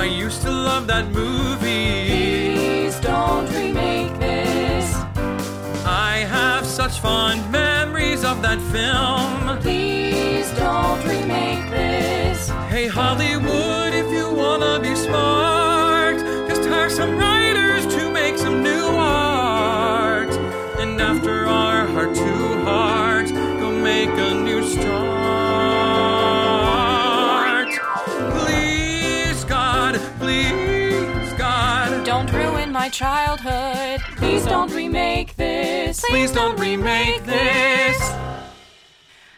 I used to love that movie. Please don't remake this. I have such fond memories of that film. Please don't remake this. Hey, Hollywood, if you wanna be smart, just hire some writers to make some new art. And after our heart to heart, go make a new start. Childhood. Please don't remake this. please don't remake this.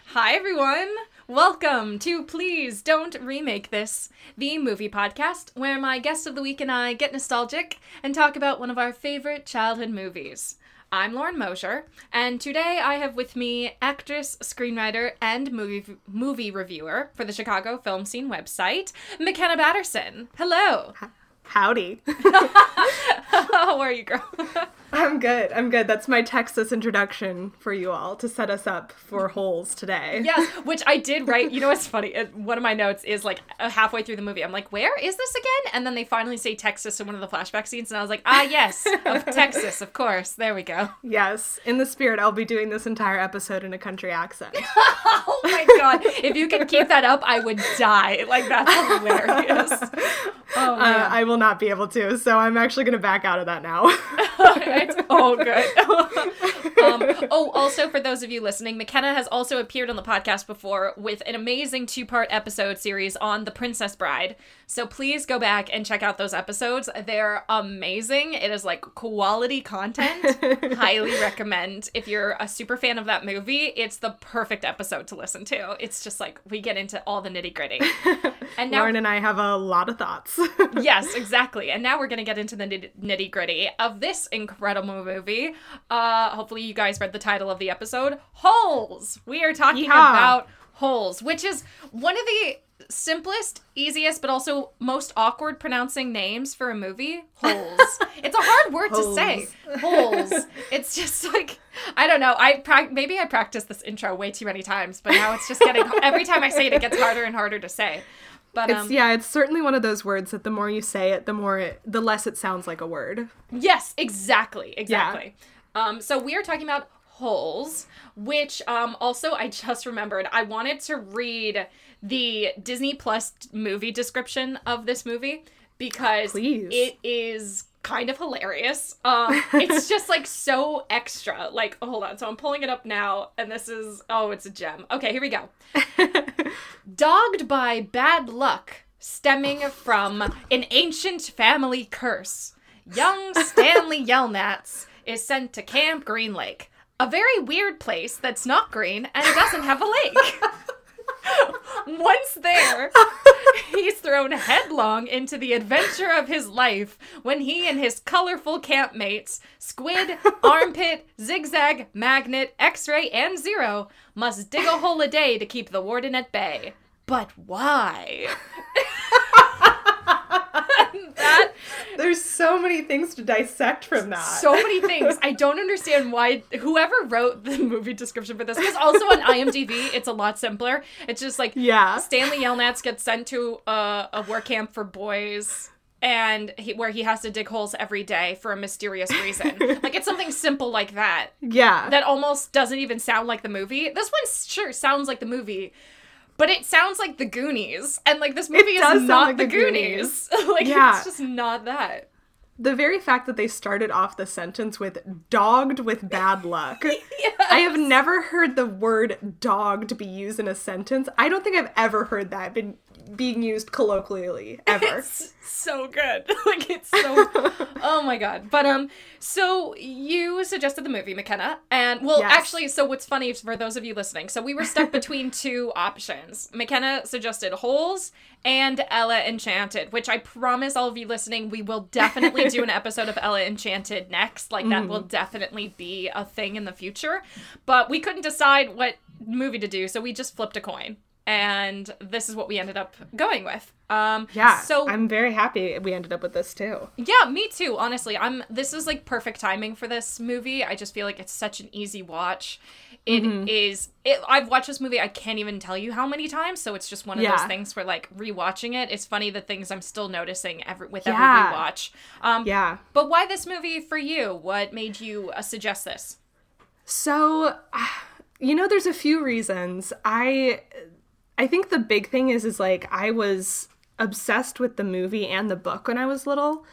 Hi, everyone. Welcome to Please Don't Remake This, the movie podcast where my guest of the week and I get nostalgic and talk about one of our favorite childhood movies. I'm Lauren Mosher, and today I have with me actress, screenwriter, and movie movie reviewer for the Chicago Film Scene website, McKenna Batterson. Hello. Howdy. How are you, girl? I'm good. I'm good. That's my Texas introduction for you all to set us up for holes today. Yes, which I did write. You know what's funny? One of my notes is like uh, halfway through the movie, I'm like, where is this again? And then they finally say Texas in one of the flashback scenes, and I was like, ah, yes, of Texas, of course. There we go. Yes. In the spirit, I'll be doing this entire episode in a country accent. Oh my god. If you could keep that up, I would die. Like, that's hilarious. Oh, Uh. I will not be able to, so I'm actually going to back out of that now. it's all good. um, oh, also for those of you listening, McKenna has also appeared on the podcast before with an amazing two-part episode series on The Princess Bride. So please go back and check out those episodes. They're amazing. It is like quality content. Highly recommend. If you're a super fan of that movie, it's the perfect episode to listen to. It's just like we get into all the nitty-gritty. And now Lauren and I have a lot of thoughts. yes, exactly. And now we're going to get into the nitty gritty of this incredible movie. Uh, hopefully, you guys read the title of the episode Holes. We are talking Yeehaw. about Holes, which is one of the simplest, easiest, but also most awkward pronouncing names for a movie. Holes. it's a hard word to say. Holes. It's just like I don't know. I prac maybe I practiced this intro way too many times, but now it's just getting every time I say it, it gets harder and harder to say. But um, yeah, it's certainly one of those words that the more you say it, the more it, the less it sounds like a word. Yes, exactly, exactly. Um, so we are talking about holes, which um, also I just remembered. I wanted to read the Disney Plus movie description of this movie because Please. it is kind of hilarious. Um, it's just like so extra. Like, oh, hold on. So I'm pulling it up now, and this is oh, it's a gem. Okay, here we go. Dogged by bad luck stemming from an ancient family curse, young Stanley Yelnats is sent to Camp Green Lake, a very weird place that's not green and doesn't have a lake. Once there, he's thrown headlong into the adventure of his life when he and his colorful campmates, Squid, Armpit, Zigzag, Magnet, X Ray, and Zero, must dig a hole a day to keep the warden at bay. But why? that There's so many things to dissect from that. so many things. I don't understand why whoever wrote the movie description for this. Because also on IMDb, it's a lot simpler. It's just like yeah. Stanley Yelnats gets sent to a, a work camp for boys. And he, where he has to dig holes every day for a mysterious reason. like it's something simple like that Yeah. that almost doesn't even sound like the movie. This one sure sounds like the movie, but it sounds like the Goonies, and like this movie is not like the The Goonies. like Yeah. it's just not that. the very fact that they started off the sentence with dogged with bad luck. I have never heard the word dogged be used in a sentence. I don't think I've ever heard that been being used colloquially ever. It's so good. like it's so Oh my god. But um so you suggested the movie, McKenna. And well Yes. actually so what's funny for those of you listening. So we were stuck between two options. McKenna suggested Holes and Ella Enchanted, which I promise all of you listening we will definitely do an episode of Ella Enchanted next. Like that will definitely be a thing in the future. But we couldn't decide what movie to do, so we just flipped a coin. And this is what we ended up going with. Um, Yeah. So I'm very happy we ended up with this too. yeah, me too. Honestly, I'm. This is like perfect timing for this movie. I just feel like it's such an easy watch. It Mm-hmm. is. It. I've watched this movie. I can't even tell you how many times. So it's just one of those things where like rewatching it. It's funny the things I'm still noticing every with Yeah. every rewatch. Um, Yeah. But why this movie for you? What made you uh, suggest this? So, you know, there's a few reasons. I I think the big thing is is like I was obsessed with the movie and the book when I was little.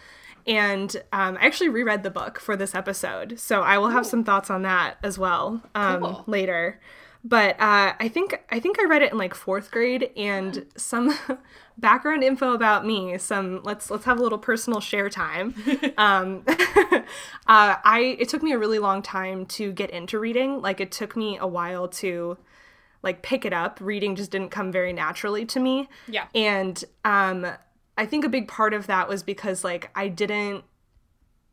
And um, I actually reread the book for this episode, so I will have some thoughts on that as well um, Cool. later. But uh, I think I think I read it in like fourth grade, and some background info about me. Some let's let's have a little personal share time. um, uh, I it took me a really long time to get into reading. Like it took me a while to like pick it up. Reading just didn't come very naturally to me. Yeah. And um I think a big part of that was because like I didn't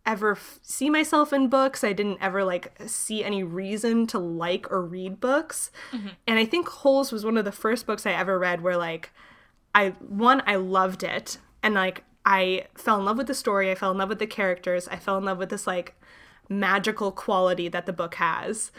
ever f- see myself in books. I didn't ever like see any reason to like or read books. And I think Holes was one of the first books I ever read where like I one I loved it and like I fell in love with the story, I fell in love with the characters, I fell in love with this like magical quality that the book has.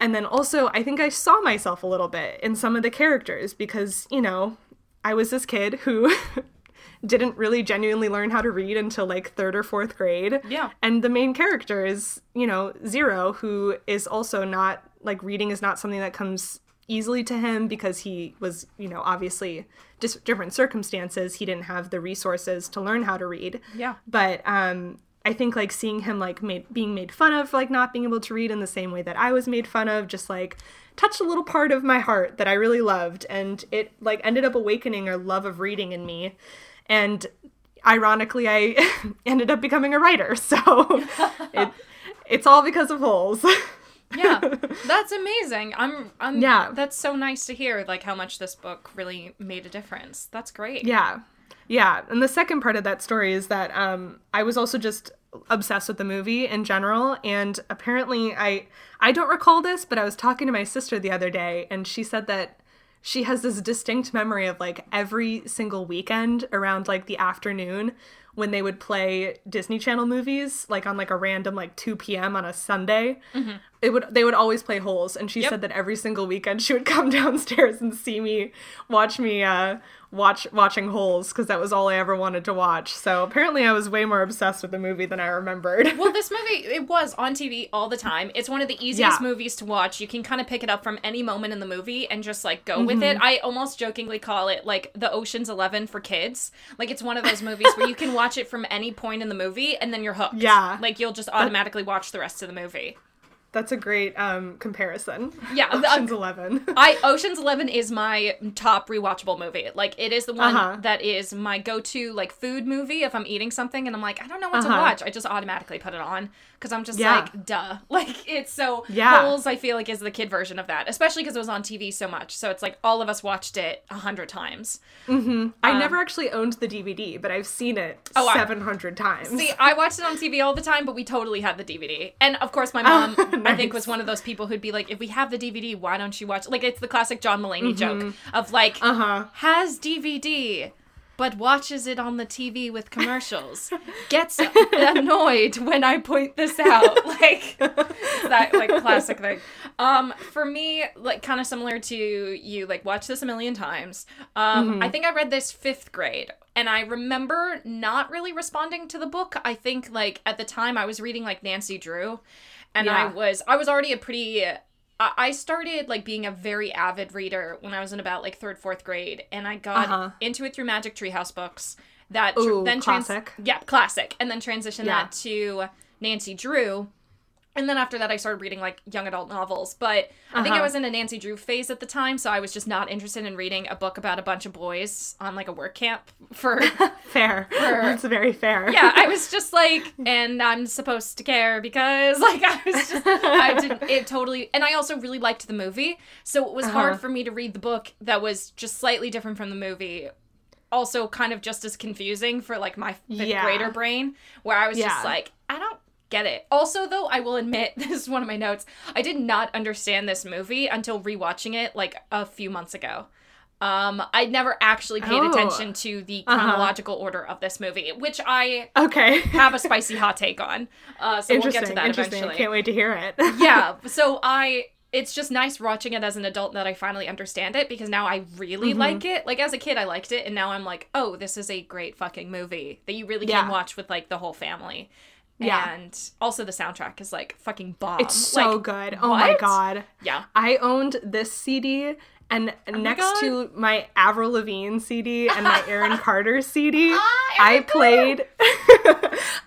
And then also, I think I saw myself a little bit in some of the characters because, you know, I was this kid who didn't really genuinely learn how to read until like third or fourth grade. Yeah. And the main character is, you know, Zero, who is also not like reading is not something that comes easily to him because he was, you know, obviously just different circumstances. He didn't have the resources to learn how to read. Yeah. But um I think like seeing him like made being made fun of for, like not being able to read in the same way that I was made fun of just like touched a little part of my heart that I really loved and it like ended up awakening a love of reading in me and ironically I ended up becoming a writer so it it's all because of holes yeah that's amazing i'm i'm Yeah. that's so nice to hear like how much this book really made a difference that's great Yeah. Yeah. And the second part of that story is that um I was also just obsessed with the movie in general and apparently I I don't recall this, but I was talking to my sister the other day and she said that she has this distinct memory of like every single weekend around like the afternoon when they would play Disney Channel movies like on like a random like 2 p.m. on a Sunday. It would they would always play holes and she Yep. said that every single weekend she would come downstairs and see me watch me uh watch watching holes because that was all I ever wanted to watch. So apparently I was way more obsessed with the movie than I remembered. well this movie it was on tv all the time it's one of the easiest Yeah. movies to watch you can kind of pick it up from any moment in the movie and just like go with Mm-hmm. it i almost jokingly call it like the oceans 11 for kids like it's one of those movies where you can watch it from any point in the movie and then you're hooked Yeah. like you'll just automatically watch the rest of the movie That's a great um comparison. Yeah, Ocean's Eleven. I Ocean's Eleven is my top rewatchable movie. Like it is the one Uh-huh. that is my go-to like food movie if I'm eating something and I'm like I don't know what to Uh-huh. watch. I just automatically put it on because I'm just Yeah. like duh. Like it's so Yeah. Holes. I feel like is the kid version of that, especially because it was on TV so much. So it's like all of us watched it a hundred times. I never actually owned the DVD, but I've seen it Um, Oh, seven hundred times. See, I watched it on TV all the time, but we totally had the DVD. And of course, my mom, I think, was one of those people who'd be like, if we have the DVD, why don't you watch? Like, it's the classic John Mulaney joke of like, Uh-huh. has DVD, but watches it on the TV with commercials. Gets annoyed when I point this out. Like, that like classic thing. Um, for me, like kind of similar to you, like watch this a million times. Um, I think I read this fifth grade. And I remember not really responding to the book. I think like at the time I was reading like Nancy Drew, and I was I was already a pretty I I started like being a very avid reader when I was in about like third, fourth grade, and I got Uh-huh. into it through Magic Treehouse books. That tr- Ooh, then trans- classic. yeah, classic, and then transitioned Yeah. that to Nancy Drew. And then after that, I started reading like young adult novels. But I think I Uh-huh. was in a Nancy Drew phase at the time, so I was just not interested in reading a book about a bunch of boys on like a work camp for fair. That's very fair. yeah, I was just like, and I'm supposed to care because like I was just, I didn't, it totally, and I also really liked the movie, so it was hard Uh-huh. for me to read the book that was just slightly different from the movie. Also, kind of just as confusing for like my fifth Yeah. grader brain, where I was Yeah. just like, I don't get it. Also, though, I will admit, this is one of my notes. I did not understand this movie until rewatching it like a few months ago. Um, I never actually paid Oh. attention to the Uh-huh. chronological order of this movie, which I Okay. have a spicy hot take on. Uh, so we'll get to that interesting. eventually. Can't wait to hear it. yeah, so I it's just nice watching it as an adult that I finally understand it because now I really Mm-hmm. like it. Like as a kid I liked it and now I'm like, "Oh, this is a great fucking movie that you really Yeah. can watch with like the whole family." Yeah. And also the soundtrack is like fucking bomb. It's so Like, good. Oh my god. Yeah. I owned this CD and next Oh God. to my Avril Lavigne CD and my Aaron Carter CD, Ah, I played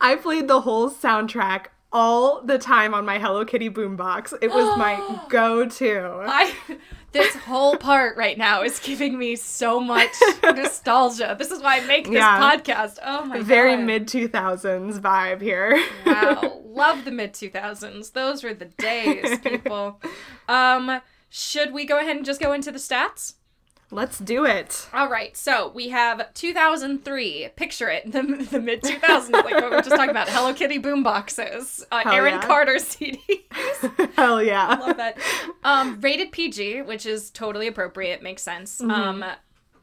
I played the whole soundtrack all the time on my Hello Kitty boombox. It was my go-to. I this whole part right now is giving me so much nostalgia. This is why I make this Yeah. podcast. Oh my Very god. Very mid 2000s vibe here. Wow. Love the mid 2000s. Those were the days, people. Um should we go ahead and just go into the stats? Let's do it. All right. So, we have 2003. Picture it. The, the mid 2000s like what we were just talking about. Hello Kitty boomboxes. Uh, Hell Aaron yeah. Carter CDs. Hell yeah. love that. Um, rated PG, which is totally appropriate, makes sense. Mm-hmm. Um,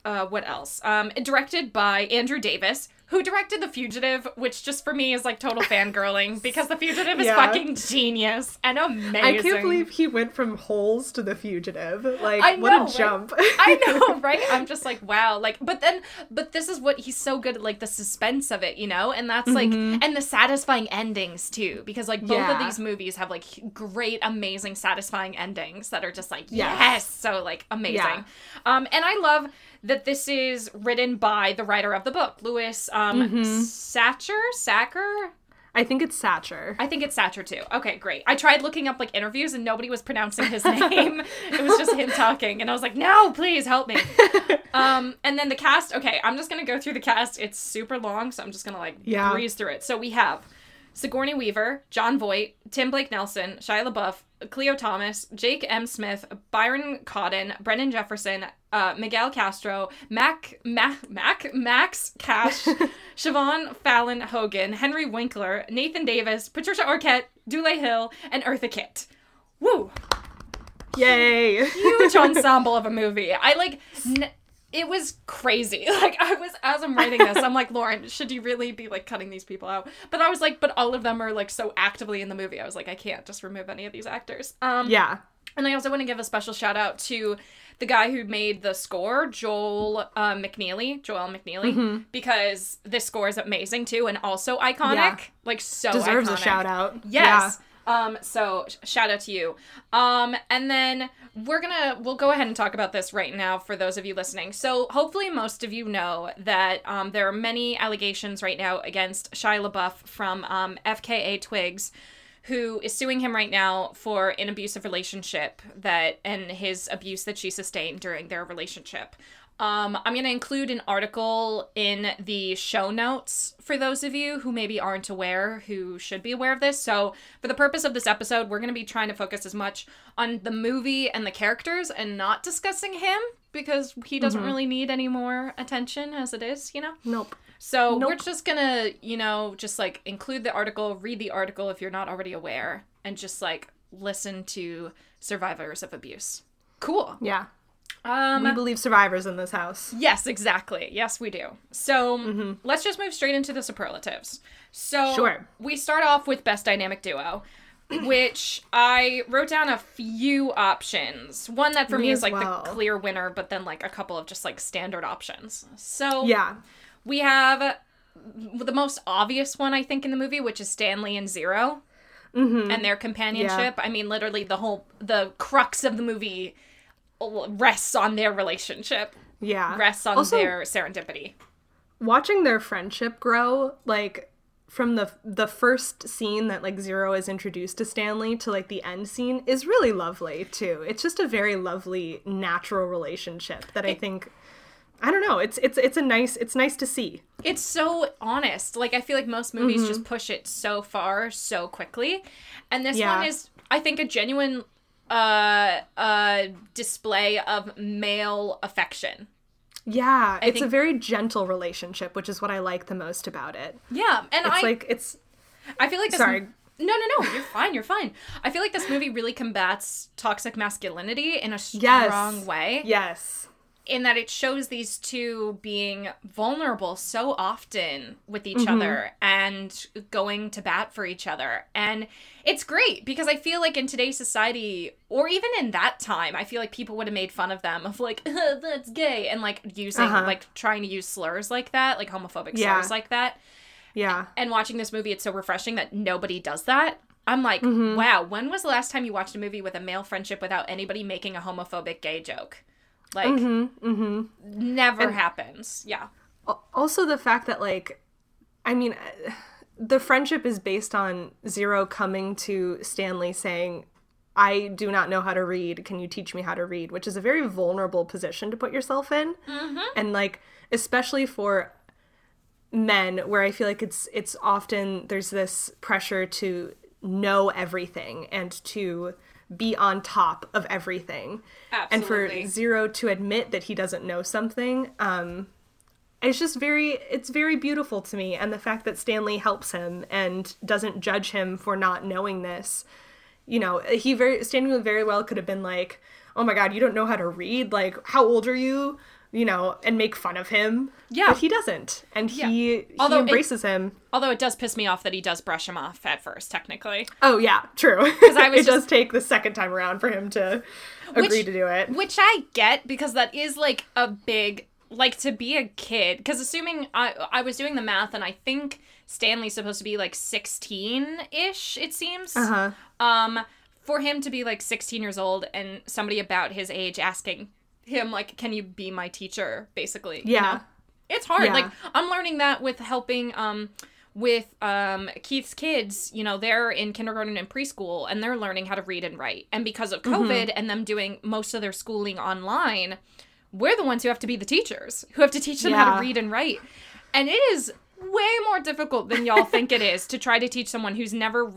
uh, what else? Um, directed by Andrew Davis, who directed The Fugitive, which just for me is like total fangirling because The Fugitive is Yeah. fucking genius and amazing. I can't believe he went from holes to the fugitive. Like, what a right? jump. I know, right? I'm just like, wow. Like, but then, but this is what he's so good at, like the suspense of it, you know? And that's like, and the satisfying endings too, because like both of Mm-hmm. These movies have like great, amazing, satisfying endings that are just like, Yes. yes, so like amazing. Yeah. Um, and I love that this is written by the writer of the book, Louis um, Mm-hmm. Satcher, Sacker. I think it's Satcher. I think it's Satcher too. Okay, great. I tried looking up like interviews and nobody was pronouncing his name. it was just him talking, and I was like, "No, please help me." um, and then the cast. Okay, I'm just gonna go through the cast. It's super long, so I'm just gonna like Yeah. breeze through it. So we have Sigourney Weaver, Jon Voight, Tim Blake Nelson, Shia LaBeouf, Khleo Thomas, Jake M. Smith, Byron Cotton, Brendan Jefferson, uh, Miguel Castro, Mac, Mac, Mac, Max Kasch, Siobhan Fallon Hogan, Henry Winkler, Nathan Davis, Patricia Arquette, Dule Hill, and Eartha Kitt. Woo! Yay. Huge ensemble of a movie. I like. N- it was crazy. Like I was as I'm writing this, I'm like, Lauren, should you really be like cutting these people out? But I was like, but all of them are like so actively in the movie. I was like, I can't just remove any of these actors. Um, Yeah. and I also want to give a special shout out to the guy who made the score, Joel uh, McNeely, Joel McNeely, because this score is amazing too and also iconic. Mm-hmm. Yeah. Like so Deserves a shout out. Yes. Um, so sh- shout out to you. Um, and then we're gonna we'll go ahead and talk about this right now for those of you listening. So hopefully most of you know that um, there are many allegations right now against Shia LaBeouf from um, FKA Twigs, who is suing him right now for an abusive relationship that and his abuse that she sustained during their relationship. Um, I'm going to include an article in the show notes for those of you who maybe aren't aware, who should be aware of this. So, for the purpose of this episode, we're going to be trying to focus as much on the movie and the characters and not discussing him because he doesn't really need any more attention as it is, you know? Nope. So we're just gonna, you know, just like include the article, read the article if you're not already aware, and just like listen to survivors of abuse. Cool. Yeah. Um we believe survivors in this house. Yes, exactly. Yes, we do. So let's just move straight into the superlatives. So Sure. we start off with best dynamic duo, which I wrote down a few options. One that for me, Me is like well. the clear winner, but then like a couple of just like standard options. So Yeah. we have the most obvious one I think in the movie, which is Stanley and Zero and their companionship. I mean, literally the whole the crux of the movie rests on their relationship, Yeah. rests on Also- their serendipity. watching their friendship grow like from the the first scene that like zero is introduced to stanley to like the end scene is really lovely too it's just a very lovely natural relationship that i think i don't know it's it's it's a nice it's nice to see It's so honest. Like I feel like most movies Mm-hmm. just push it so far so quickly. And this Yeah. one is I think a genuine uh uh display of male affection. yeah it's a very gentle relationship which is what i like the most about it Yeah, and it's I like it's I feel like this sorry. No, no, no. You're fine. You're fine. I feel like this movie really combats toxic masculinity in a yes strong way. yes in that it shows these two being vulnerable so often with each Mm-hmm. other and going to bat for each other. And it's great because I feel like in today's society, or even in that time, I feel like people would have made fun of them of like, that's gay, and like using, Uh-huh. like trying to use slurs like that, like homophobic Yeah. slurs like that. Yeah. And watching this movie, it's so refreshing that nobody does that. I'm like, Mm-hmm. wow, when was the last time you watched a movie with a male friendship without anybody making a homophobic gay joke? Like, Mm-hmm. never happens. Yeah. Also, the fact that, like, I mean, the friendship is based on Zero coming to Stanley saying, I do not know how to read. Can you teach me how to read? Which is a very vulnerable position to put yourself in. And, like, especially for men where I feel like it's it's often there's this pressure to know everything and to be on top of everything. And for Zero to admit that he doesn't know something, um it's just very it's very beautiful to me and the fact that Stanley helps him and doesn't judge him for not knowing this. You know, he very Stanley very well could have been like, "Oh my god, you don't know how to read? Like, how old are you?" You know, and make fun of him. Yeah. But he doesn't. And he he Although it- embraces him. Although it does piss me off that he does brush him off at first, technically. Oh yeah, true. Because I was it does just- take the second time around for him to agree to do it. Which I get because that is like a big like to be a kid because assuming I I was doing the math and I think Stanley's supposed to be like 16ish it seems. Uh-huh. Um for him to be like 16 years old and somebody about his age asking him like can you be my teacher basically. you Yeah. know? It's hard. Yeah. Like I'm learning that with helping um with um Keith's kids, you know, they're in kindergarten and preschool and they're learning how to read and write. And because of Mm-hmm. COVID and them doing most of their schooling online, we're the ones who have to be the teachers, who have to teach them how to read and write. And it is way more difficult than y'all think it is to try to teach someone who's never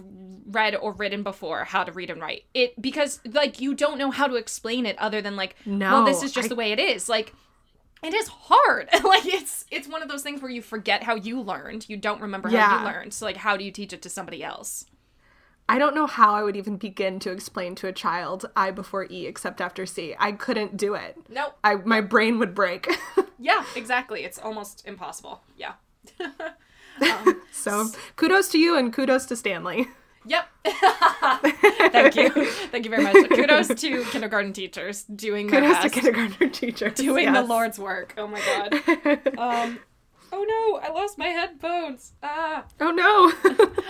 read or written before how to read and write. It because like you don't know how to explain it other than like well this is just I- the way it is. Like it is hard. like it's it's one of those things where you forget how you learned. You don't remember how you learned. So like how do you teach it to somebody else? I don't know how I would even begin to explain to a child I before E except after C. I couldn't do it. Nope. I my brain would break. Yeah, exactly. It's almost impossible. Yeah. so um, kudos to you and kudos to Stanley. Yep. Thank you. Thank you very much. Kudos to kindergarten teachers doing Kudos to kindergarten teachers. doing the. Lord's work. Oh my god. Um. Oh no! I lost my headphones. Ah. Oh no.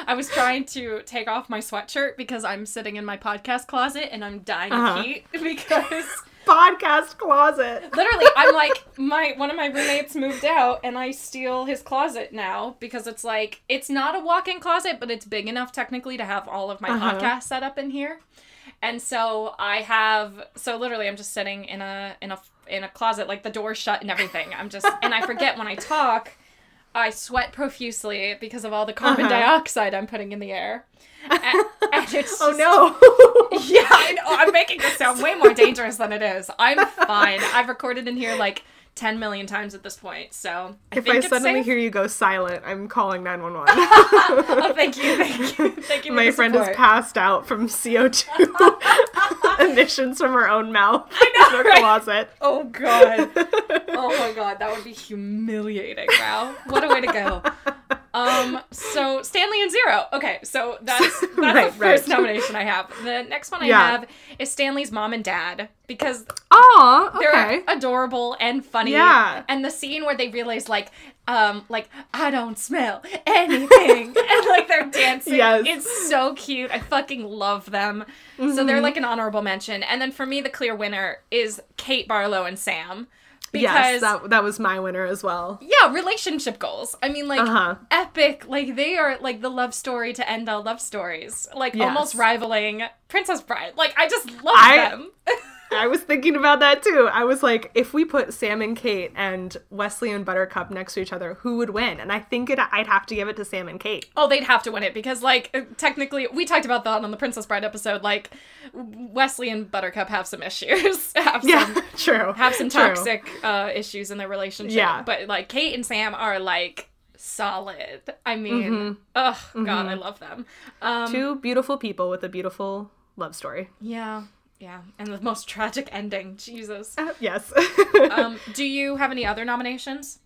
I was trying to take off my sweatshirt because I'm sitting in my podcast closet and I'm dying Uh-huh. of heat because Podcast closet. literally I'm like my one of my roommates moved out and I steal his closet now because it's like it's not a walk-in closet but it's big enough technically to have all of my Uh-huh. podcasts set up in here. And so I have so literally I'm just sitting in a in a in a closet like the door shut and everything. I'm just and I forget when I talk I sweat profusely because of all the carbon Uh-huh. dioxide I'm putting in the air. And, and it's Oh no. yeah, I know. I'm making this sound way more dangerous than it is. I'm fine. I've recorded in here like 10 million times at this point, so I if I suddenly safe. hear you go silent, I'm calling 911. Oh, thank you, thank you, thank you. My friend support. passed out from CO2 emissions from her own mouth in her right? closet. Oh god. Oh my god, that would be humiliating. Wow, what a way to go. Um, so Stanley and Zero. Okay, so that's that's Right, the first right. nomination I have. The next one I Yeah. have is Stanley's mom and dad because Aw, they're adorable and funny. Yeah. And the scene where they realize like um like I don't smell anything and like they're dancing. Yes. It's so cute. I fucking love them. So Mm-hmm. they're like an honorable mention. And then for me the clear winner is Kate Barlow and Sam. Because yes, that, that was my winner as well. yeah, relationship goals. I mean, like Uh-huh. epic. Like they are like the love story to end all love stories. Like Yes. almost rivaling Princess Bride. Like I just love I- them. I was thinking about that too. I was like, if we put Sam and Kate and Westley and Buttercup next to each other, who would win? And I think it, I'd have to give it to Sam and Kate. Oh, they'd have to win it because, like, technically, we talked about that on the Princess Bride episode. Like, Westley and Buttercup have some issues, have Yeah, some true. have some toxic uh, issues in their relationship. Yeah. but like Kate and Sam are like solid. I mean, ugh, God, I love them. Um, Two beautiful people with a beautiful love story. yeah, Yeah, and the most tragic ending. Jesus. yes. Um, do you have any other nominations?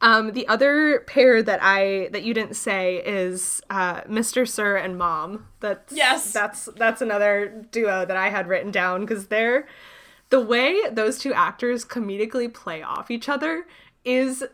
Um, the other pair that I that you didn't say is uh, Mr. Sir and Mom. That's Yes. That's that's another duo that I had written down because they're the way those two actors comedically play off each other is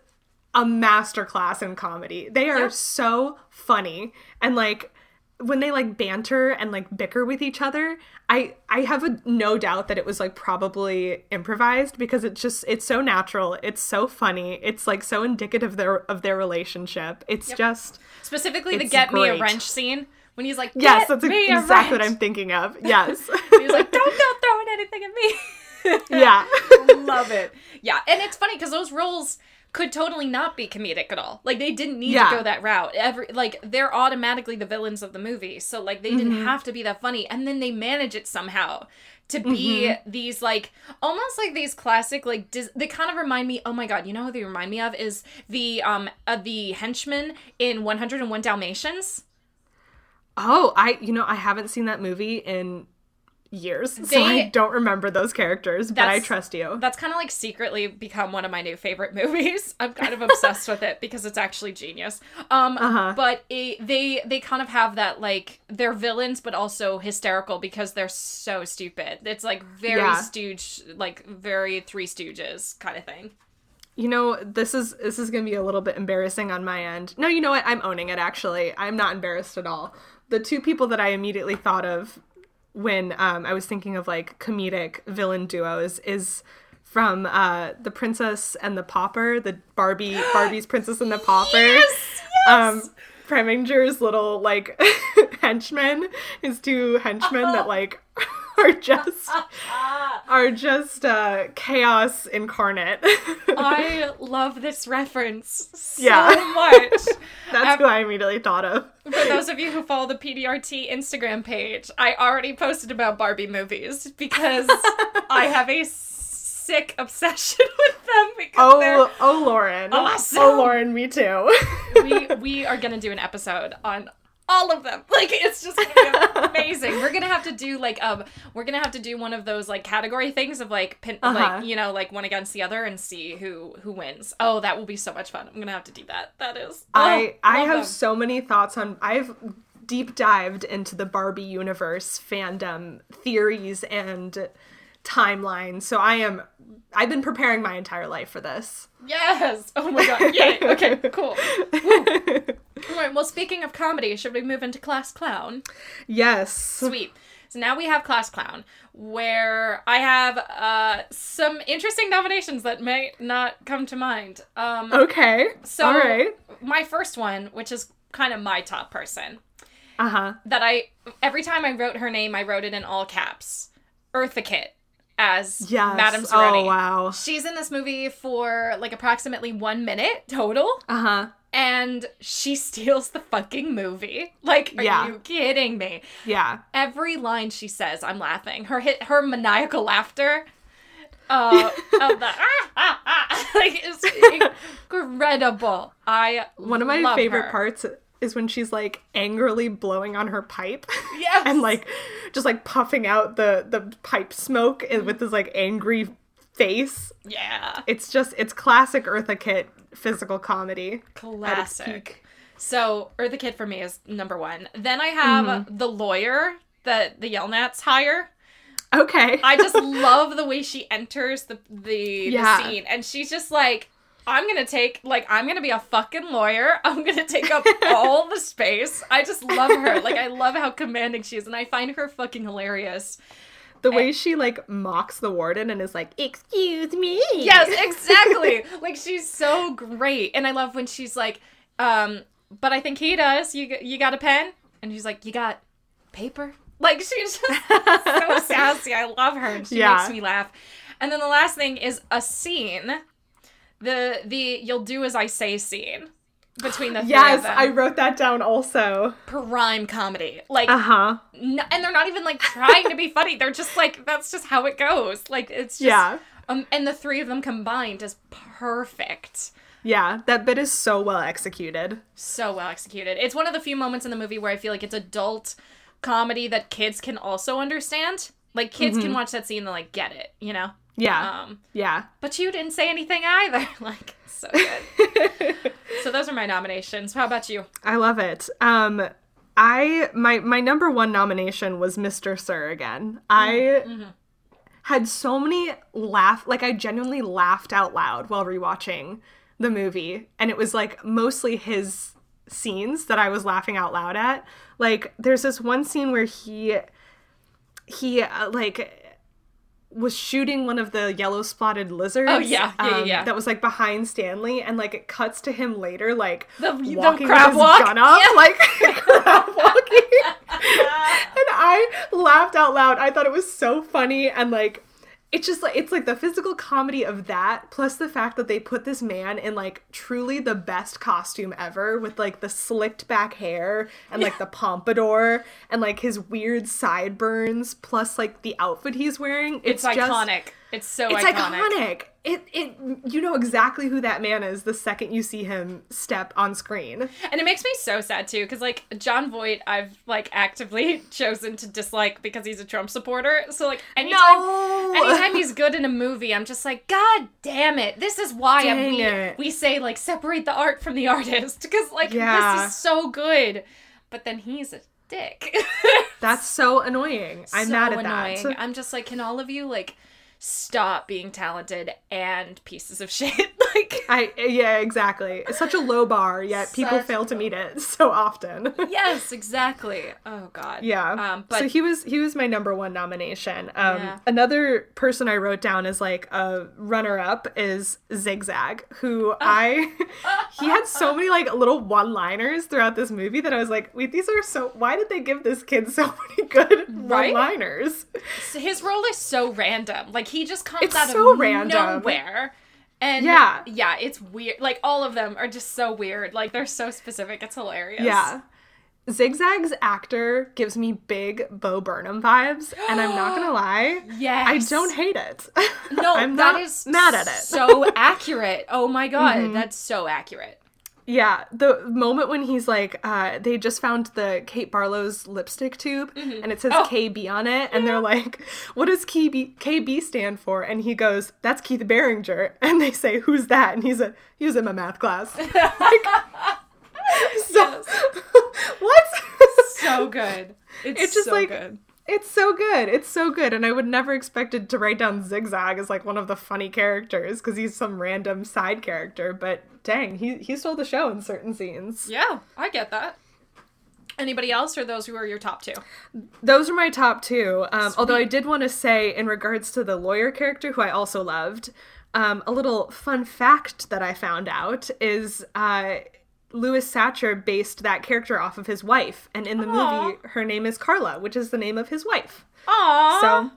a masterclass in comedy. They are Yeah. so funny and like when they like banter and like bicker with each other, I I have a, no doubt that it was like probably improvised because it's just it's so natural. It's so funny. It's like so indicative of their of their relationship. It's just Specifically, the It's "Get Me a. Wrench" scene when he's like, yes, that's me a exactly what. I'm thinking of. Yes. He's like, "Don't go throwing anything at me." yeah. Love it. Yeah, and it's funny because those roles could totally not be comedic at all. Like they didn't need Yeah. to go that route. Every like they're automatically the villains of the movie, so like they didn't Mm-hmm. have to be that funny. And then they manage it somehow to be Mm-hmm. these like almost like these classic like Dis- they kind of remind me. Oh my god, you know who they remind me of is the um uh, the henchman in 101 Dalmatians. Oh, I you know I haven't seen that movie in years, so I don't remember those characters. But I trust you. That's kind of like secretly become one of my new favorite movies. I'm kind of obsessed with it because it's actually genius. Um, Uh-huh. but it, they they kind of have that like they're villains, but also hysterical because they're so stupid. It's like very Yeah. Stooge, like very Three Stooges kind of thing. You know, this is this is gonna be a little bit embarrassing on my end. No, you know what? I'm owning it. Actually, I'm not embarrassed at all. The two people that I immediately thought of when um, I was thinking of like comedic villain duos is from uh, the Princess and the Pauper, the Barbie Barbie's Princess and the Pauper. Yes, Um, Preminger's little like henchmen, his two henchmen that like are just are just uh, chaos incarnate. I love this reference so Yeah. much. That's who I immediately thought of. For those of you who follow the PDRT Instagram page, I already posted about Barbie movies because I have a sick obsession with them because Oh, oh, Lauren. Awesome. Oh, Lauren, me too. we we are gonna do an episode on all of them. Like it's just gonna be amazing. We're gonna have to do like um we're gonna have to do one of those like category things of like pin Uh-huh. like you know like one against the other and see who who wins. Oh, that will be so much fun. I'm gonna have to do that. That is I oh, I love have them. so many thoughts on. I've deep dived into the Barbie universe fandom theories and timelines. So I am. I've been preparing my entire life for this. Yes. Oh my god. Yay. Okay. Cool. Woo. Right. Well, speaking of comedy, should we move into Class Clown? Yes. Sweet. So now we have Class Clown, where I have uh, some interesting nominations that may not come to mind. Um, Okay. so All right. my first one, which is kind of my top person, Uh huh. that I every time I wrote her name, I wrote it in all caps. Eartha Kitt as Yes. Madame. Oh wow. She's in this movie for like approximately one minute total. Uh huh. And she steals the fucking movie. Like, are Yeah. you kidding me? Yeah. Every line she says, I'm laughing. Her hit, her maniacal laughter. Uh, of the ah, ah, ah, like it's incredible. I One of my favorite her. parts is when she's like angrily blowing on her pipe. Yes. and like just like puffing out the the pipe smoke with this like angry face. yeah, It's just it's classic Eartha Kitt physical comedy. classic. So, Eartha Kitt for me is number one. Then I have Mm-hmm. the lawyer that the Yelnats hire. Okay. I just love the way she enters the the, Yeah. the scene, and she's just like, "I'm gonna take like I'm gonna be a fucking lawyer. I'm gonna take up all the space." I just love her. Like I love how commanding she is, and I find her fucking hilarious. The way she like mocks the warden and is like, "Excuse me." Yes, exactly. like she's so great, and I love when she's like, um, "But I think he does. You you got a pen?" And she's like, "You got paper?" Like she's just so sassy. I love her, and she Yeah. makes me laugh. And then the last thing is a scene, the the "You'll do as I say" scene between the three Yes, of them. I wrote that down also. Prime comedy, like, Uh huh. n- and they're not even like trying to be funny. They're just like that's just how it goes. Like it's just, Yeah. Um, and the three of them combined is perfect. Yeah, that bit is so well executed. so well executed. It's one of the few moments in the movie where I feel like it's adult comedy that kids can also understand. Like kids can watch that scene and like get it, you know. Yeah. Um, yeah. but you didn't say anything either. like so good. so those are my nominations. How about you? I love it. Um I my my number one nomination was Mr. Sir again. I had so many laugh like I genuinely laughed out loud while rewatching the movie and it was like mostly his scenes that I was laughing out loud at. Like there's this one scene where he he uh, like was shooting one of the yellow spotted lizards. um, Oh, yeah. Yeah, yeah, yeah. That was like behind Stanley, and like it cuts to him later, like The- the walking crab with his walk? gun up, Yeah. like crab walking. and I laughed out loud. I thought it was so funny, and like it's just like it's like the physical comedy of that, plus the fact that they put this man in like truly the best costume ever, with like the slicked back hair and like the pompadour and like his weird sideburns, plus like the outfit he's wearing. It's, just- iconic. It's so it's iconic. iconic. It it you know exactly who that man is the second you see him step on screen. And it makes me so sad too, because like Jon Voight, I've like actively chosen to dislike because he's a Trump supporter. So like anytime, No! anytime he's good in a movie, I'm just like, God damn it! This is why we we say like separate the art from the artist because like Yeah. this is so good, but then he's a dick. That's so annoying. I'm so mad at annoying. that. I'm just like, can all of you like stop being talented and pieces of shit? Like, I yeah, exactly. It's such a low bar, yet people fail to meet it so often. yes, exactly. Oh God. Yeah. Um, but so he was he was my number one nomination. Um, Yeah. another person I wrote down as like a runner up is Zigzag, who I he had so many like little one liners throughout this movie that I was like, wait, these are so. Why did they give this kid so many good Right? one liners? His role is so random. Like he just comes It's out so of random. nowhere. And Yeah. yeah, it's weird. Like all of them are just so weird. Like they're so specific. It's hilarious. Yeah. Zigzag's actor gives me big Bo Burnham vibes, and I'm not gonna lie, Yes. I don't hate it. No, I'm that not is mad at it. So accurate. Oh my god, Mm-hmm. that's so accurate. Yeah, the moment when he's like, uh, they just found the Kate Barlow's lipstick tube and it says Oh. KB on it, and they're like, what does KB, KB stand for? And he goes, that's Keith Barringer. And they say, who's that? And he's a, he was in my math class. Like, so, what? So good. It's, It's just so like- good. It's so good. It's so good. And I would never expected to write down Zigzag as like one of the funny characters because he's some random side character. But dang, he, he stole the show in certain scenes. Yeah, I get that. Anybody else or those who are your top two? Those are my top two. Um, although I did want to say, in regards to the lawyer character, who I also loved, um, a little fun fact that I found out is uh, Louis Satcher based that character off of his wife. And in the Aw. movie, her name is Carla, which is the name of his wife. Aww. So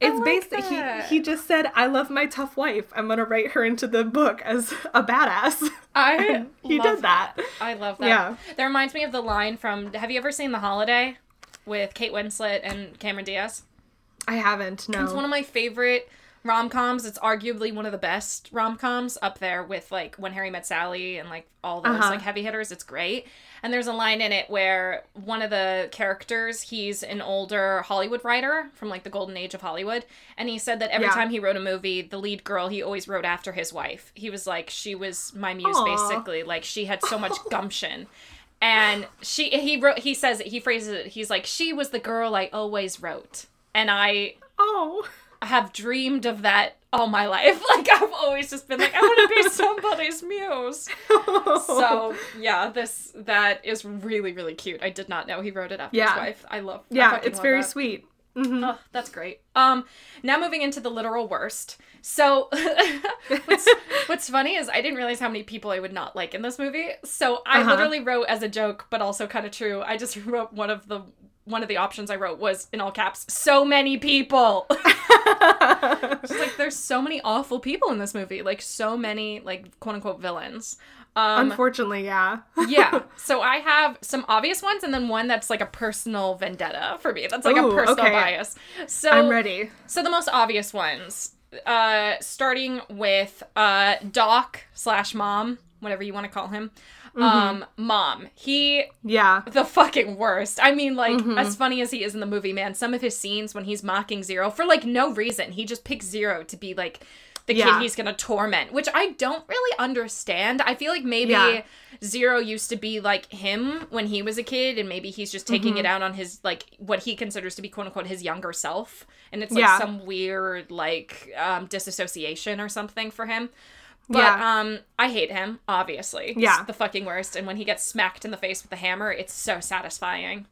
it's like based that. he he just said, "I love my tough wife. I'm gonna write her into the book as a badass." I he love did that. I love that. Yeah. That reminds me of the line from Have you ever seen The Holiday with Kate Winslet and Cameron Diaz? I haven't. No. It's one of my favorite rom coms. It's arguably one of the best rom coms up there with like When Harry Met Sally and like all those Uh-huh. like heavy hitters. It's great. And there's a line in it where one of the characters, he's an older Hollywood writer from like the golden age of Hollywood. And he said that every Yeah. time he wrote a movie, the lead girl, he always wrote after his wife. He was like, she was my muse Aw. basically. Like she had so much gumption. And she he wrote he says it, he phrases it, he's like, She was the girl I always wrote. And I oh. Have dreamed of that all my life. Like I've always just been like, I want to be somebody's muse. So yeah, this that is really really cute. I did not know he wrote it after Yeah. his wife. I love. Yeah, fucking it's love very that. sweet. Oh, that's great. Um, now moving into the literal worst. So, what's what's funny is I didn't realize how many people I would not like in this movie. So I Uh-huh. literally wrote as a joke, but also kind of true. I just wrote one of the one of the options I wrote was in all caps. So many people. It's like there's so many awful people in this movie. Like so many like quote unquote villains. Um, Unfortunately, yeah. yeah. So I have some obvious ones and then one that's like a personal vendetta for me. That's like a personal okay. bias. So I'm ready. So the most obvious ones, uh, starting with uh, Doc slash mom whatever you want to call him. Mm-hmm. Um, mom. He Yeah. the fucking worst. I mean, like, Mm-hmm. as funny as he is in the movie, man, some of his scenes when he's mocking Zero for like no reason, he just picks Zero to be like the Yeah. kid he's gonna torment, which I don't really understand. I feel like maybe Yeah. Zero used to be like him when he was a kid, and maybe he's just taking Mm-hmm. it out on his like what he considers to be quote unquote his younger self, and it's like Yeah. some weird like um, disassociation or something for him. But Yeah. um, I hate him. Obviously, He's Yeah. the fucking worst. And when he gets smacked in the face with the hammer, it's so satisfying.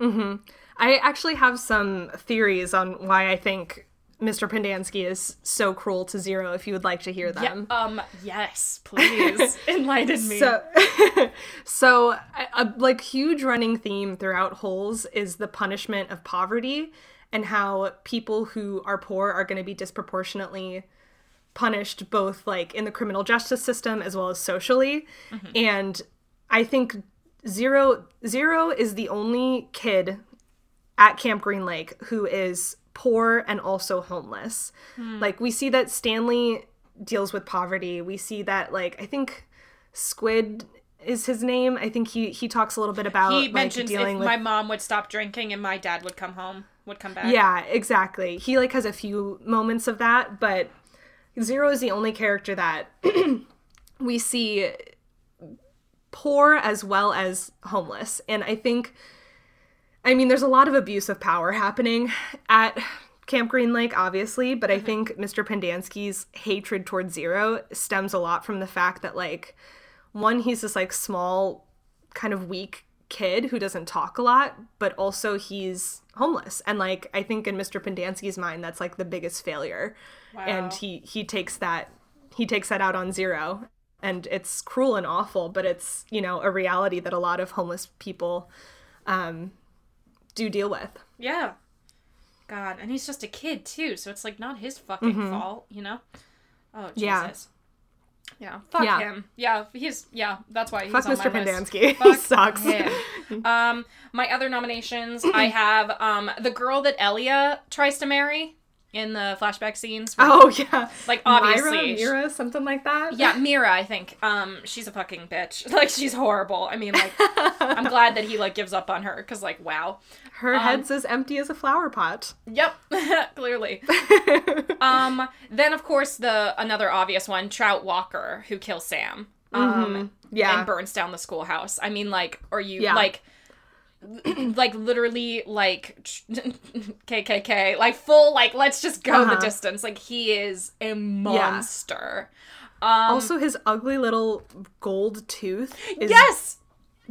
Mm-hmm. I actually have some theories on why I think Mr. Pendanski is so cruel to Zero if you would like to hear them. Yeah. Um. Yes, please enlighten me. So, so a, a like huge running theme throughout Holes is the punishment of poverty and how people who are poor are going to be disproportionately punished both like in the criminal justice system as well as socially. Mm-hmm. And I think Zero Zero is the only kid at Camp Green Lake who is poor and also homeless. Hmm. Like we see that Stanley deals with poverty. We see that like I think Squid is his name. I think he he talks a little bit about he like mentions if with my mom would stop drinking and my dad would come home, would come back. Yeah, exactly. He like has a few moments of that, but Zero is the only character that we see poor as well as homeless. And I think I mean there's a lot of abuse of power happening at Camp Green Lake, obviously, but I mm-hmm. think Mr. Pendanski's hatred towards Zero stems a lot from the fact that like one, he's this like small, kind of weak kid who doesn't talk a lot, but also he's homeless. And like I think in Mr. Pendanski's mind, that's like the biggest failure. And he he takes that he takes that out on Zero. And it's cruel and awful, but it's, you know, a reality that a lot of homeless people um do deal with. Yeah. God, and he's just a kid too, so it's like not his fucking fault, you know? Oh Jesus. Yeah. Fuck Yeah. him. Yeah, he's yeah, that's why he's Fuck on Mr. my list. Pendanski. He sucks. Um my other nominations, I have um the girl that Elia tries to marry in the flashback scenes. Oh yeah. Like obviously sh- Myra, something like that. Yeah, Myra, I think. Um, she's a fucking bitch. Like she's horrible. I mean, like, I'm glad that he like gives up on her because, like, wow. Her head's as empty as a flower pot. Yep, clearly. um, then of course the another obvious one, Trout Walker, who kills Sam. Um, Yeah. and burns down the schoolhouse. I mean, like, or you Yeah. like. like literally like KKK like full like let's just go the Uh-huh. distance. Like he is a monster. Um also, his ugly little gold tooth is yes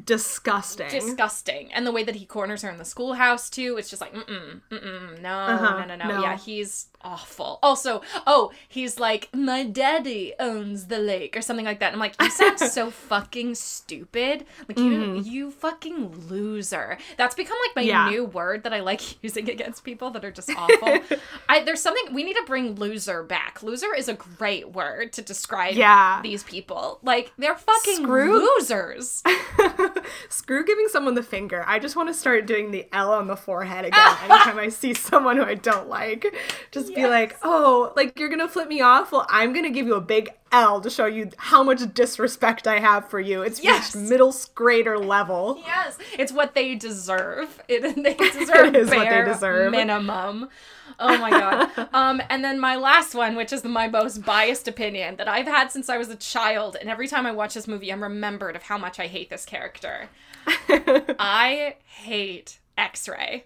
disgusting. disgusting. And the way that he corners her in the schoolhouse too, it's just like, mm-mm, mm-mm, no, Uh-huh, no, no, no, no. Yeah, he's awful. Also, oh, he's like, my daddy owns the lake or something like that. And I'm like, you sound so fucking stupid. Like you, you fucking loser. That's become like my Mm-hmm. Yeah. new word that I like using against people that are just awful. I there's something we need to bring loser back. Loser is a great word to describe Yeah. these people. Like they're fucking Screw- losers. Screw giving someone the finger. I just want to start doing the L on the forehead again anytime I see someone who I don't like. Just be like, oh, like you're gonna flip me off? Well, I'm gonna give you a big L to show you how much disrespect I have for you. It's Yes. reached middle grader level. Yes, it's what they deserve. It they deserve It is what they deserve. minimum. Oh my god. um, and then my last one, which is my most biased opinion that I've had since I was a child, and every time I watch this movie, I'm remembered of how much I hate this character. I hate X-Ray.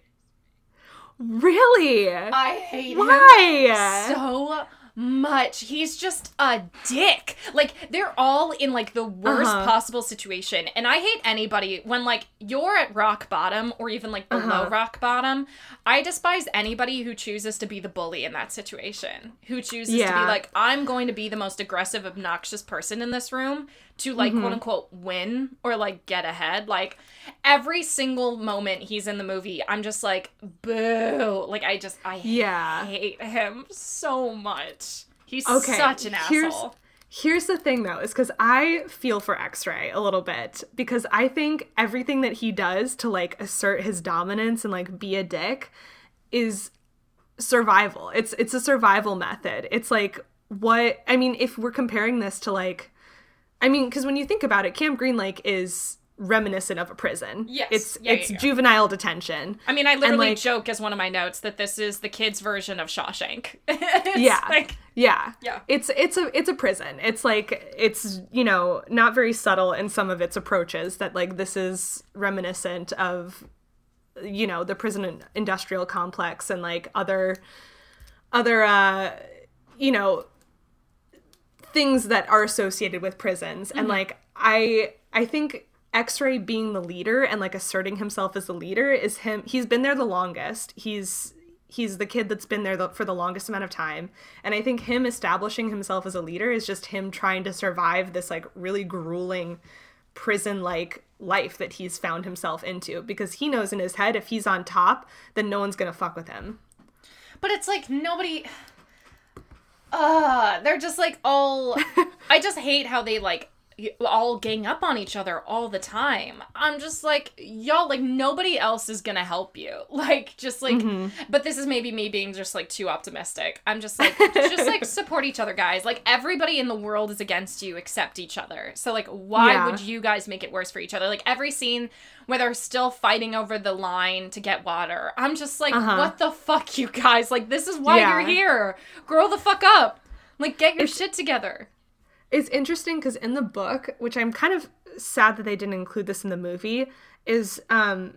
Really? I hate him Why? so much. He's just a dick. Like they're all in like the worst Uh-huh. possible situation. And I hate anybody when like you're at rock bottom or even like below Uh-huh. rock bottom. I despise anybody who chooses to be the bully in that situation. Who chooses to be like I'm going to be the most aggressive obnoxious person in this room to like Mm-hmm. quote unquote win or like get ahead. Like every single moment he's in the movie, I'm just like boo. Like I just I Yeah. hate him so much. He's Okay, such an here's- asshole. Here's the thing though, is because I feel for X Ray a little bit because I think everything that he does to like assert his dominance and like be a dick is survival. It's it's a survival method. It's like what I mean, if we're comparing this to like I mean, because when you think about it, Camp Green Lake is reminiscent of a prison. Yes. It's Yeah, yeah, it's yeah. juvenile detention. I mean, I literally like- joke as one of my notes that this is the kids' version of Shawshank. It's Yeah. like, Yeah. Yeah. It's it's a it's a prison. It's like it's, you know, not very subtle in some of its approaches that like this is reminiscent of you know, the prison industrial complex and like other other uh you know things that are associated with prisons and mm-hmm. like I I think X-Ray being the leader and like asserting himself as the leader is him he's been there the longest. He's he's the kid that's been there the, for the longest amount of time and I think him establishing himself as a leader is just him trying to survive this like really grueling prison like life that he's found himself into because he knows in his head if he's on top then no one's to fuck with him. but it's like nobody. Uh, they're just like all. I just hate how they like all gang up on each other all the time. I'm just like, y'all, like nobody else is gonna help you. Like, just like, but this is maybe me being just like too optimistic. I'm just like, just like support each other, guys. Like everybody in the world is against you except each other. So like, why Yeah. would you guys make it worse for each other? Like every scene where they're still fighting over the line to get water. I'm just like, Uh-huh. what the fuck, you guys? Like this is why Yeah. you're here. Grow the fuck up. Like get your shit together. It's interesting because in the book, which I'm kind of sad that they didn't include this in the movie, is um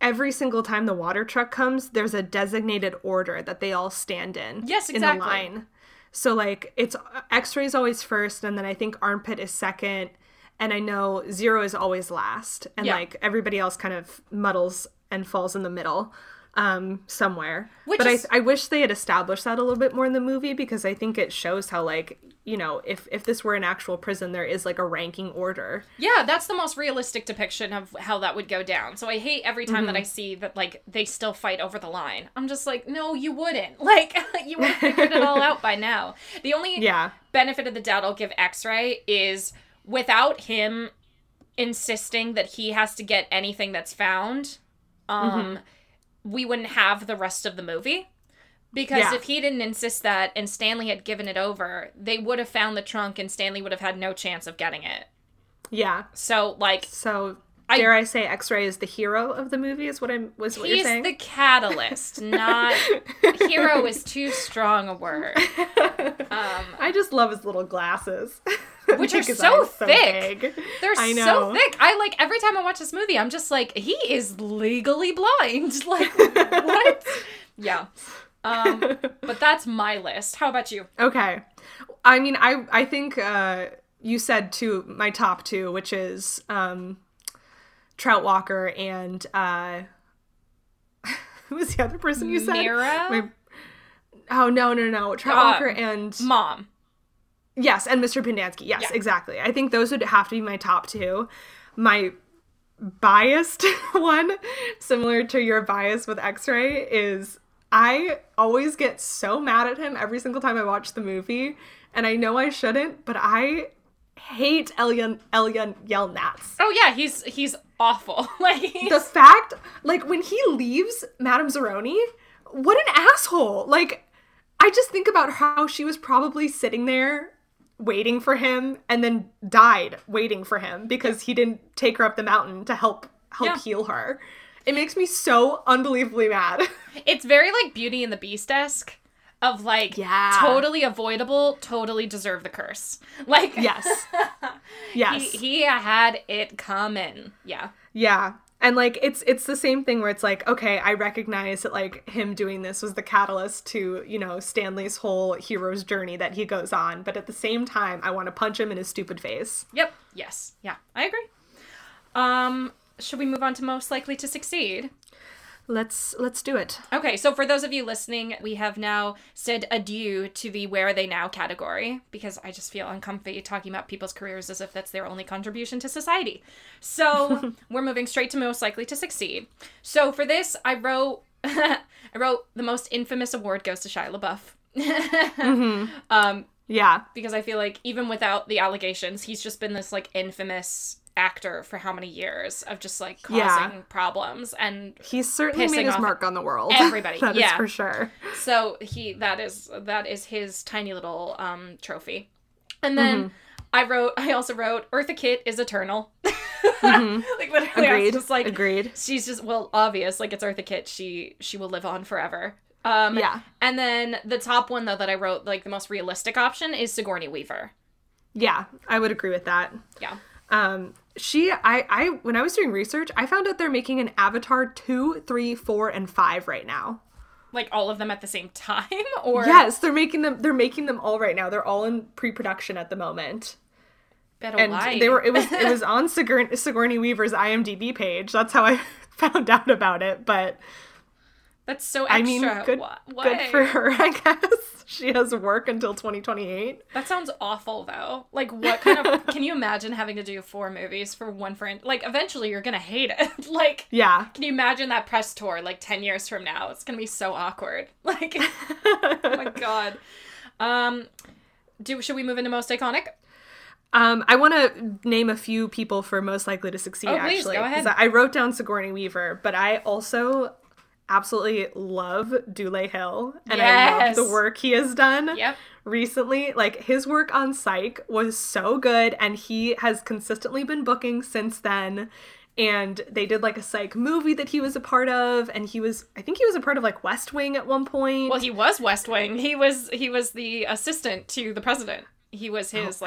every single time the water truck comes, there's a designated order that they all stand in. Yes, exactly. In the line. So like it's X-ray's always first, and then I think armpit is second, and I know zero is always last, and Yeah. like everybody else kind of muddles and falls in the middle. Um, somewhere, Which but is- I I wish they had established that a little bit more in the movie because I think it shows how like you know if if this were an actual prison, there is like a ranking order. Yeah, that's the most realistic depiction of how that would go down. So I hate every time Mm-hmm. that I see that like they still fight over the line. I'm just like, no, you wouldn't. Like you would have figured it all out by now. The only Yeah, benefit of the doubt I'll give X-Ray is without him insisting that he has to get anything that's found, um, Mm-hmm. We wouldn't have the rest of the movie. Because Yeah. if he didn't insist that and Stanley had given it over, they would have found the trunk and Stanley would have had no chance of getting it. yeah. So like So I- dare I say, X-ray is the hero of the movie? Is what I'm was what you're saying. he's the catalyst, not hero is too strong a word. Um, I just love his little glasses, Which are so thick. They're I so thick. I like every time I watch this movie, I'm just like, he is legally blind. Like what? yeah. Um, but that's my list. How about you? Okay. I mean, I I think uh, you said two my top two, which is um, Trout Walker and uh, who was the other person you said? Myra? My- oh no no no Trout Uh, Walker and Mom. yes and Mr. Pendanski. Yes, Yeah. exactly. I think those would have to be my top two. My biased one, similar to your bias with X-Ray, is I always get so mad at him every single time I watch the movie, and I know I shouldn't, but I hate Elyon Elyon Yelnats. Oh yeah, he's he's awful. like he's, The fact, like when he leaves Madame Zeroni, what an asshole! Like, I just think about how she was probably sitting there waiting for him and then died waiting for him because he didn't take her up the mountain to help help Yeah. heal her. It makes me so unbelievably mad. it's very like Beauty and the Beast esque. Of like Yeah. totally avoidable, totally deserve the curse. Like yes. Yes. he, he had it coming. Yeah. Yeah. And like it's it's the same thing where it's like, okay, I recognize that like him doing this was the catalyst to, you know, Stanley's whole hero's journey that he goes on, but at the same time I want to punch him in his stupid face. Yep. Yes. Yeah. I agree. Um, should we move on to most likely to succeed? Let's let's do it. Okay, so for those of you listening, we have now said adieu to the where are they now category because I just feel uncomfy talking about people's careers as if that's their only contribution to society. So we're moving straight to most likely to succeed. So for this, I wrote I wrote the most infamous award goes to Shia LaBeouf. Um, Yeah. because I feel like even without the allegations, he's just been this like infamous actor for how many years of just like causing Yeah. problems and He's certainly made his mark on the world. everybody, That is yeah. for sure. so he that is that is his tiny little um trophy and then I wrote. I also wrote Eartha Kitt is eternal. like literally, Agreed. just like Agreed. She's just well obvious. Like it's Eartha Kitt. She she will live on forever. Um, Yeah. And then the top one though that I wrote, like the most realistic option, is Sigourney Weaver. Yeah, I would agree with that. Yeah. Um, she, I, I, when I was doing research, I found out they're making an Avatar two, three, four, and five right now. Like all of them at the same time, or Yes, they're making them. They're making them all right now. They're all in pre-production at the moment. better and lie. they were it was it was on Sigourney, Sigourney Weaver's IMDb page. That's how I found out about it. But That's so extra. I mean, good good for her, I guess. She has work until 2028. That sounds awful though. Like what kind of can you imagine having to do four movies for one friend? Like eventually you're gonna hate it. like Yeah. can you imagine that press tour like ten years from now? It's gonna be so awkward. Like oh my god. Um do should we move into most iconic? Um, I want to name a few people for most likely to succeed. Oh, please, actually, go ahead. I wrote down Sigourney Weaver, but I also absolutely love Dule Hill, and I love the work he has done. Yep. recently. Like his work on Psych was so good, and he has consistently been booking since then. And they did like a Psych movie that he was a part of, and he was, I think he was a part of like West Wing at one point. Well he was West Wing. He was he was the assistant to the president. He was Oh, his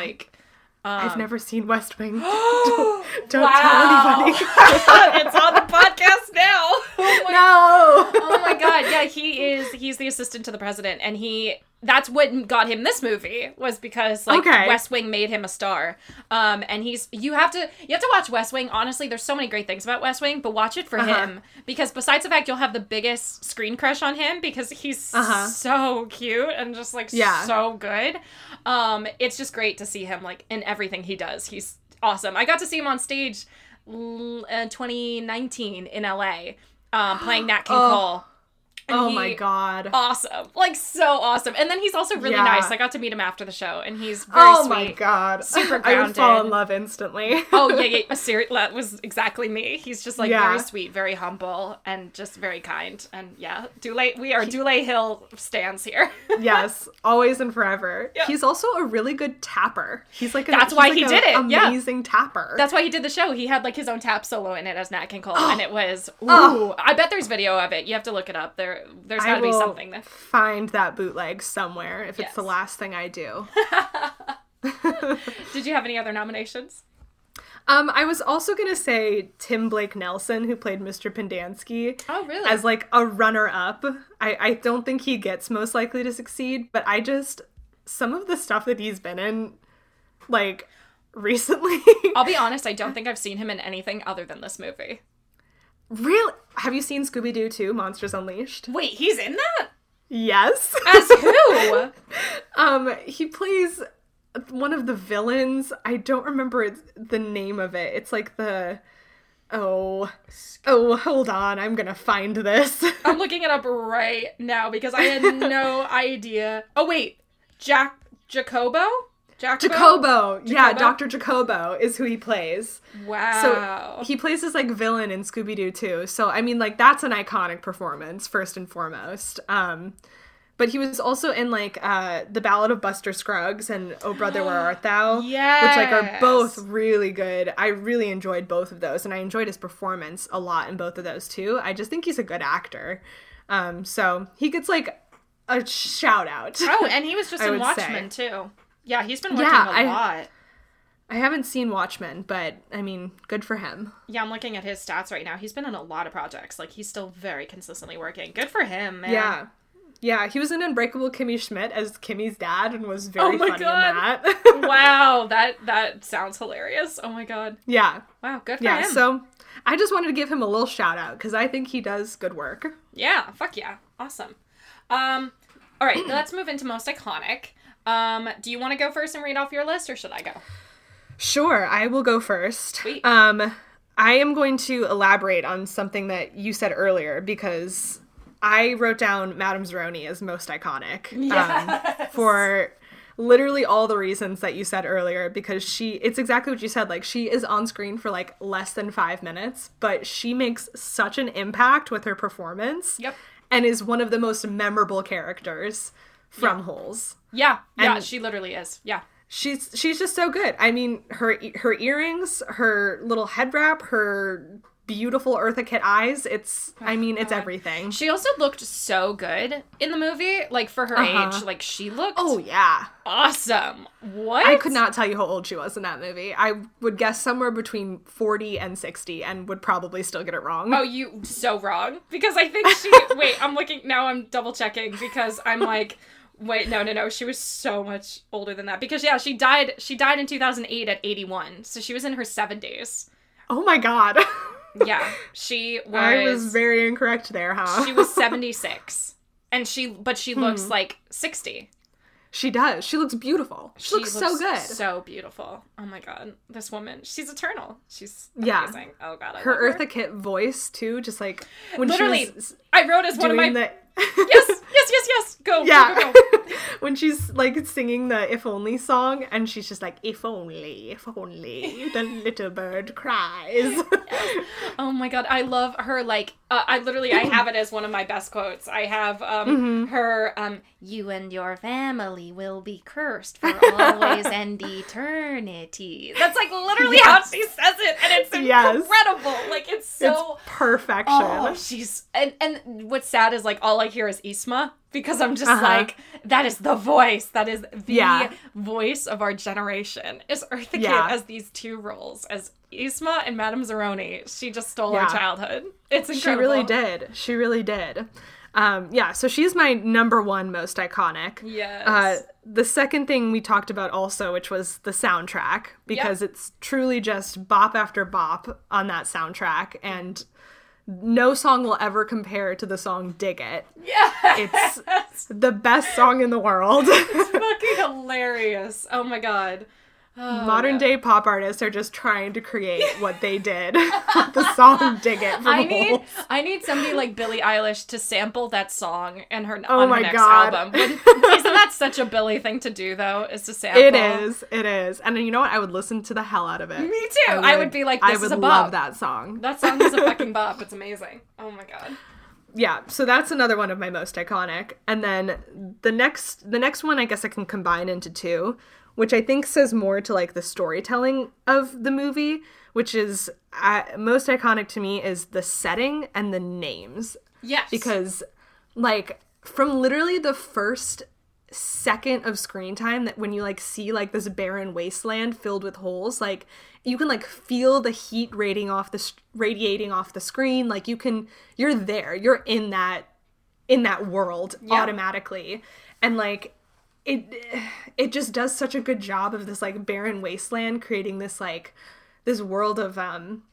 like I've um, never seen West Wing. don't, don't wow. tell anybody. it's on the podcast now. Oh my no. oh my god yeah he is he's the assistant to the president and he that's what got him this movie was because like Okay. west wing made him a star um and he's you have to you have to watch west wing honestly there's so many great things about west wing but watch it for Uh-huh. him because besides the fact you'll have the biggest screen crush on him because he's Uh-huh. so cute and just like Yeah. so good um it's just great to see him like in everything he does he's awesome i got to see him on stage uh, 2019 in la um playing nat king Oh. cole And Oh my god. awesome like so awesome and then he's also really Yeah. nice i got to meet him after the show and he's very Oh sweet my god. Super grounded. I would fall in love instantly. oh yeah yeah a ser- that was exactly me he's just like Yeah. very sweet very humble and just very kind and yeah Dule we are Dule Hill stands here yes, always and forever. Yeah. He's also a really good tapper. He's like a, That's he's why like he did it, yeah. Amazing tapper. That's why he did the show. He had like his own tap solo in it as Nat King Cole, Oh. and it was oh. ooh. I bet there's video of it. You have to look it up. There, there's got to be something. That... find that bootleg somewhere if it's the last thing I do. Did you have any other nominations? Um, I was also gonna say Tim Blake Nelson, who played Mr. Pendanski, Oh, really? as like a runner-up. I I don't think he gets most likely to succeed, but I just some of the stuff that he's been in, like recently. I'll be honest. I don't think I've seen him in anything other than this movie. Really, have you seen Scooby Doo 2: Monsters Unleashed? Wait, he's in that Yes. as who? Um, he plays one of the villains. I don't remember the name of it. It's like the oh oh hold on, I'm gonna find this. I'm looking it up right now because I had no idea. Oh wait, Jack Jacobo. Jacobo. Jacobo, yeah, Doctor Jacobo is who he plays. Wow. So he plays this like villain in Scooby Doo too. So I mean, like that's an iconic performance first and foremost. Um, but he was also in like uh, the Ballad of Buster Scruggs and Oh Brother Where Art Thou, yeah. which like are both really good. I really enjoyed both of those, and I enjoyed his performance a lot in both of those too. I just think he's a good actor. Um, so he gets like a shout out. oh, and he was just in Watchmen too. Yeah, he's been working Yeah, a I- lot. I haven't seen Watchmen, but I mean, good for him. Yeah, I'm looking at his stats right now. He's been in a lot of projects. Like he's still very consistently working. Good for him, man. Yeah. Yeah, he was in Unbreakable Kimmy Schmidt as Kimmy's dad and was very Oh my funny God. in that. Wow, that that sounds hilarious. Oh my god. yeah. Wow, good for Yeah, him. so I just wanted to give him a little shout out because I think he does good work. Yeah, fuck yeah. Awesome. Um all right, let's move into most iconic. Um do you want to go first and read off your list or should I go? Sure, I will go first. Sweet. Um, I am going to elaborate on something that you said earlier because I wrote down Madame Zeroni as most iconic um, for literally all the reasons that you said earlier because she it's exactly what you said like she is on screen for like less than 5 minutes but she makes such an impact with her performance Yep. and is one of the most memorable characters from Holes Yeah. Yeah, And- she literally is. Yeah. she's she's just so good. I mean, her her earrings, her little head wrap, her beautiful Eartha Kitt eyes. It's I mean, it's everything. She also looked so good in the movie. Like for her Uh-huh. age, like she looked Oh yeah. awesome. What? I could not tell you how old she was in that movie. I would guess somewhere between 40 and 60 and would probably still get it wrong. Oh, you so wrong. Because I think she. wait, I'm looking now. I'm double checking because I'm like, wait, no, no, no. She was so much older than that. Because yeah, she died. She died in 2008 at 81, so she was in her 70s. Oh my god. Yeah, she was. I was very incorrect there, huh? she was 76, and she, but she looks Hmm. like 60. She does. She looks beautiful. She, looks, so good. So beautiful. Oh my god, this woman. She's eternal. She's Yeah. Oh god, I her Eartha Kitt voice too, just like when Literally, she was I wrote as one of my. the Yes, yes, yes, yes. Go. yeah Go, go, go. when she's like singing the if only song and she's just like if only if only the little bird cries Oh my god, I love her. Like, uh, I literally, I have it as one of my best quotes. I have um Mm-hmm. her um, "You and your family will be cursed for always and eternity." That's like literally how she says it, and it's Yes. incredible. Like, it's so. it's perfection Oh, she's and and what's sad is like all I hear is Yzma because I'm just Uh-huh. like that is the voice that is the Yeah. voice of our generation is Eartha Yeah. Kitt as these two roles as Yzma and Madame Zeroni. She just stole Yeah. our childhood. It's incredible. she really did she really did um yeah so she's my number one most iconic Yes. Uh, the second thing we talked about also, which was the soundtrack, because it's truly just bop after bop on that soundtrack, and no song will ever compare to the song Dig It. yeah. It's the best song in the world. It's fucking hilarious. Oh my god. Oh, Modern yeah. day pop artists are just trying to create what they did the song Dig It I need Holes. I need somebody like Billie Eilish to sample that song and her Oh on her next God. album. Wouldn't- Isn't that such a Billie thing to do though? Is to sample. It is, it is. And you know what? I would listen to the hell out of it. Me too. I would be like, I this would is a love that song. That song is a fucking bop. It's amazing. Oh my god. yeah so that's another one of my most iconic and then the next the next one i guess i can combine into two which i think says more to like the storytelling of the movie which is uh, most iconic to me is the setting and the names Yes. because like from literally the first second of screen time that when you like see like this barren wasteland filled with holes like you can like feel the heat radiating off the radiating off the screen like you can you're there you're in that in that world Yeah. automatically and like it it just does such a good job of this like barren wasteland creating this like this world of um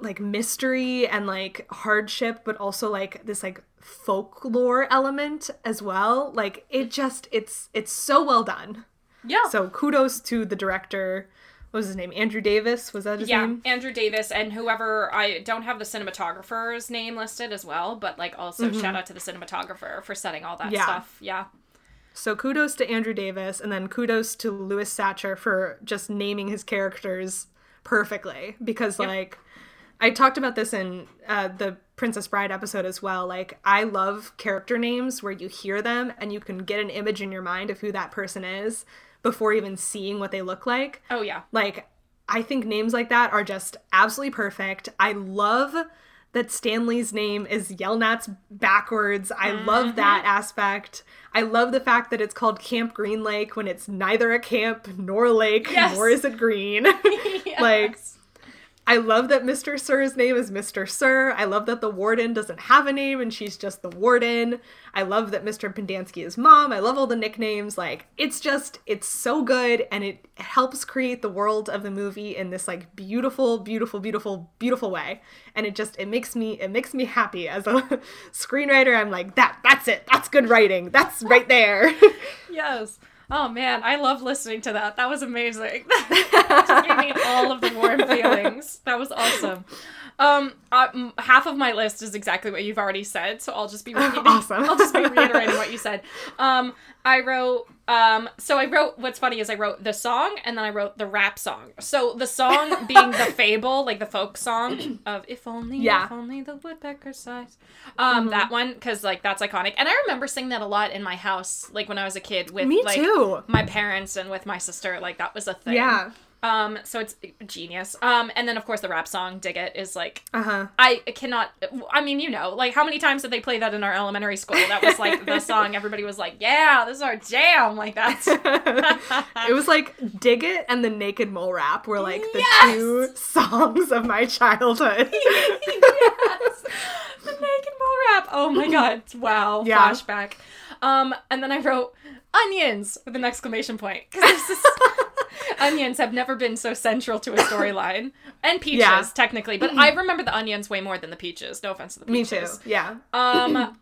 like mystery and like hardship but also like this like folklore element as well like it just it's it's so well done yeah. so kudos to the director what was his name andrew davis was that his yeah, name Yeah, Andrew Davis and whoever I don't have the cinematographer's name listed as well, but like also shout out to the cinematographer for setting all that Mm-hmm. Yeah. stuff. Yeah. So kudos to andrew davis and then kudos to louis sachar for just naming his characters perfectly because like i talked about this in uh, the princess bride episode as well like i love character names where you hear them and you can get an image in your mind of who that person is before even seeing what they look like. Oh yeah. like i think names like that are just absolutely perfect. I love that stanley's name is yelnats backwards. I love mm-hmm. that aspect. I love the fact that it's called camp green lake when it's neither a camp nor a lake Yes. nor is it green. Like I love that Mr. Sir's name is Mr. Sir. I love that the warden doesn't have a name and she's just the warden. I love that Mr. Pendanski is mom. I love all the nicknames. Like, it's just, it's so good and it helps create the world of the movie in this like beautiful, beautiful, beautiful, beautiful way. And it just, it makes me, it makes me happy as a screenwriter. I'm like, that, that's it. That's good writing. That's right there. Yes. Oh man, I love listening to that. That was amazing. Just gave me all of the warm feelings. That was awesome. Um, uh, half of my list is exactly what you've already said, so I'll just be repeating. Awesome. I'll just be reiterating what you said. Um, I wrote Um, so I wrote. What's funny is I wrote the song and then I wrote the rap song. So the song being the fable, like the folk song of "If only, Yeah. if only the woodpecker sighs." Um, that one because like that's iconic, and I remember singing that a lot in my house, like when I was a kid with Me like too. my parents and with my sister. Like that was a thing. Yeah. Um, so it's genius. Um, and then of course the rap song "Dig It" is like Uh huh. I cannot. I mean, you know, like how many times did they play that in our elementary school? That was like the song. Everybody was like, "Yeah, this is our jam." Like that's. it was like Dig It and the Naked Mole Rap were like the Yes! two songs of my childhood. yes, the naked mole rap. Oh my god! Wow. Yeah. Flashback. Um, and then I wrote onions with an exclamation point because this is. onions have never been so central to a storyline, and peaches Yeah. technically, but I remember the onions way more than the peaches. No offense to the peaches. Me too. Yeah. Um,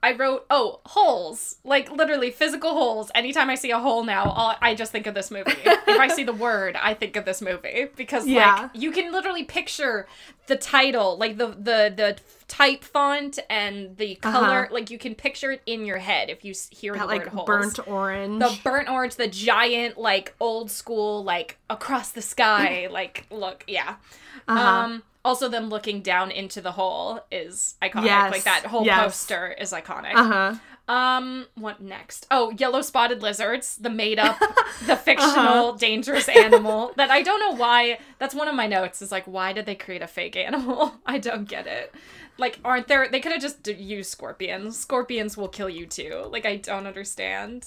I wrote, oh, holes. Like, literally, physical holes. Anytime I see a hole now, I'll, I just think of this movie. if I see the word, I think of this movie. Because, Yeah. like, you can literally picture the title, like, the, the, the type font and the color. Uh-huh. Like, you can picture it in your head if you hear That the word like holes. burnt orange. the burnt orange, the giant, like, old school, like, across the sky, like, look, yeah. Uh-huh. Um, also, them looking down into the hole is iconic. Yes, Like that whole yes. poster is iconic. uh huh. Um, what next? Oh, yellow spotted lizards, the made up, the fictional Uh-huh. dangerous animal that I don't know why. That's one of my notes. Is like, why did they create a fake animal? I don't get it. Like, aren't there? They could have just used scorpions. Scorpions will kill you too. Like, I don't understand.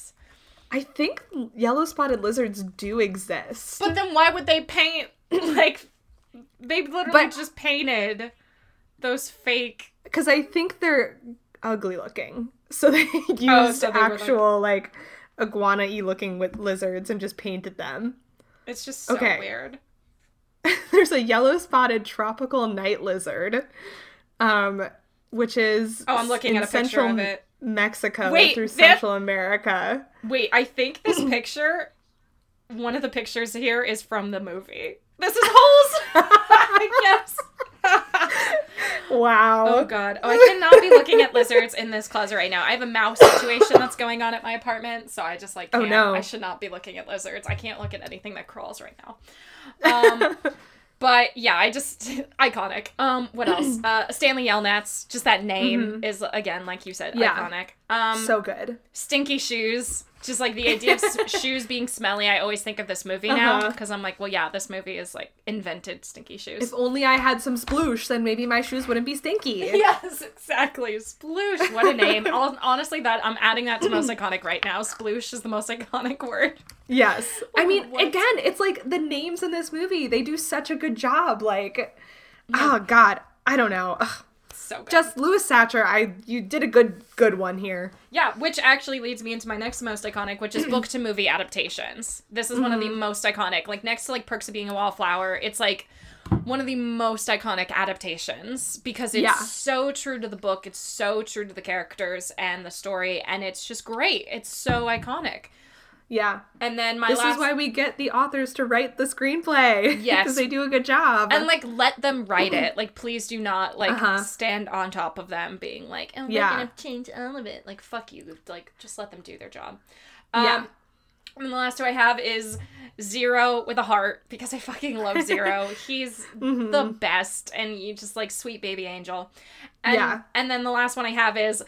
I think yellow spotted lizards do exist. But then why would they paint like? They literally But- just painted those fake. Because I think they're ugly looking. So they used Oh, so they were, like- actual like, iguana y looking with lizards and just painted them. It's just so Okay. weird. There's a yellow spotted tropical night lizard, um, which is Oh, I'm looking in at a picture central of it. Mexico Wait, through that- Central America. Wait, I think this picture, one of the pictures here is from the movie. This is holes. yes. Wow. oh god. Oh, I cannot be looking at lizards in this closet right now. I have a mouse situation that's going on at my apartment, so I just like Oh, can't. no. I should not be looking at lizards. I can't look at anything that crawls right now. Um, but yeah, I just iconic. Um, what else? Uh, Stanley Yelnats. Just that name is again, like you said, Mm-hmm. Yeah. iconic. Um, so good. stinky shoes. Just like the idea of shoes being smelly, I always think of this movie now Uh-huh. because I'm like, well, yeah, this movie is like invented stinky shoes. If only I had some sploosh, then maybe my shoes wouldn't be stinky. yes, exactly. Sploosh, what a name. Honestly, that I'm adding that to most iconic right now. Sploosh is the most iconic word. Yes. I mean, What? again, it's like the names in this movie, they do such a good job. Like, oh god, I don't know. Ugh. So good. Just Louis Sachar, I you did a good good one here. yeah, which actually leads me into my next most iconic, which is book to movie adaptations. This is one of the Mm-hmm. most iconic. Like next to like Perks of Being a Wallflower, it's like one of the most iconic adaptations because it's Yeah. so true to the book, it's so true to the characters and the story, and it's just great. It's so iconic. Yeah. And then my This last is why we get the authors to write the screenplay. Yes. Because they do a good job. and like let them write it. Like please do not like Uh-huh. stand on top of them being like, "Oh, we're Yeah. gonna change all of it." Like fuck you. Like just let them do their job. Um, Yeah. And the last two I have is Zero with a heart because I fucking love Zero. He's Mm-hmm. the best, and you just like sweet baby angel. And, Yeah. And then the last one I have is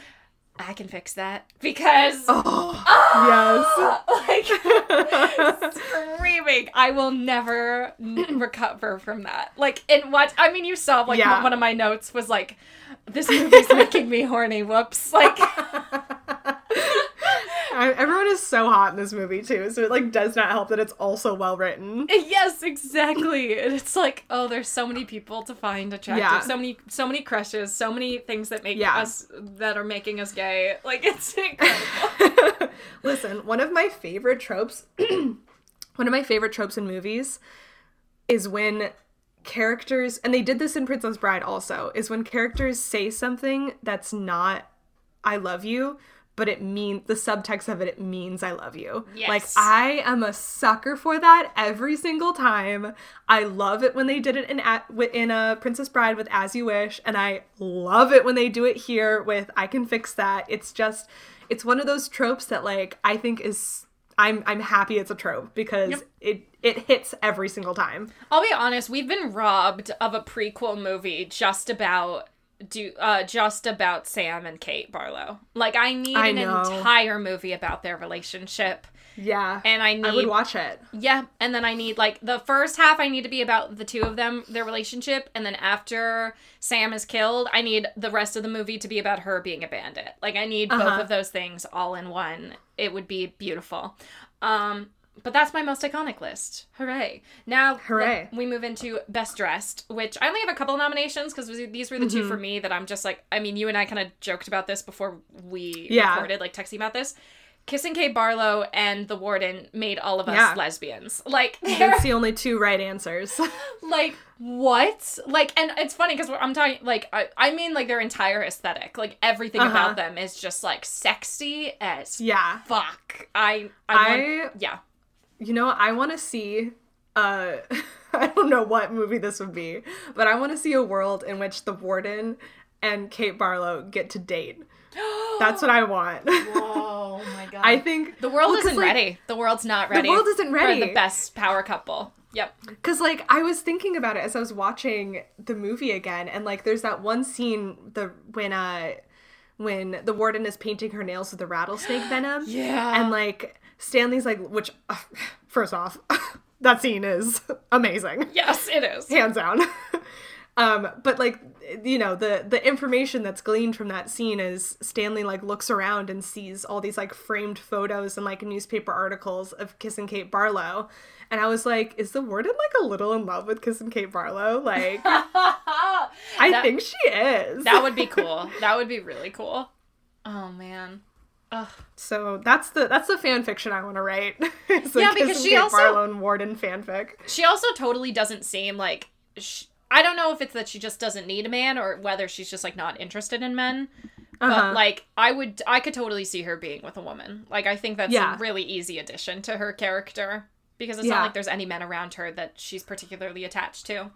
I can fix that because. oh, ah! yes. Like screaming. I will never n- recover from that. Like in what i mean you saw like Yeah. one of my notes was like this movie's making me horny. Whoops. Like I- everyone is so hot in this movie too, so it like does not help that it's also well written. yes exactly and it's like oh there's so many people to find attractive Yeah. so many so many crushes so many things that make Yeah. us that are making us gay like it's incredible Listen, one of my favorite tropes, one of my favorite tropes in movies is when characters, and they did this in Princess Bride also, is when characters say something that's not I love you, but it means the subtext of it it means I love you. yes. Like I am a sucker for that every single time. I love it when they did it in A- in a Princess Bride with As You Wish, and I love it when they do it here with I Can Fix That. It's just it's one of those tropes that like I think is I'm I'm happy it's a trope because Yep. it it hits every single time. I'll be honest, we've been robbed of a prequel movie just about do uh just about Sam and Kate Barlow. Like I need I an know. entire movie about their relationship. Yeah. And I need I would watch it. Yeah, and then I need like the first half I need to be about the two of them, their relationship, and then after Sam is killed, I need the rest of the movie to be about her being a bandit. Like I need both Uh-huh. of those things all in one. It would be beautiful. Um but that's my most iconic list. Hooray. Now Hooray. we move into best dressed, which I only have a couple nominations because these were the two Mm-hmm. for me that I'm just like I mean, you and I kind of joked about this before we Yeah. recorded, like texting about this. Kissing Kate Barlow and the warden made all of us Yeah. lesbians. Like, That's the only two right answers. like what? Like, and it's funny because I'm talking like I, I mean like their entire aesthetic, like everything Uh-huh. about them is just like sexy as yeah. fuck. I I, I- want, yeah. You know, I want to see uh I don't know what movie this would be, but I want to see a world in which the warden and Kate Barlow get to date. That's what I want. Oh my god. I think the world well, isn't like, ready. The world's not ready. The world isn't ready For the best power couple. Yep. Cause like I was thinking about it as I was watching the movie again, and like there's that one scene the when uh when the warden is painting her nails with the rattlesnake venom. Yeah. And like Stanley's like, which uh, first off, that scene is amazing, Yes, it is. hands down. um, but like you know the the information that's gleaned from that scene is Stanley like looks around and sees all these like framed photos and like newspaper articles of Kiss and Kate Barlow, and I was like, is the warden like a little in love with Kiss and Kate Barlow? Like, I That- think she is. That would be cool. That would be really cool. Oh man. Ugh. so that's the that's the fan fiction I want to write. Yeah, because she Kate also- Barlow and Warden fanfic. She also totally doesn't seem like. Sh- I don't know if it's that she just doesn't need a man or whether she's just like not interested in men. Uh-huh. But like, I would, I could totally see her being with a woman. Like, I think that's Yeah. a really easy addition to her character because it's Yeah. not like there's any men around her that she's particularly attached to.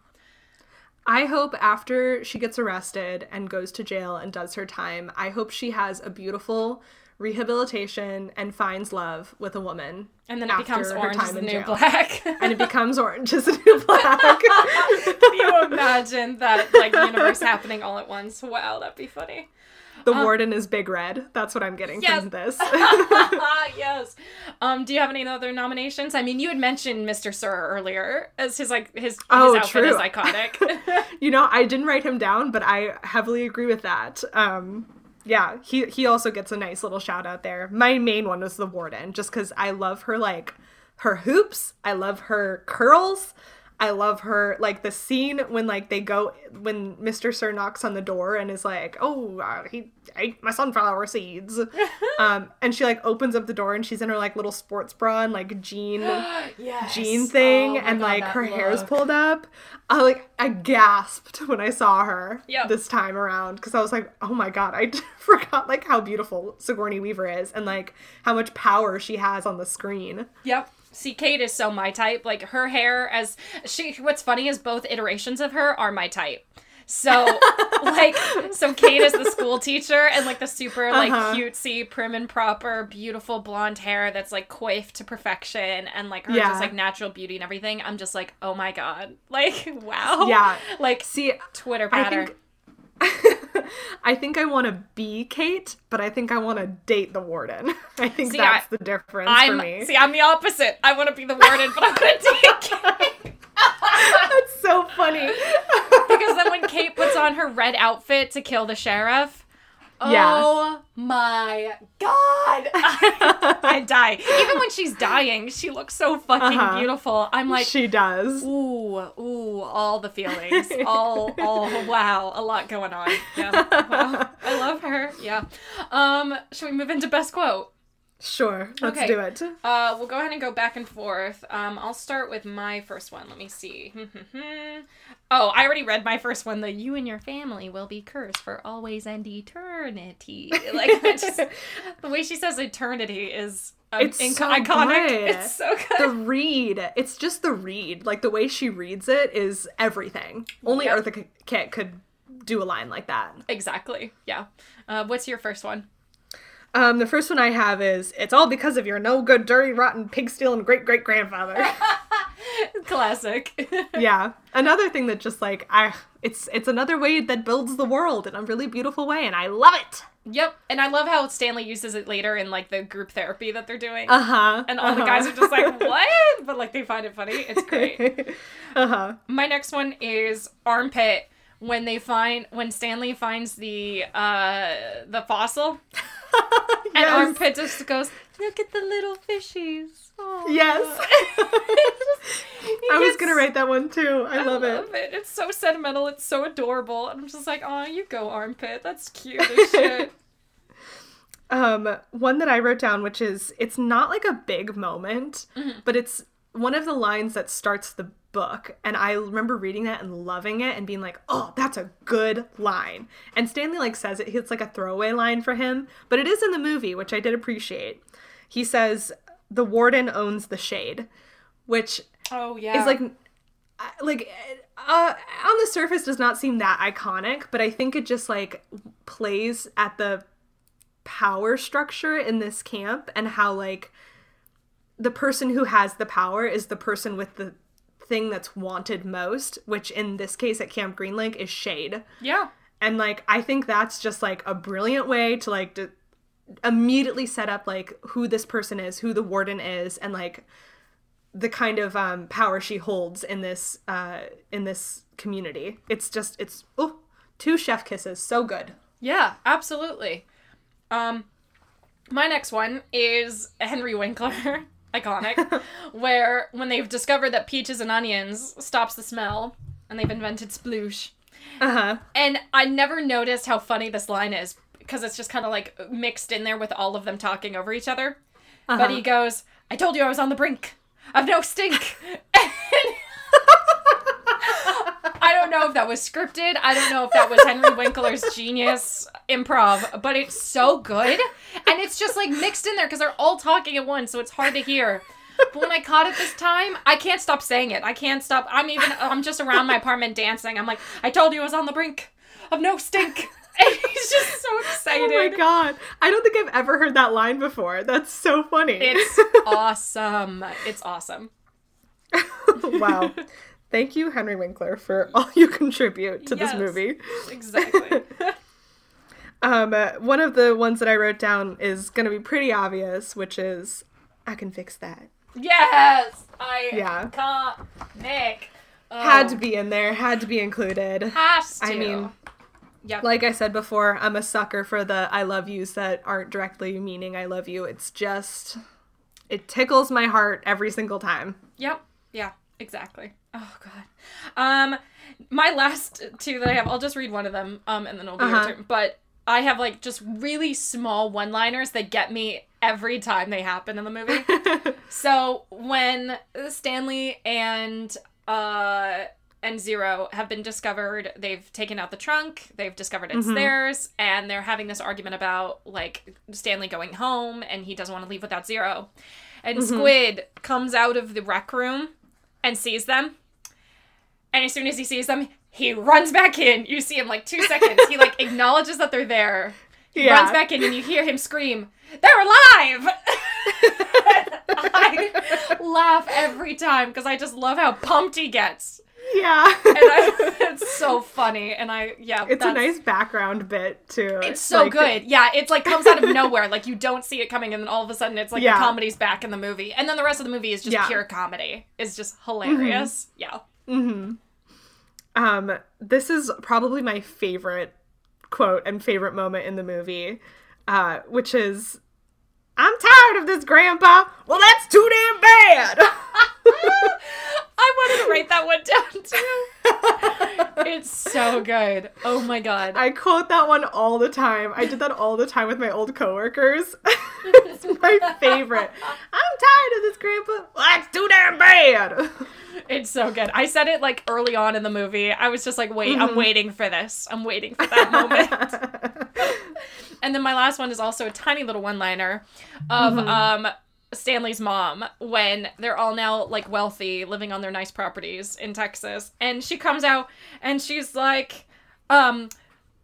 I hope after she gets arrested and goes to jail and does her time, I hope she has a beautiful rehabilitation and finds love with a woman. And then it becomes orange is the new jail. black. And it becomes orange is the new black. Can you imagine that like universe happening all at once? Wow, that'd be funny. the warden is big red. That's what I'm getting Yes. from this. Yes. Um, do you have any other nominations? I mean, you had mentioned Mr. Sir earlier as his like his, Oh, his outfit true. is iconic. you know, I didn't write him down, but I heavily agree with that. Um, yeah, he he also gets a nice little shout out there. My main one was the warden, just because I love her like her hoops. I love her curls. I love her like the scene when like they go when Mr. Sir knocks on the door and is like, "Oh, uh, he ate my sunflower seeds," um, and she like opens up the door and she's in her like little sports bra and like jean yes. jean thing Oh and God, like her hair's look. pulled up. I like I gasped when I saw her Yep. this time around because I was like, oh my god, I forgot like how beautiful Sigourney Weaver is and like how much power she has on the screen. Yep. See, Kate is so my type. Like her hair, as she. What's funny is both iterations of her are my type. So, like, so Kate is the school teacher and like the super like Uh-huh. cutesy, prim and proper, beautiful blonde hair that's like coiffed to perfection and like her Yeah. just like natural beauty and everything. I'm just like, oh my god, like wow, Yeah. like See, Twitter I think I think I want to be Kate, but I think I want to date the warden. I think See, that's I- the difference I'm for me. see, I'm the opposite. I want to be the warden, but I'm gonna date Kate. that's so funny. because then when Kate puts on her red outfit to kill the sheriff, Yeah. oh my god, I die. Even when she's dying, she looks so fucking Uh-huh. beautiful. I'm like, she does. ooh, ooh, all the feelings, all, all, wow, a lot going on. Yeah, wow, I love her. Yeah. Um, should we move into best quote? Sure, let's Okay. do it. Uh, we'll go ahead and go back and forth. Um, I'll start with my first one. Let me see. oh, I already read my first one. The "You and your family will be cursed for always and eternity." Like just, the way she says eternity is um, It's inc- so iconic. good. It's so good. the read it's just the read like the way she reads it is everything only Yep. eartha kitt could do a line like that exactly. Yeah. Uh, what's your first one? Um, the first one I have is it's all because of your no good, dirty, rotten, pig stealing great great grandfather. Classic. yeah. Another thing that just like I it's it's another way that builds the world in a really beautiful way and I love it. yep. And I love how Stanley uses it later in like the group therapy that they're doing. Uh-huh. and all the guys are just like, what? But like they find it funny. It's great. uh-huh. My next one is armpit when they find when Stanley finds the uh the fossil and armpit just goes, Look at the little fishies. Aw." Yes. I was going to write that one too. I, I love, it. I love, it. It's so sentimental. It's so adorable. And I'm just like, oh, you go armpit. That's cute as shit. um one that i wrote down which is it's not like a big moment but it's one of the lines that starts the book and i remember reading that and loving it and being like oh that's a good line and stanley like says it it's like a throwaway line for him but it is in the movie which i did appreciate he says the warden owns the shade which oh yeah. is like like uh, on the surface does not seem that iconic but i think it just like plays at the power structure in this camp and how like the person who has the power is the person with the thing that's wanted most which in this case at camp green lake is shade. Yeah. and like i think that's just like a brilliant way to like to immediately set up like who this person is who the warden is and like the kind of um, power she holds in this uh, in this community. It's just it's oh two chef kisses. So good. Yeah, absolutely. Um, my next one is Henry Winkler, iconic, where when they've discovered that peaches and onions stops the smell, and they've invented sploosh. uh-huh And I never noticed how funny this line is because it's just kind of like mixed in there with all of them talking over each other. But he goes, "I told you I was on the brink of no stink." I don't know if that was scripted. I don't know if that was Henry Winkler's genius improv, but it's so good. And it's just like mixed in there because they're all talking at once, so it's hard to hear. But when I caught it this time, I can't stop saying it. I can't stop. I'm even, I'm just around my apartment dancing. I'm like, I told you I was on the brink of no stink. And he's just so excited. oh my god i don't think i've ever heard that line before that's so funny It's awesome. It's awesome. wow thank you henry winkler for all you contribute to this movie Exactly. Um, uh, one of the ones that I wrote down is going to be pretty obvious, which is I can fix that. yes, I Yeah. can't make. Had to be in there, had to be included. Has to. I mean, yep. like I said before, I'm a sucker for the I love yous that aren't directly meaning I love you. It's just, it tickles my heart every single time. Yep. Yeah. Exactly. Oh god. Um, my last two that I have, I'll just read one of them. Um, and then it'll be your Uh-huh. turn. But I have like just really small one-liners that get me every time they happen in the movie. so when Stanley and uh and Zero have been discovered, they've taken out the trunk, they've discovered it's theirs, and they're having this argument about like Stanley going home and he doesn't want to leave without Zero. And Squid comes out of the rec room and sees them. And as soon as he sees them, he runs back in. You see him like two seconds. He like acknowledges that they're there. He Yeah. runs back in and you hear him scream, They're alive! I laugh every time because I just love how pumped he gets. Yeah. And I, it's so funny. And I, yeah. it's a nice background bit, too. It's so Like, good. Yeah, it's like comes out of nowhere. Like you don't see it coming, and then all of a sudden it's like Yeah. the comedy's back in the movie, and then the rest of the movie is just Yeah. pure comedy. It's just hilarious. Yeah. Um, this is probably my favorite quote and favorite moment in the movie, uh, which is, "I'm tired of this, Grandpa." Well, that's too damn bad. I wanted to write that one down too. it's so good. Oh my god. I quote that one all the time. I did that all the time with my old coworkers. it's my favorite. I'm tired of this, Grandpa. Well, that's too damn bad. It's so good. I said it like early on in the movie. I was just like, wait, I'm Mm-hmm. waiting for this. I'm waiting for that moment. and then my last one is also a tiny little one liner of Mm-hmm. um Stanley's mom when they're all now like wealthy, living on their nice properties in Texas. And she comes out and she's like, um,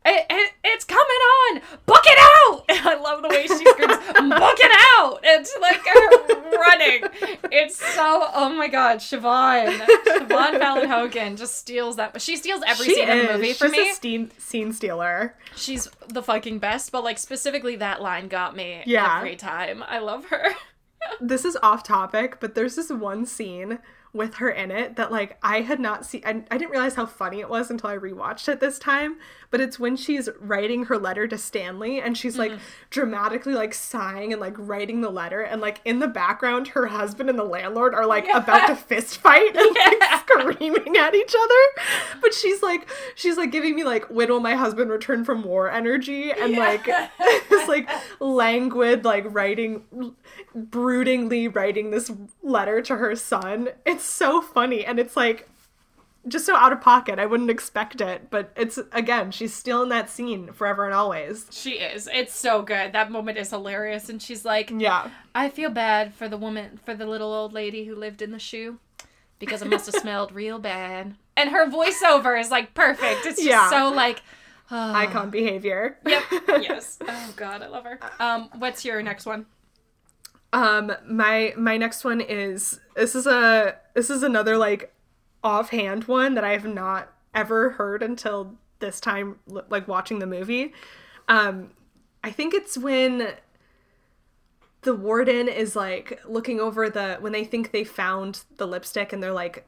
it, it, it's coming on. Book it out. and I love the way she screams, book it out. It's like her running. It's so, oh my God, Siobhan. Siobhan Fallon Hogan just steals that. She steals every She scene in the movie for She's me. a scene, scene stealer. She's the fucking best, but like specifically that line got me Yeah. every time. I love her. This is off topic, but there's this one scene with her in it that like I had not seen. I, I didn't realize how funny it was until I rewatched it this time. But it's when she's writing her letter to Stanley and she's like mm-hmm. dramatically like sighing and like writing the letter, and like in the background, her husband and the landlord are like about to fist fight and like screaming at each other. But she's like she's like giving me like when will my husband return from war energy and like this like languid like writing broodingly writing this letter to her son. It's so funny and it's like just so out of pocket. I wouldn't expect it, but it's again, she's still in that scene forever and always. She is. It's so good. That moment is hilarious. And she's like, Yeah. I feel bad for the woman, for the little old lady who lived in the shoe because it must have smelled real bad. And her voiceover is like perfect. It's just Yeah. so like, oh. Icon behavior. Yep. yes. Oh God, I love her. Um, what's your next one? Um my my next one is this is a this is another like offhand one that I have not ever heard until this time like watching the movie. Um I think it's when the warden is like looking over the when they think they found the lipstick and they're like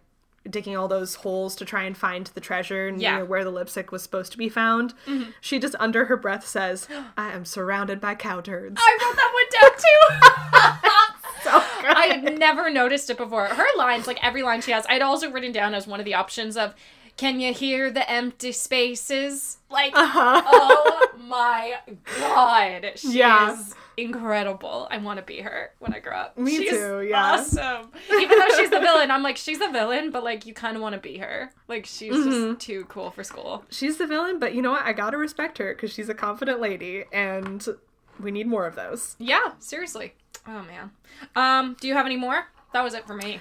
digging all those holes to try and find the treasure near Yeah. where the lipstick was supposed to be found. She just under her breath says, "I am surrounded by cow turds." I wrote that one down too. so good. I had never noticed it before. Her lines, like every line she has, I'd also written down as one of the options of, "Can you hear the empty spaces?" Like, Uh-huh. oh my god, she Yeah. is incredible. I want to be her when I grow up. Me she's too, yeah. awesome. Even though she's the villain, I'm like, she's the villain, but like, you kind of want to be her. Like, she's Mm-hmm. just too cool for school. she's the villain, but you know what? I gotta respect her because she's a confident lady, and we need more of those. Yeah, seriously. Oh man. Um, do you have any more? That was it for me.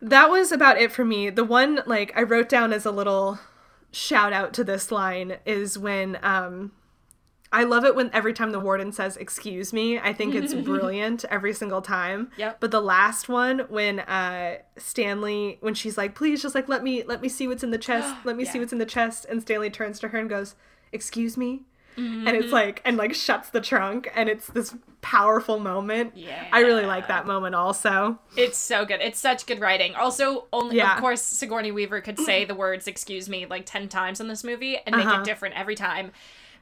That was about it for me. The one like I wrote down as a little shout out to this line is when um I love it when every time the warden says excuse me. I think it's brilliant every single time. Yep. But the last one when uh Stanley when she's like please just like let me let me see what's in the chest. Let me see what's in the chest and Stanley turns to her and goes, "Excuse me?" Mm-hmm. And it's like and like shuts the trunk and it's this powerful moment. Yeah. I really like that moment also. It's so good. It's such good writing. Also, only Yeah. of course Sigourney Weaver could say the words "excuse me" like ten times in this movie and make Uh-huh. it different every time.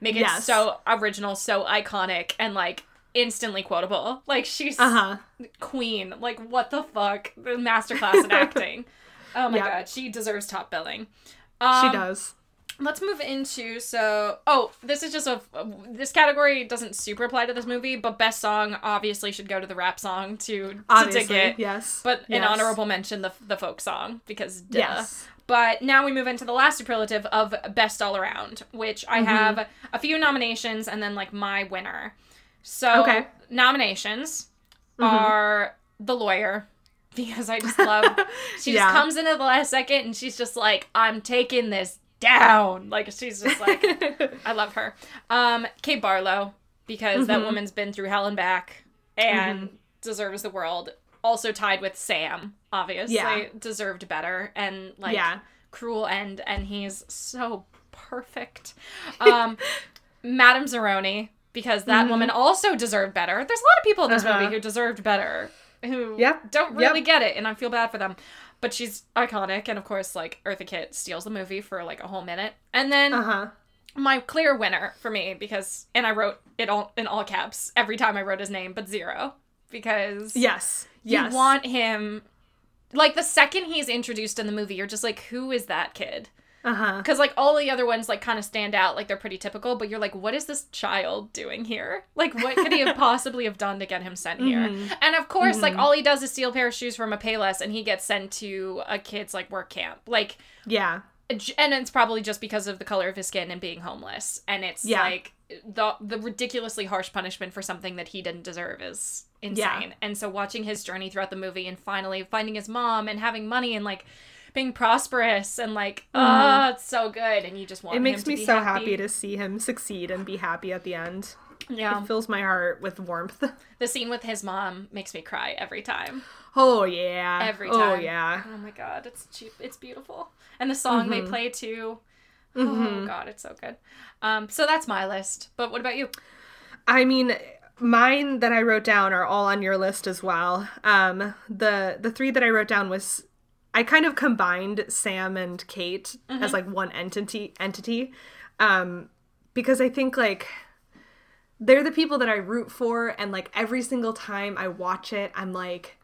Make it Yes. so original, so iconic, and like instantly quotable. Like she's Uh-huh. queen. Like what the fuck? The masterclass in acting. Oh my Yeah. god, she deserves top billing. She Um, does. Let's move into so. Oh, this is just a. This category doesn't super apply to this movie, but best song obviously should go to the rap song to to Obviously, dig it. yes. But an honorable mention the the folk song because duh. Yes. But now we move into the last superlative of best all around, which Mm-hmm. I have a few nominations and then like my winner. So Okay. nominations Mm-hmm. are the lawyer because I just love she Yeah. just comes in at the last second and she's just like I'm taking this down. Like she's just like I love her. Um Kate Barlow because that Mm-hmm. woman's been through hell and back and deserves the world. Also tied with Sam, obviously. Yeah. Deserved better and like Yeah. cruel end and he's so perfect. Um Madame Zeroni because that woman also deserved better. There's a lot of people in this Mm-hmm. Uh-huh. movie who deserved better who Yep. don't really Yep. get it and I feel bad for them. But she's iconic and of course like Eartha Kitt steals the movie for like a whole minute. And then Uh huh. my clear winner for me because and I wrote it all in all caps every time I wrote his name but zero because Yes. you Yes. want him like the second he's introduced in the movie you're just like who is that kid Uh huh. because like all the other ones like kind of stand out like they're pretty typical but you're like what is this child doing here like what could he have possibly have done to get him sent here Mm-hmm. and of course like all he does is steal a pair of shoes from a payless and he gets sent to a kid's like work camp like Yeah. and it's probably just because of the color of his skin and being homeless and it's Yeah. like the the ridiculously harsh punishment for something that he didn't deserve is insane Yeah. and so watching his journey throughout the movie and finally finding his mom and having money and like being prosperous and like, oh, it's so good, and you just want Mm-hmm. It makes me so happy. happy to see him succeed and be happy at the end. Yeah, It fills my heart with warmth. the scene with his mom makes me cry every time. Oh yeah. Every Oh yeah. Oh my god, it's cheap. It's beautiful, and the song they play too. Oh god, it's so good. Um, so that's my list. But what about you? I mean, mine that I wrote down are all on your list as well. Um, the the three that I wrote down was I kind of combined Sam and Kate as like one entity entity, um, because I think like they're the people that I root for, and like every single time I watch it, I'm like.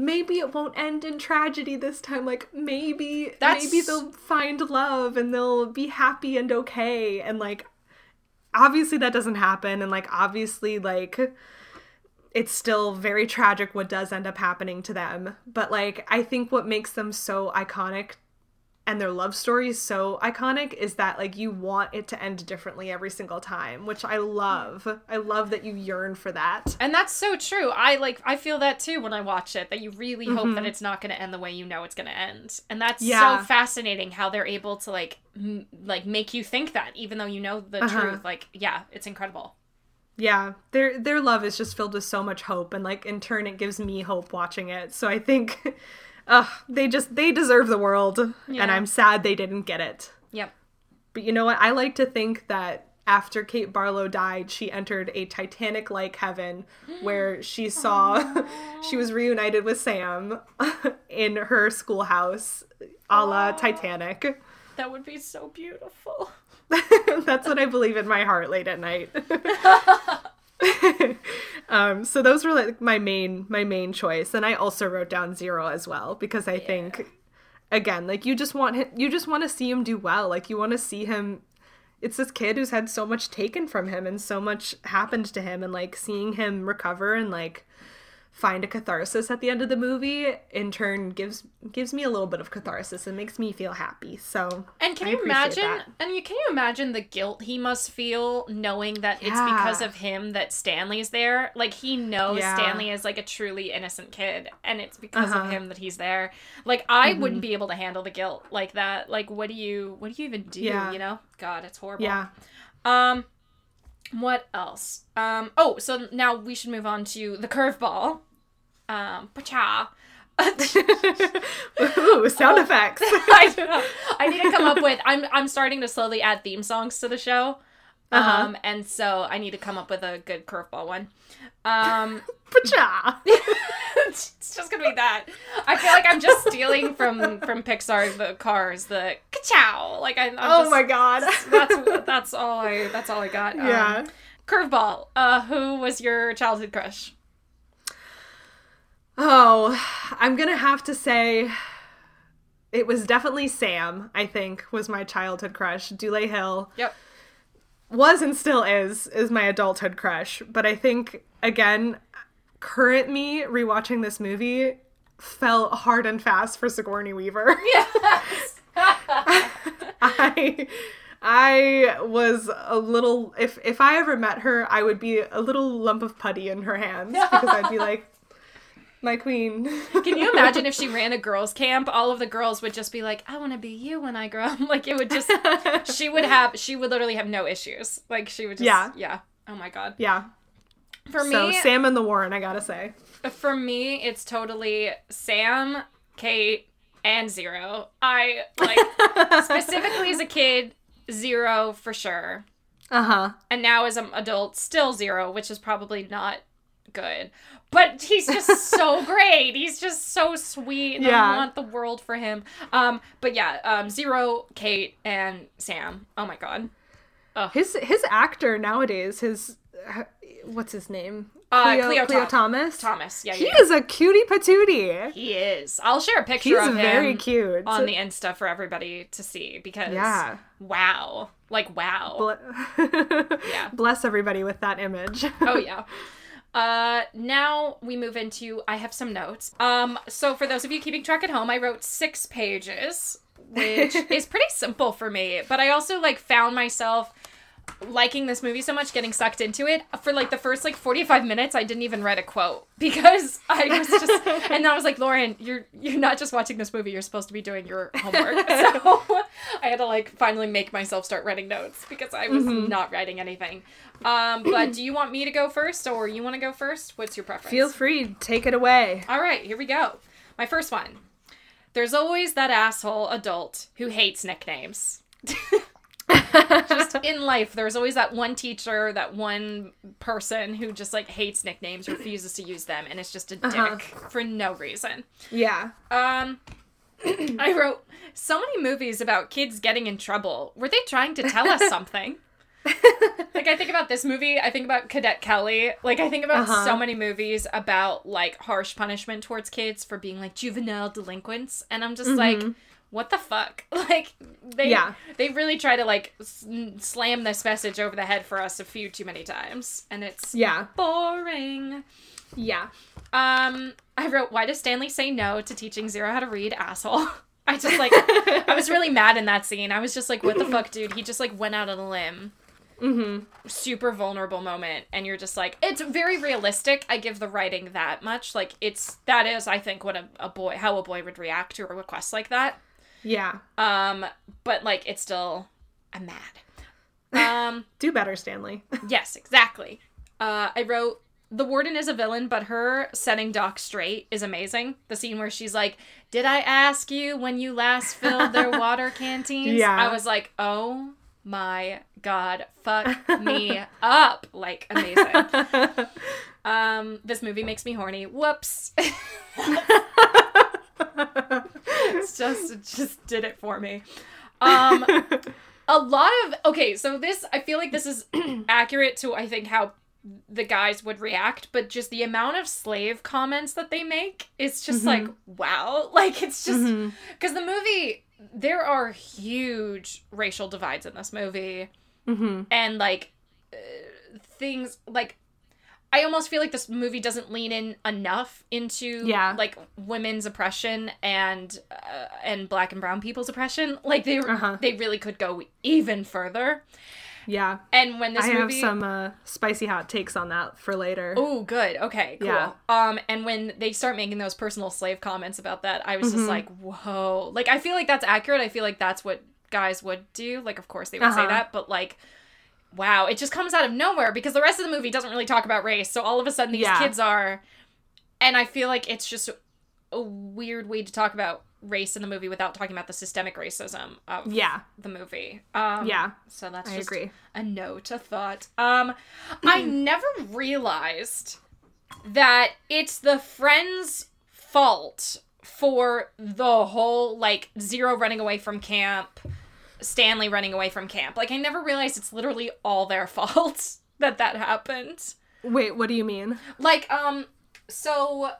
Maybe it won't end in tragedy this time. Like maybe That's- maybe they'll find love and they'll be happy and okay. And like obviously that doesn't happen and like obviously like it's still very tragic what does end up happening to them but like i think what makes them so iconic and their love stories so iconic is that like you want it to end differently every single time which i love i love that you yearn for that And that's so true. I like I feel that too when I watch it that you really hope that it's not going to end the way you know it's going to end. And that's Yeah. so fascinating how they're able to like m- like make you think that even though you know the Uh-huh. truth. Like yeah, it's incredible. Yeah their their love is just filled with so much hope and like in turn it gives me hope watching it so i think uh they just they deserve the world Yeah. and i'm sad they didn't get it Yep. But you know what? I like to think that after Kate Barlow died, she entered a Titanic like heaven where she saw she was reunited with Sam in her schoolhouse a la Titanic. That would be so beautiful. That's what I believe in my heart late at night. um, so those were like my main my main choice, and I also wrote down zero as well because I think again like you just want him you just want to see him do well. Like you want to see him it's this kid who's had so much taken from him and so much happened to him and like seeing him recover and like find a catharsis at the end of the movie in turn gives gives me a little bit of catharsis and makes me feel happy so And can I you imagine? that. And you can you imagine the guilt he must feel knowing that it's because of him that Stanley's there? Like he knows Yeah. Stanley is like a truly innocent kid, and it's because Uh-huh. of him that he's there. Like I Mm-hmm. wouldn't be able to handle the guilt like that. Like what do you what do you even do? Yeah. You know? God, it's horrible. yeah Um, what else? Um, oh, so now we should move on to the curveball. Um, pacha. Ooh, sound effects. I. I need to come up with. I'm I'm starting to slowly add theme songs to the show, Uh-huh. um, and so I need to come up with a good curveball one. Um, Pacha. it's just gonna be that. I feel like I'm just stealing from from Pixar the cars the ka Like I, I'm Oh just- my god. That's that's all I that's all I got. Um, Yeah. curveball. Uh, who was your childhood crush? Oh, I'm gonna have to say it was definitely Sam, I think, was my childhood crush. Dule Hill Yep. was and still is is my adulthood crush. But I think again, current me rewatching this movie fell hard and fast for Sigourney Weaver. Yes. I I was a little if if I ever met her, I would be a little lump of putty in her hands because I'd be like my queen. Can you imagine if she ran a girls' camp? All of the girls would just be like, "I want to be you when I grow up." Like it would just, she would have, she would literally have no issues. Like she would just, Yeah. yeah. Oh my god. yeah. For me, So Sam and the Warden, I gotta say. for me, it's totally Sam, Kate, and Zero. I like specifically as a kid, Zero for sure, Uh huh. and now as an adult, still Zero, which is probably not good. But he's just so great. He's just so sweet, and Yeah. I want the world for him. Um, but yeah, um, Zero, Kate, and Sam. Oh my god. His his actor nowadays, his what's his name? Uh, Khleo Tom- Thomas. Thomas. Yeah, He yeah. is a cutie patootie. He is. I'll share a picture He's of him. very cute. on the Insta for everybody to see because Yeah. wow, like wow. Ble- Yeah. Bless everybody with that image. oh yeah. Uh, now we move into I have some notes. Um, so for those of you keeping track at home, I wrote six pages, which is pretty simple for me. But I also like found myself liking this movie so much, getting sucked into it. For like the first like 45 minutes, I didn't even write a quote because I was just and then I was like, Lauren, you're you're not just watching this movie, you're supposed to be doing your homework. So I had to like finally make myself start writing notes because I was not writing anything. Um, but do you want me to go first or you want to go first? What's your preference? Feel free, take it away. All right, here we go. My first one. There's always that asshole adult who hates nicknames. just in life, there's always that one teacher, that one person who just like hates nicknames, refuses to use them, and it's just a dick for no reason. Yeah. Um, I wrote so many movies about kids getting in trouble. Were they trying to tell us something? like I think about this movie, I think about Cadet Kelly. Like I think about Uh-huh. so many movies about like harsh punishment towards kids for being like juvenile delinquents, and I'm just like, what the fuck? Like they Yeah. they really try to like s- slam this message over the head for us a few too many times, and it's Yeah. boring. Yeah. Um, I wrote, "Why does Stanley say no to teaching Zero how to read, asshole?" I just like, I was really mad in that scene. I was just like, "What the fuck, dude?" He just like went out on a limb. Mm-hmm. Super vulnerable moment, and you're just like, it's very realistic. I give the writing that much. Like, it's that is, I think, what a, a boy, how a boy would react to a request like that. Yeah. Um, but like, it's still, I'm mad. Um. Do better, Stanley. Yes, exactly. Uh, I wrote the warden is a villain, but her setting Doc straight is amazing. The scene where she's like, "Did I ask you when you last filled their water canteens?" Yeah. I was like, "Oh my god, fuck me up!" Like amazing. um, this movie makes me horny. Whoops. It's just it just did it for me. Um, a lot of okay, so this I feel like this is accurate to I think how the guys would react, but just the amount of slave comments that they make is just like wow, like it's just because the movie there are huge racial divides in this movie, and like uh, things like. I almost feel like this movie doesn't lean in enough into Yeah. like women's oppression and uh, and black and brown people's oppression. Like they Uh-huh. they really could go even further. Yeah. And when this I movie have some uh, spicy hot takes on that for later. Oh, good. Okay, cool. Yeah. Um, and when they start making those personal slave comments about that, I was Mm-hmm. just like, whoa. Like, I feel like that's accurate. I feel like that's what guys would do. Like, of course they would say Uh-huh. that, but like, wow, it just comes out of nowhere because the rest of the movie doesn't really talk about race. So all of a sudden, these Yeah. kids are, and I feel like it's just a weird way to talk about race in the movie without talking about the systemic racism of Yeah. the movie. Um, Yeah. So that's I just agree. a note, a thought. Um, I never realized that it's the friend's fault for the whole like zero running away from camp, Stanley running away from camp. Like I never realized it's literally all their fault that that happened. Wait, what do you mean? Like um, so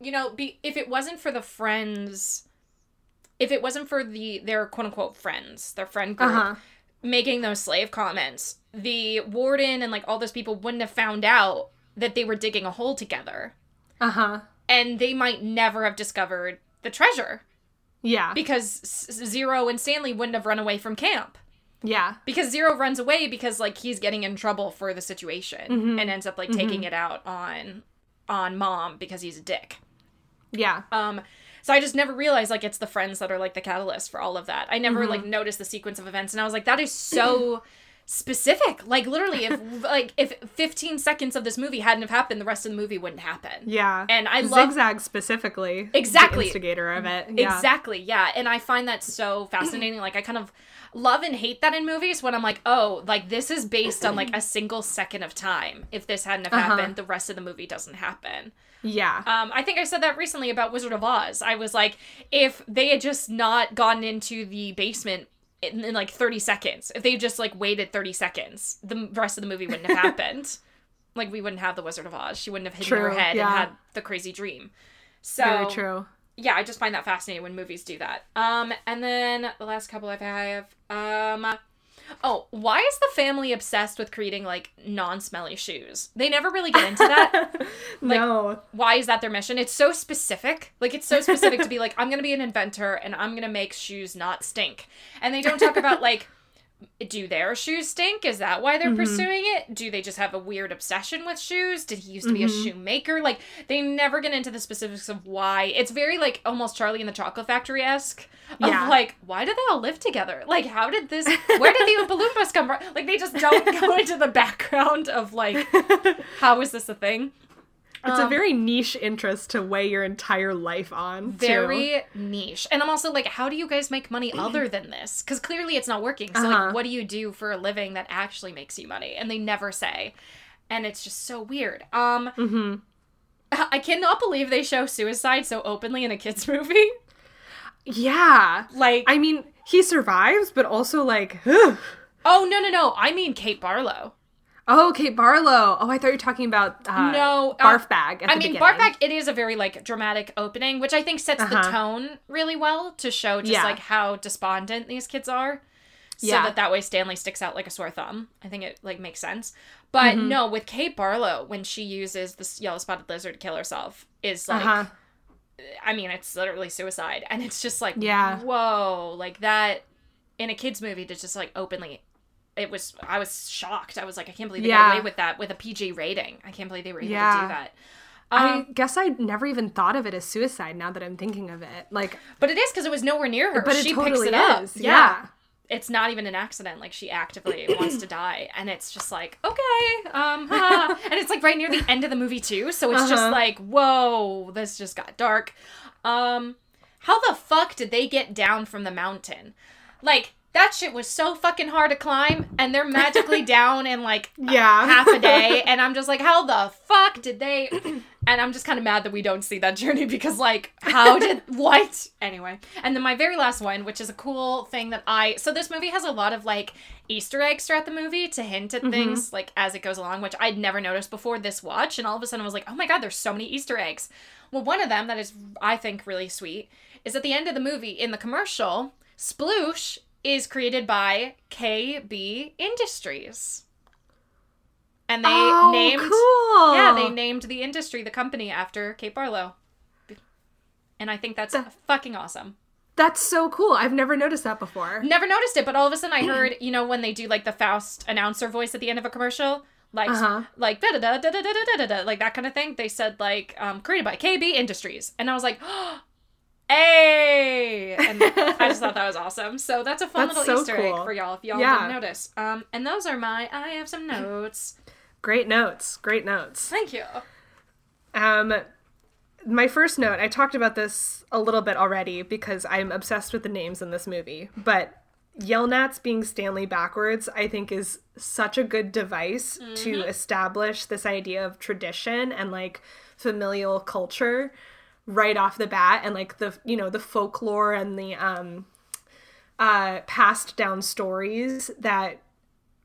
you know, be if it wasn't for the friends. If it wasn't for the their quote unquote friends, their friend group, Uh huh. making those slave comments, the warden and like all those people wouldn't have found out that they were digging a hole together. Uh huh. And they might never have discovered the treasure Yeah. because Zero and Stanley wouldn't have run away from camp. yeah. Because Zero runs away because like he's getting in trouble for the situation mm-hmm. and ends up like taking mm-hmm. it out on on mom because he's a dick. Yeah. Um, so I just never realized like it's the friends that are like the catalyst for all of that. I never mm-hmm. like noticed the sequence of events, and I was like, that is so specific. Like literally, if like if 15 seconds of this movie hadn't have happened, the rest of the movie wouldn't happen. Yeah. And I love- Zigzag specifically. Exactly. The instigator of it. Yeah. Exactly, yeah. And I find that so fascinating. Like I kind of love and hate that in movies when I'm like, oh, like this is based on like a single second of time. If this hadn't have Uh-huh. happened, the rest of the movie doesn't happen. Yeah. Um, I think I said that recently about Wizard of Oz. I was like, if they had just not gotten into the basement in, in like 30 seconds, if they just like waited 30 seconds, the rest of the movie wouldn't have happened. Like we wouldn't have the Wizard of Oz. She wouldn't have hidden her head yeah. and had the crazy dream. So Very true. yeah, I just find that fascinating when movies do that. Um, and then the last couple I have, um, oh, why is the family obsessed with creating like non-smelly shoes? They never really get into that. like- no. why is that their mission? It's so specific. Like it's so specific to be like I'm going to be an inventor and I'm going to make shoes not stink. And they don't talk about like do their shoes stink? Is that why they're mm-hmm. pursuing it? Do they just have a weird obsession with shoes? Did he used to be a mm-hmm. shoemaker? Like they never get into the specifics of why. It's very like almost Charlie and the Chocolate Factory esque. Yeah. like, why do they all live together? Like, how did this? Where did the Oompa Loompas come from? Like, they just don't go into the background of like, how is this a thing? It's a Um, very niche interest to weigh your entire life on. too. very niche. And I'm also like, how do you guys make money other than this? Because clearly it's not working. So Uh-huh. like, what do you do for a living that actually makes you money? And they never say. And it's just so weird. Um, Mm-hmm. I cannot believe they show suicide so openly in a kids movie. Yeah. Like, I mean, he survives, but also like, ugh. oh no no no! I mean Kate Barlow. Oh, Kate Barlow. Oh, I thought you were talking about uh, No, uh, barf bag. At I the mean, beginning. bag. it is a very like dramatic opening, which I think sets the Uh-huh. tone really well to show just Yeah. like how despondent these kids are. So Yeah. that that way Stanley sticks out like a sore thumb. I think it like makes sense. But Mm-hmm. no, with Kate Barlow, when she uses this yellow spotted lizard to kill herself, is like, Uh-huh. I mean, it's literally suicide, and it's just like, Yeah. whoa, like that in a kids movie to just like openly. It was. I was shocked. I was like, I can't believe they Yeah. got away with that with a PG rating. I can't believe they were able to do that. I Um, guess I never even thought of it as suicide. Now that I'm thinking of it, like, But it is because it was nowhere near her. but she totally picks it up. Yeah. Yeah. It's not even an accident. Like she actively wants to die, and it's just like okay, um, ha. and it's like right near the end of the movie too. So it's just Uh-huh. like whoa, this just got dark. Um, how the fuck did they get down from the mountain? Like that shit was so fucking hard to climb, and they're magically down in like Yeah. half a day and i'm just like how the fuck did they and i'm just kind of mad that we don't see that journey because like how did what? Anyway. And then my very last one which is a cool thing that i so this movie has a lot of like easter eggs throughout the movie to hint at mm-hmm. things like as it goes along which i'd never noticed before this watch and all of a sudden i was like oh my god there's so many easter eggs. Well one of them that is i think really sweet is at the end of the movie in the commercial sploosh is created by kb industries and they oh, named cool. yeah they named the industry the company after kate barlow and i think that's fucking awesome That's so cool. I've never noticed that before. never noticed it but all of a sudden i heard you know when they do like the faust announcer voice at the end of a commercial like Uh-huh. like da da da da da da da da like that kind of thing they said like um created by kb industries and i was like Hey! And I just thought that was awesome. So that's a fun That's little so Easter cool. egg for y'all if y'all Yeah. didn't notice. Um, and those are my I have some notes. Great notes. Great notes. Thank you. Um, my first note, I talked about this a little bit already because I'm obsessed with the names in this movie, but Yelnats being Stanley backwards, I think is such a good device to establish this idea of tradition and like familial culture right off the bat and like the you know the folklore and the um uh passed down stories that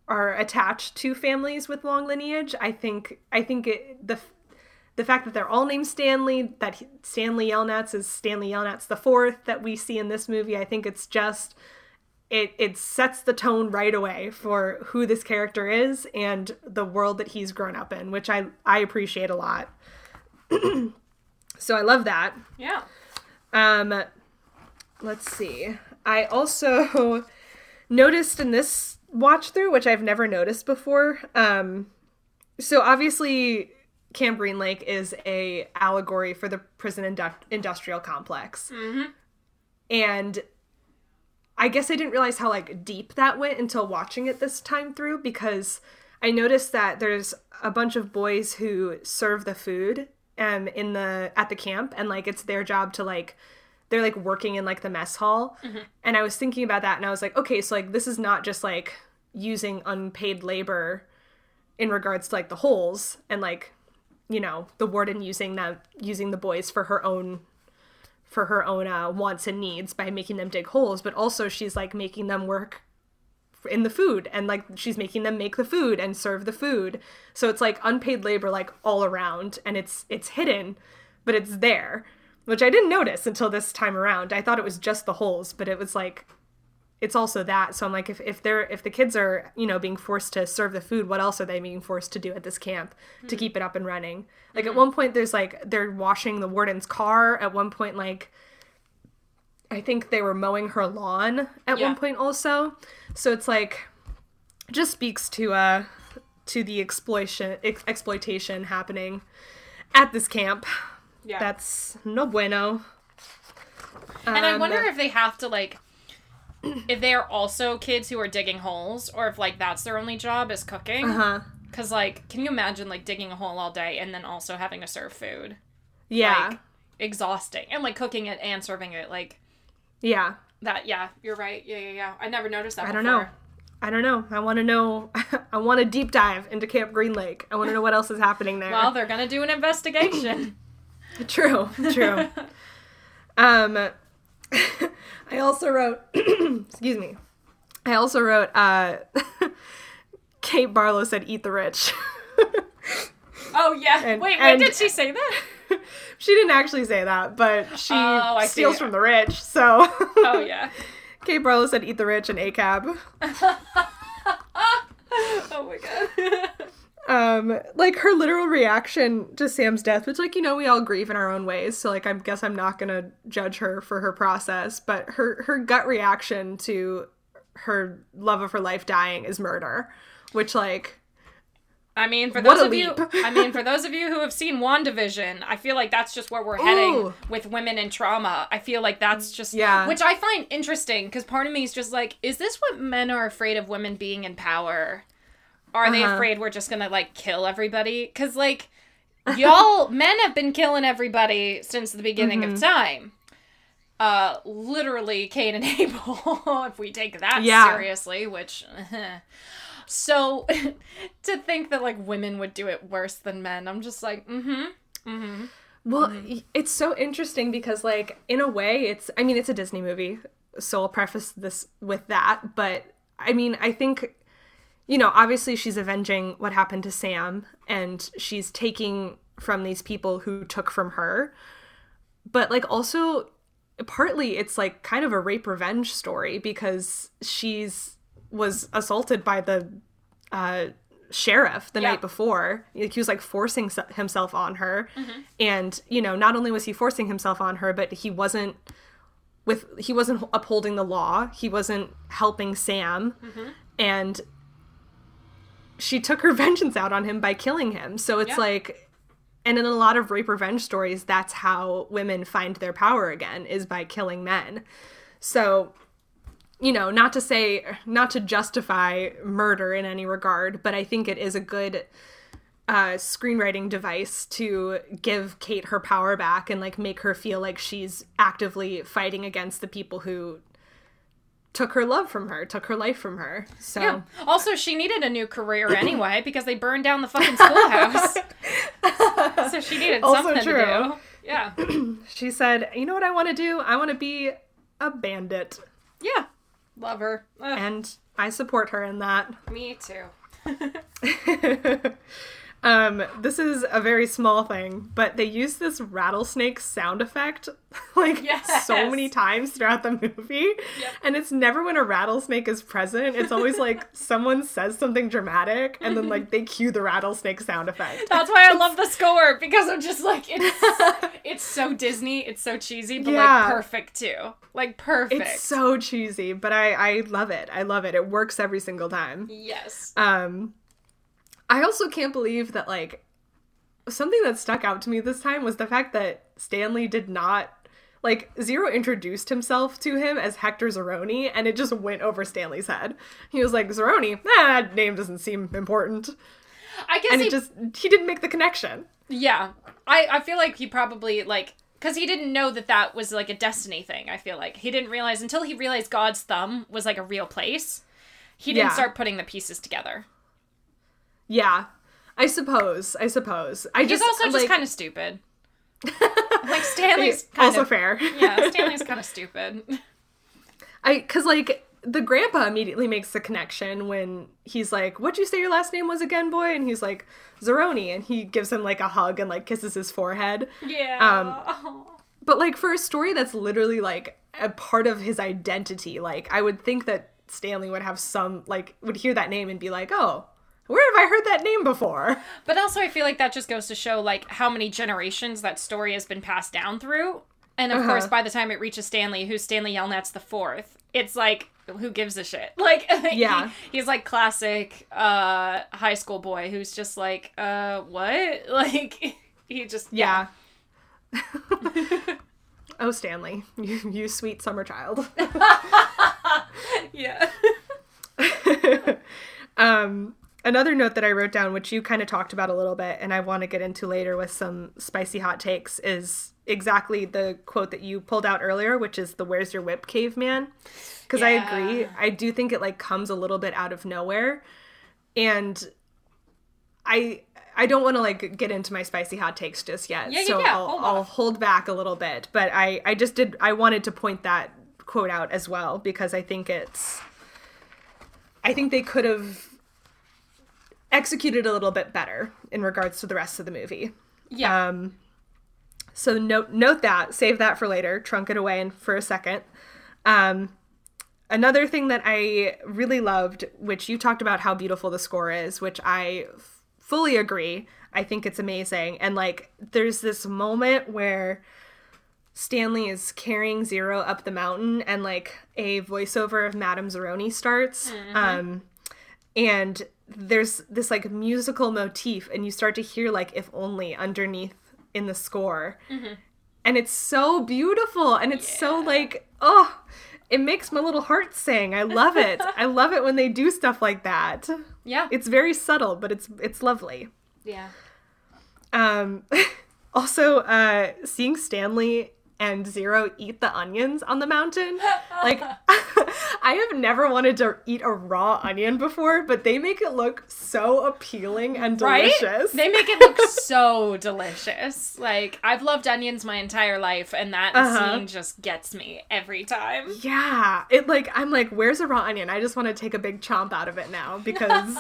are attached to families with long lineage i think i think it, the the fact that they're all named Stanley, that he- Stanley Yelnats is Stanley Yelnats the fourth that we see in this movie, I think it's just it it sets the tone right away for who this character is and the world that he's grown up in, which I I appreciate a lot. so I love that. Yeah. Um, let's see. I also noticed in this watch through, which I've never noticed before. Um, so obviously, Camp Green Lake is a allegory for the prison indu- industrial complex, and I guess I didn't realize how like deep that went until watching it this time through because I noticed that there's a bunch of boys who serve the food um in the at the camp and like it's their job to like they're like working in like the mess hall. And I was thinking about that and I was like okay so like this is not just like using unpaid labor in regards to like the holes and like you know the warden using them using the boys for her own for her own uh, wants and needs by making them dig holes, but also she's like making them work in the food and like she's making them make the food and serve the food. So it's like unpaid labor like all around and it's it's hidden, but it's there, which I didn't notice until this time around. I thought it was just the holes, but it was like it's also that. So I'm like if if they're if the kids are, you know, being forced to serve the food, what else are they being forced to do at this camp to hmm. keep it up and running? Like at hmm. one point there's like they're washing the warden's car. At one point like I think they were mowing her lawn at Yeah. one point also. So it's like just speaks to uh to the exploitation ex- exploitation happening at this camp. Yeah. That's no bueno. and I Um, wonder if they have to like if they are also kids who are digging holes or if like that's their only job is cooking. uh-huh. Cuz like can you imagine like digging a hole all day and then also having to serve food? Yeah. Like exhausting. And like cooking it and serving it like yeah. that yeah, you're right. Yeah, yeah, yeah. I never noticed that I don't know. I don't know. I want to know. I want to deep dive into Camp Green Lake. I want to know what else is happening there. Well, they're going to do an investigation. True, true. um, I also wrote, excuse me, I also wrote, uh, Kate Barlow said, eat the rich. Oh yeah. And- Wait, when did she say that? she didn't actually say that, but she Oh, see. steals from the rich. So, Oh yeah. Kate Barlow said, eat the rich and ACAB. Oh my god. um like her literal reaction to Sam's death, which like you know we all grieve in our own ways, so like I guess I'm not gonna judge her for her process, but her her gut reaction to her love of her life dying is murder, which like I mean, for those of you, I mean, for those of you who have seen WandaVision, I feel like that's just where we're heading with women and trauma. I feel like that's just, Yeah. which I find interesting because part of me is just like, is this what men are afraid of women being in power? Are they Uh-huh. afraid we're just gonna like kill everybody? Because like, y'all men have been killing everybody since the beginning of Mm-hmm. time. Uh, literally Cain and Abel, if we take that Yeah. seriously, which. So to think that like women would do it worse than men, I'm just like, mm-hmm. Well, Mm-hmm. it's so interesting because, like, in a way, it's, I mean, it's a Disney movie, so I'll preface this with that. But, I mean, I think, you know, obviously she's avenging what happened to Sam and she's taking from these people who took from her. But, like, also, partly it's like kind of a rape revenge story because she's was assaulted by the uh sheriff the Yeah. night before like, he was like forcing himself on her Mm-hmm. and you know not only was he forcing himself on her but he wasn't with he wasn't upholding the law he wasn't helping sam Mm-hmm. and she took her vengeance out on him by killing him so it's Yeah. like and in a lot of rape revenge stories that's how women find their power again is by killing men so you know not to say not to justify murder in any regard but i think it is a good uh, screenwriting device to give kate her power back and like make her feel like she's actively fighting against the people who took her love from her took her life from her so Yeah. Also, she needed a new career anyway because they burned down the fucking schoolhouse. so she needed Also something true. to do. Yeah. she said you know what i want to do i want to be a bandit Yeah. Love her. Ugh, and i support her in that me too. um, this is a very small thing, but they use this rattlesnake sound effect like Yes. so many times throughout the movie. And it's never when a rattlesnake is present. It's always like someone says something dramatic and then like they cue the rattlesnake sound effect. That's why I love the score because I'm just like it's it's so Disney, it's so cheesy, but Yeah. like perfect too. Like perfect. It's so cheesy, but I I love it. I love it. It works every single time. yes. Um, I also can't believe that like something that stuck out to me this time was the fact that Stanley did not like Zero introduced himself to him as Hector Zeroni, and it just went over Stanley's head. He was like, "Zeroni, that name doesn't seem important," I guess and he it just he didn't make the connection. Yeah. I, I feel like he probably, like, because he didn't know that that was, like, a destiny thing, I feel like. He didn't realize, until he realized God's thumb was, like, a real place, he didn't Yeah. start putting the pieces together. Yeah, I suppose. I suppose. I He's just also just kind of stupid. like, Stanley's kind also of. fair. Yeah, Stanley's kind of stupid. I because like the grandpa immediately makes the connection when he's like, "What'd you say your last name was again, boy?" And he's like, "Zeroni," and he gives him like a hug and like kisses his forehead. Yeah. Um, But like for a story that's literally like a part of his identity, like I would think that Stanley would have some like would hear that name and be like, "Oh, where have I heard that name before?" But also, I feel like that just goes to show, like, how many generations that story has been passed down through. And of Uh-huh. course, by the time it reaches Stanley, who's Stanley Yelnats the fourth, it's like, who gives a shit? Like, he- Yeah. he's like classic uh, high school boy who's just like, uh, what? Like, he just Yeah. oh, Stanley, you, you sweet summer child. yeah. um, another note that I wrote down, which you kind of talked about a little bit, and I want to get into later with some spicy hot takes, is exactly the quote that you pulled out earlier, which is the "Where's your whip, caveman?" Because I agree, I do think it like comes a little bit out of nowhere, and I I don't want to like get into my spicy hot takes just yet, Yeah, yeah, so yeah, I'll, hold I'll hold back a little bit. But I I just did I wanted to point that quote out as well because I think it's I think they could have executed a little bit better in regards to the rest of the movie. Yeah. Um, so note note that, save that for later, trunk it away and for a second. Um, another thing that I really loved, which you talked about how beautiful the score is, which I f- fully agree. I think it's amazing. And like there's this moment where Stanley is carrying Zero up the mountain and like a voiceover of Madame Zeroni starts. Um and there's this like musical motif and you start to hear like if only underneath in the score. And it's so beautiful and it's so like oh it makes my little heart sing. I love it. I love it when they do stuff like that. Yeah. it's very subtle but it's it's lovely. Yeah. um also uh seeing stanley and zero eat the onions on the mountain like i have never wanted to eat a raw onion before but they make it look so appealing and Right? delicious They make it look so delicious. Like I've loved onions my entire life, and that Uh-huh. scene just gets me every time. Yeah, it like I'm like, where's a raw onion? I just want to take a big chomp out of it now because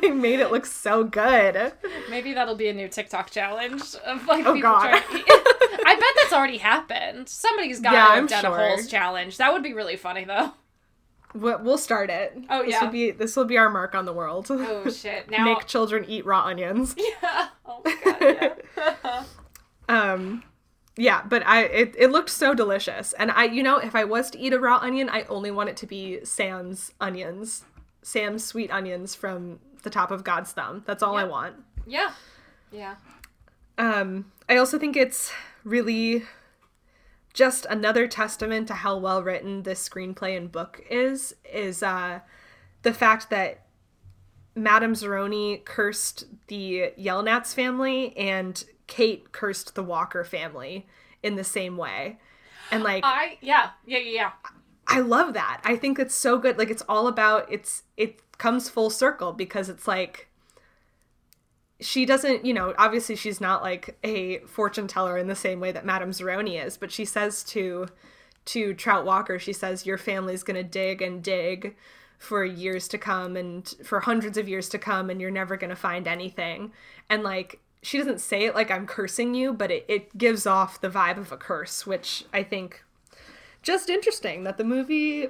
they made it look so good. Maybe that'll be a new TikTok challenge of like Oh, people God. trying to eat. I bet that's already happened. Somebody's got Yeah, to have done sure. a Holes challenge. That would be really funny though. We- We'll start it. Oh, this yeah. will be this will be our mark on the world. Oh shit! Now, Make children eat raw onions. yeah. Oh my god. Yeah. Um, yeah, but I it, it looked so delicious, and I you know if I was to eat a raw onion, I only want it to be Sam's onions, Sam's sweet onions from the top of God's thumb. That's all I want. yeah. Yeah. Um, I also think it's really just another testament to how well written this screenplay and book is. Is uh, the fact that Madame Zeroni cursed the Yelnats family and Kate cursed the Walker family in the same way, and like I yeah yeah yeah yeah. I love that. I think it's so good. Like it's all about it's it comes full circle because it's like she doesn't, you know, obviously she's not like a fortune teller in the same way that Madame Zeroni is, but she says to to Trout Walker, she says your family's to dig and dig for years to come and for hundreds of years to come and you're never to find anything. And like she doesn't say it like I'm cursing you, but it, it gives off the vibe of a curse, which I think just interesting that the movie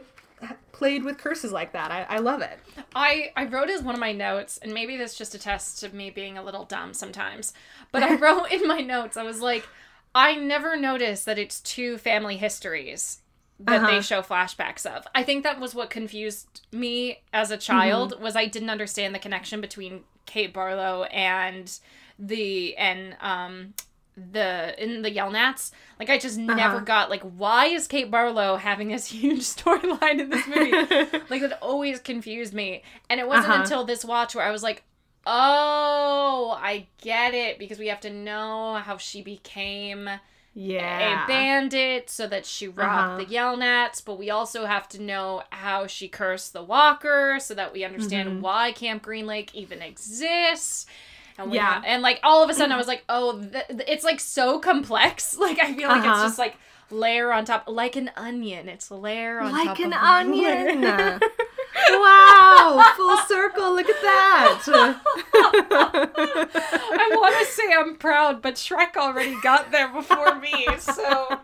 played with curses like that. I, I love it. I, I wrote as one of my notes, and maybe this just attests to me being a little dumb sometimes, but I wrote in my notes, I was like, I never noticed that it's two family histories that Uh-huh. they show flashbacks of. I think that was what confused me as a child Mm-hmm. was I didn't understand the connection between Kate Barlow and the and um the in the Yelnats. Like I just never Uh-huh. got like why is Kate Barlow having this huge storyline in this movie? like that always confused me. And it wasn't Uh-huh. until this watch where I was like, "Oh, I get it because we have to know how she became Yeah. a bandit so that she robbed Uh-huh. the Yelnats, but we also have to know how she cursed the Walker so that we understand Mm-hmm. why Camp Green Lake even exists. And Yeah. ha- and like all of a sudden I was like, oh, th- th- it's like so complex. Like I feel like it's Uh-huh. just like layer on top, like an onion. It's layer on top like an onion. wow. full circle. Look at that. I want to say I'm proud, but Shrek already got there before me, so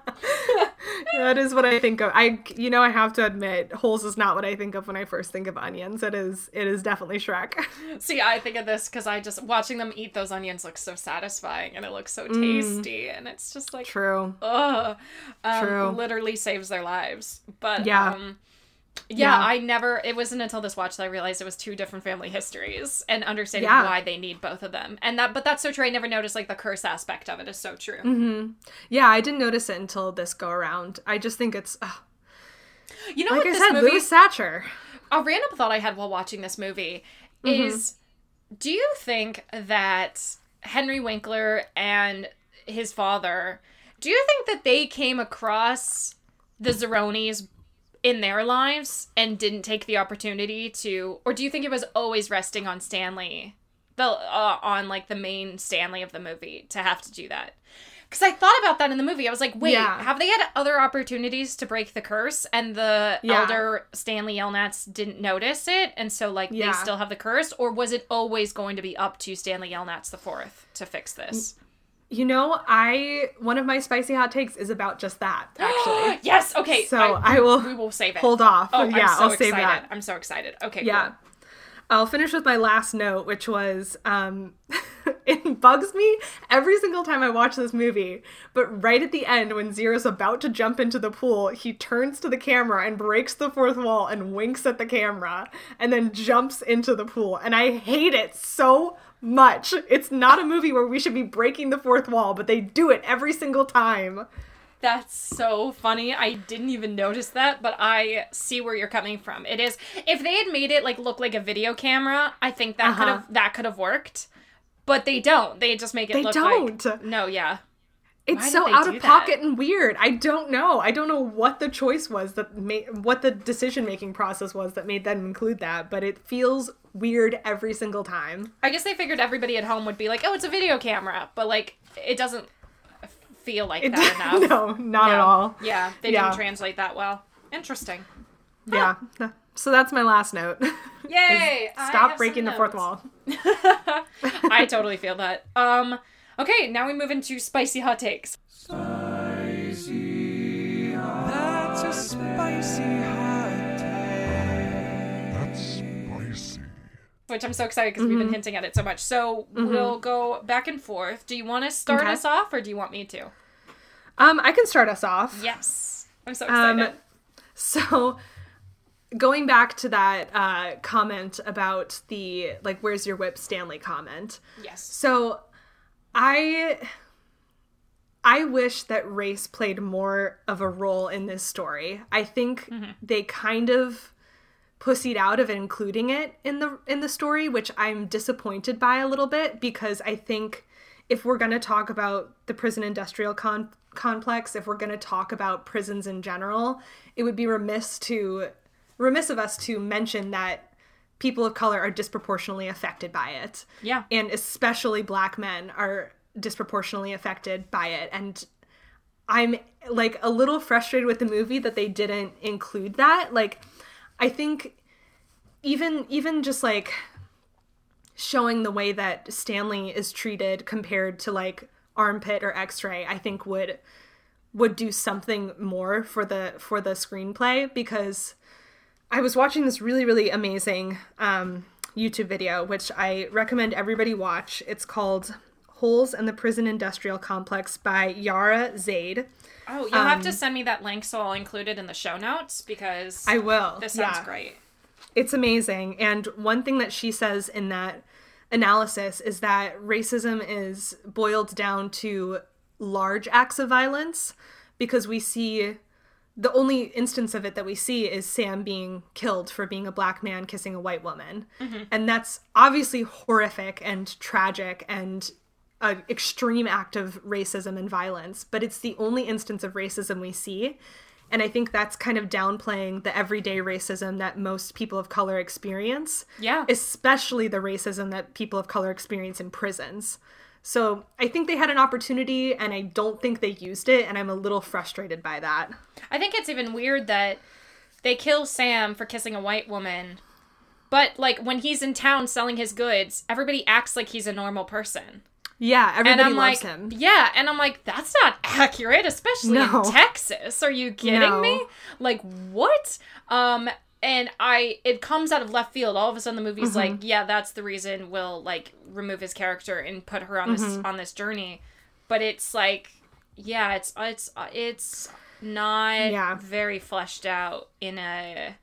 that is what I think of. I, you know, I have to admit, holes is not what I think of when I first think of onions. It is, it is definitely Shrek. see, I think of this because I just watching them eat those onions looks so satisfying and it looks so tasty, and it's just like True. ugh, um, True. literally saves their lives. But Yeah. um, yeah, Yeah. I never. It wasn't until this watch that I realized it was two different family histories and understanding Yeah. why they need both of them. And that, but that's so true. I never noticed like the curse aspect of it is so true. Mm-hmm. Yeah, I didn't notice it until this go around. I just think it's, ugh. You know like what I this said, movie? Louis Sachar. a random thought I had while watching this movie Mm-hmm. is do you think that Henry Winkler and his father do you think that they came across the Zeronis in their lives and didn't take the opportunity to or do you think it was always resting on Stanley the uh, on like the main Stanley of the movie to have to do that because I thought about that in the movie. I was like, wait, Yeah. have they had other opportunities to break the curse and the Yeah. elder Stanley Yelnats didn't notice it and so like Yeah. they still have the curse or was it always going to be up to Stanley Yelnats the fourth to fix this? You know, I one of my spicy hot takes is about just that. Actually, yes, okay. so I, will we will save it. hold off. Oh, yeah, I'm so will excited. save that. I'm so excited. Okay, Yeah. cool. I'll finish with my last note, which was um, it bugs me every single time I watch this movie. But right at the end, when Zero's about to jump into the pool, he turns to the camera and breaks the fourth wall and winks at the camera and then jumps into the pool. And I hate it so much. It's not a movie where we should be breaking the fourth wall, but they do it every single time. That's so funny. I didn't even notice that, but I see where you're coming from. It is if they had made it like look like a video camera, I think that could Uh-huh. have that could have worked. But they don't. They just make it They look don't. like No, yeah. It's Why so out of that? pocket and weird. I don't know. I don't know what the choice was that made what the decision making process was that made them include that, but it feels weird every single time. I guess they figured everybody at home would be like, "Oh, it's a video camera," but like it doesn't feel like It, that enough. no, not at all. Yeah, they Yeah. didn't translate that well. Interesting. Yeah. So that's my last note. Yay! Stop breaking the fourth wall. I totally feel that. Um, okay, now we move into spicy hot takes. That's a spicy hot That's spicy. which I'm so excited because we've Mm-hmm. been hinting at it so much. So we'll go back and forth. Do you want to start Okay. us off, or do you want me to? Um, I can start us off. Yes, I'm so Um, excited. So going back to that uh, comment about the like where's your whip Stanley comment. yes. So I I wish that race played more of a role in this story. I think mm-hmm. they kind of pussied out of including it in the in the story, which I'm disappointed by a little bit because I think if we're going to talk about the prison industrial con- complex, if we're going to talk about prisons in general, it would be remiss to remiss of us to mention that people of color are disproportionately affected by it. Yeah. and especially black men are disproportionately affected by it. And i'm like a little frustrated with the movie that they didn't include that. Like i think even even just like showing the way that stanley is treated compared to like armpit or x-ray i think would would do something more for the for the screenplay because I was watching this really, really amazing um, YouTube video, which I recommend everybody watch. It's called Holes in the Prison Industrial Complex by Yara Zaid. Oh, you'll have to send me that link, so I'll include it in the show notes because Um, I will. this sounds yeah. great. It's amazing. And one thing that she says in that analysis is that racism is boiled down to large acts of violence because we see the only instance of it that we see is Sam being killed for being a black man kissing a white woman. Mm-hmm. And that's obviously horrific and tragic and an extreme act of racism and violence, but it's the only instance of racism we see. And I think that's kind of downplaying the everyday racism that most people of color experience, Yeah. especially the racism that people of color experience in prisons. So I think they had an opportunity and I don't think they used it, and I'm a little frustrated by that. I think it's even weird that they kill Sam for kissing a white woman, But like when he's in town selling his goods, everybody acts like he's a normal person. Yeah, And everybody I'm loves like, him. yeah, and I'm like, that's not accurate, especially No. in Texas. Are you kidding No. me? Like, what? Um, and I, it comes out of left field. All of a sudden, the movie's Mm-hmm. like, yeah, that's the reason we'll like remove his character and put her on this Mm-hmm. on this journey. But it's like, yeah, it's it's it's not Yeah. very fleshed out in a,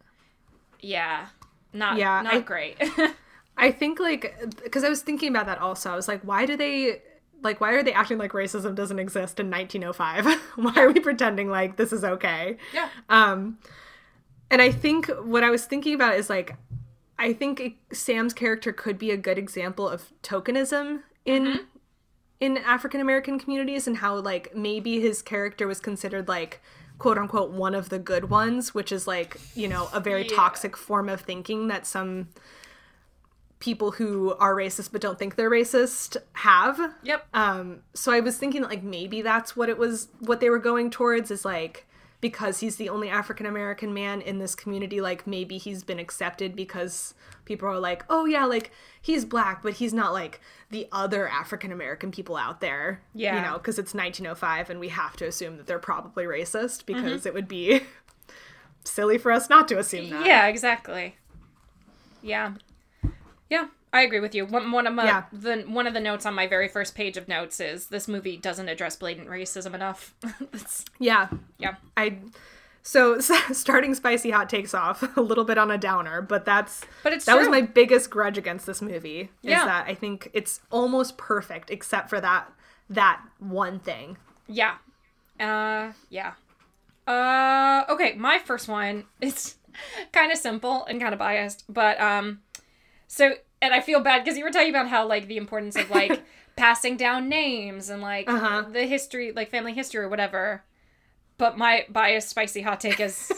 yeah, not Yeah, not I- great. I think like because I was thinking about that also. I was like, why do they like why are they acting like racism doesn't exist in 1905? why are we pretending like this is okay? yeah, Um, and I think what I was thinking about is like, I think it- Sam's character could be a good example of tokenism in in African American communities and how like maybe his character was considered like quote unquote one of the good ones, which is like you know a very Yeah. toxic form of thinking that some people who are racist but don't think they're racist have. yep, Um, so I was thinking like maybe that's what it was what they were going towards is like because he's the only African American man in this community, like maybe he's been accepted because people are like, oh yeah, like he's black, but he's not like the other African American people out there. Yeah. You know, because it's 1905 and we have to assume that they're probably racist Mm-hmm. because it would be silly for us not to assume that. Yeah, exactly. Yeah, yeah, I agree with you. One, one of my Yeah. the one of the notes on my very first page of notes is this movie doesn't address blatant racism enough. Yeah. yeah, I so starting spicy hot takes off a little bit on a downer, but that's But it's that was my biggest grudge against this movie. Is Yeah. that I think it's almost perfect except for that that one thing. yeah, uh, yeah. Uh, okay, my first one is kind of simple and kind of biased, but um, so and I feel bad because you were talking about how like the importance of like passing down names and like Uh-huh. the history, like family history or whatever. But my biased spicy hot take is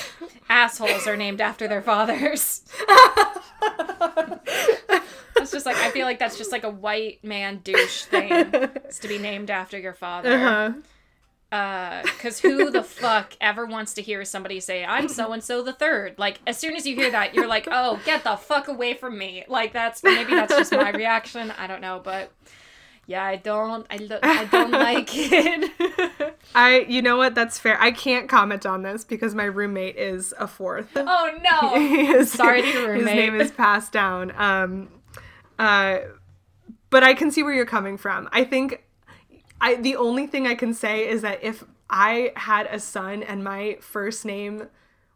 assholes are named after their fathers. It's just like I feel like that's just like a white man douche thing. Is to be named after your father. Uh-huh. Uh, cause who the fuck ever wants to hear somebody say, I'm so and so the third? Like, as soon as you hear that, you're like, oh, get the fuck away from me. Like, that's maybe that's just my reaction. I don't know, but yeah, I don't, I, lo- I don't like it. I you know what that's fair. I can't comment on this because my roommate is a fourth. oh no. His- Sorry to your His name is passed down. Um, uh, but I can see where you're coming from. I think I the only thing I can say is that if I had a son and my first name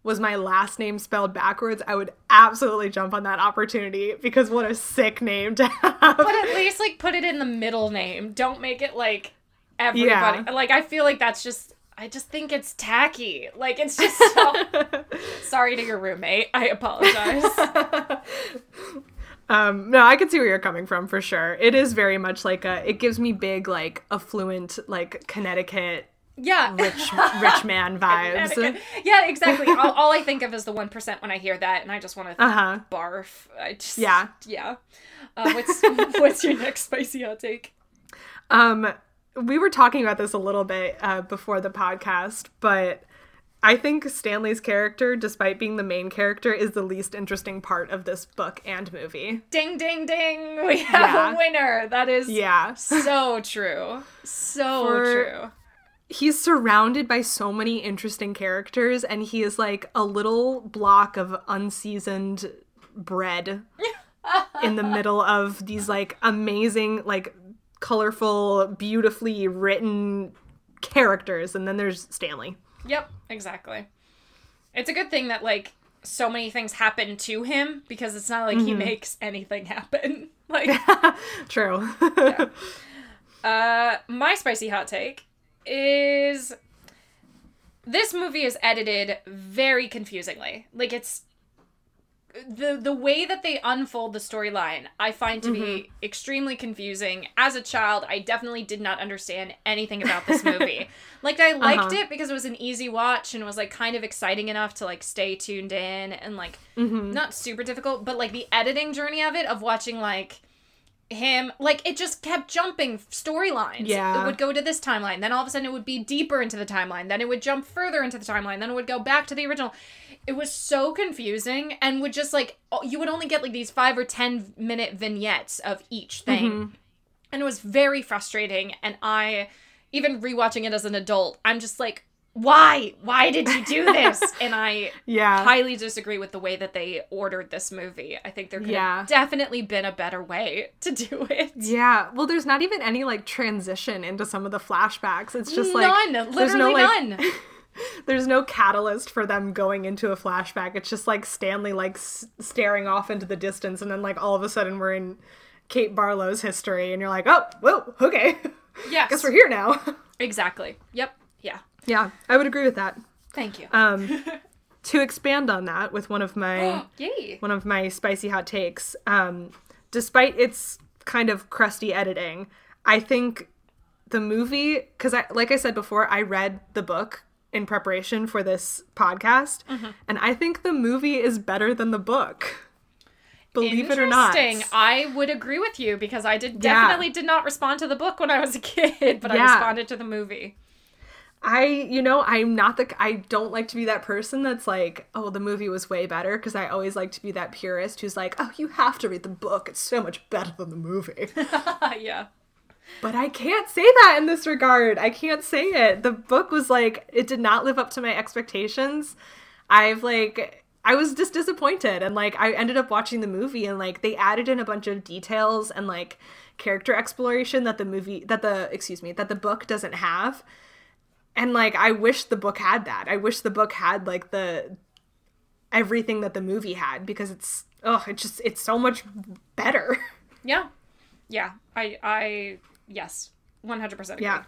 was my last name spelled backwards, I would absolutely jump on that opportunity because what a sick name to have. But at least like put it in the middle name. Don't make it like everybody. Yeah. Like I feel like that's just I just think it's tacky. Like it's just so sorry to your roommate. I apologize. Um, no, I can see where you're coming from for sure. It is very much like a. It gives me big like affluent like Connecticut yeah. rich rich man vibes. Yeah, exactly. all, all I think of is the one percent when I hear that, and I just want to Uh huh. barf. I just Yeah. yeah. Uh, what's what's your next spicy hot take? Um, we were talking about this a little bit uh, before the podcast, but I think Stanley's character, despite being the main character, is the least interesting part of this book and movie. Ding ding ding! We have Yeah. a winner. That is Yeah. so true. So For- true. He's surrounded by so many interesting characters, and he is like a little block of unseasoned bread in the middle of these like amazing, like colorful, beautifully written characters. And then there's Stanley. Yep, exactly. It's a good thing that like so many things happen to him because it's not like he Mm-hmm. makes anything happen. Like True. uh my spicy hot take is this movie is edited very confusingly. Like it's the the way that they unfold the storyline, I find to be extremely confusing. As a child, I definitely did not understand anything about this movie. like I liked Uh-huh. it because it was an easy watch and it was like kind of exciting enough to like stay tuned in and like not super difficult, but like the editing journey of it of watching like him like it just kept jumping storylines. Yeah. it would go to this timeline then all of a sudden it would be deeper into the timeline then it would jump further into the timeline then it would go back to the original. It was so confusing and would just like you would only get like these five or ten minute vignettes of each thing. Mm-hmm. And it was very frustrating and i even rewatching it as an adult i'm just like why? Why did you do this? And i Yeah. highly disagree with the way that they ordered this movie. I think there could Yeah. have definitely been a better way to do it. Yeah, well, there's not even any like transition into some of the flashbacks. It's just like none. there's no like none. there's no catalyst for them going into a flashback. It's just like Stanley like s- staring off into the distance, and then like all of a sudden we're in Kate Barlow's history, and you're like, oh, whoa, okay, yeah guess we're here now. exactly. Yep. Yeah yeah, I would agree with that. thank you Um, to expand on that with one of my one of my spicy hot takes. Um, despite its kind of crusty editing, I think the movie because I like I said before, I read the book in preparation for this podcast, and I think the movie is better than the book. Believe it or not. Interesting. I would agree with you because I did Yeah. definitely did not respond to the book when I was a kid, but I responded to the movie. I, you know, I'm not the. I don't like to be that person that's like, oh, the movie was way better because I always like to be that purist who's like, oh, you have to read the book. It's so much better than the movie. yeah. But I can't say that in this regard. I can't say it. The book was like it did not live up to my expectations. I've like I was just disappointed and like I ended up watching the movie and like they added in a bunch of details and like character exploration that the movie that the excuse me, that the book doesn't have. And like I wish the book had that. I wish the book had like the everything that the movie had because it's oh, it just it's so much better. Yeah. Yeah. I I yes. 100% agree. yeah.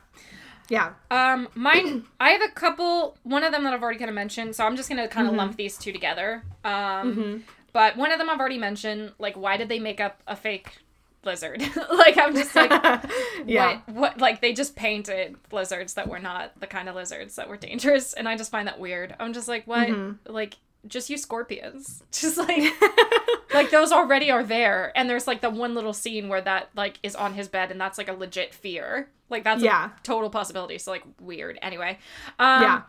Yeah. Um, mine. I have a couple. One of them that I've already kind of mentioned, so I'm just gonna kind of lump these two together. Um, but one of them I've already mentioned. Like, why did they make up a fake lizard? like, I'm just like, Yeah. what? What? Like, they just painted lizards that were not the kind of lizards that were dangerous, and I just find that weird. I'm just like, what? Like, just use scorpions. Just like, like those already are there, and there's like the one little scene where that like is on his bed, and that's like a legit fear. Like that's Yeah. a total possibility. So like weird. Anyway, um, Yeah.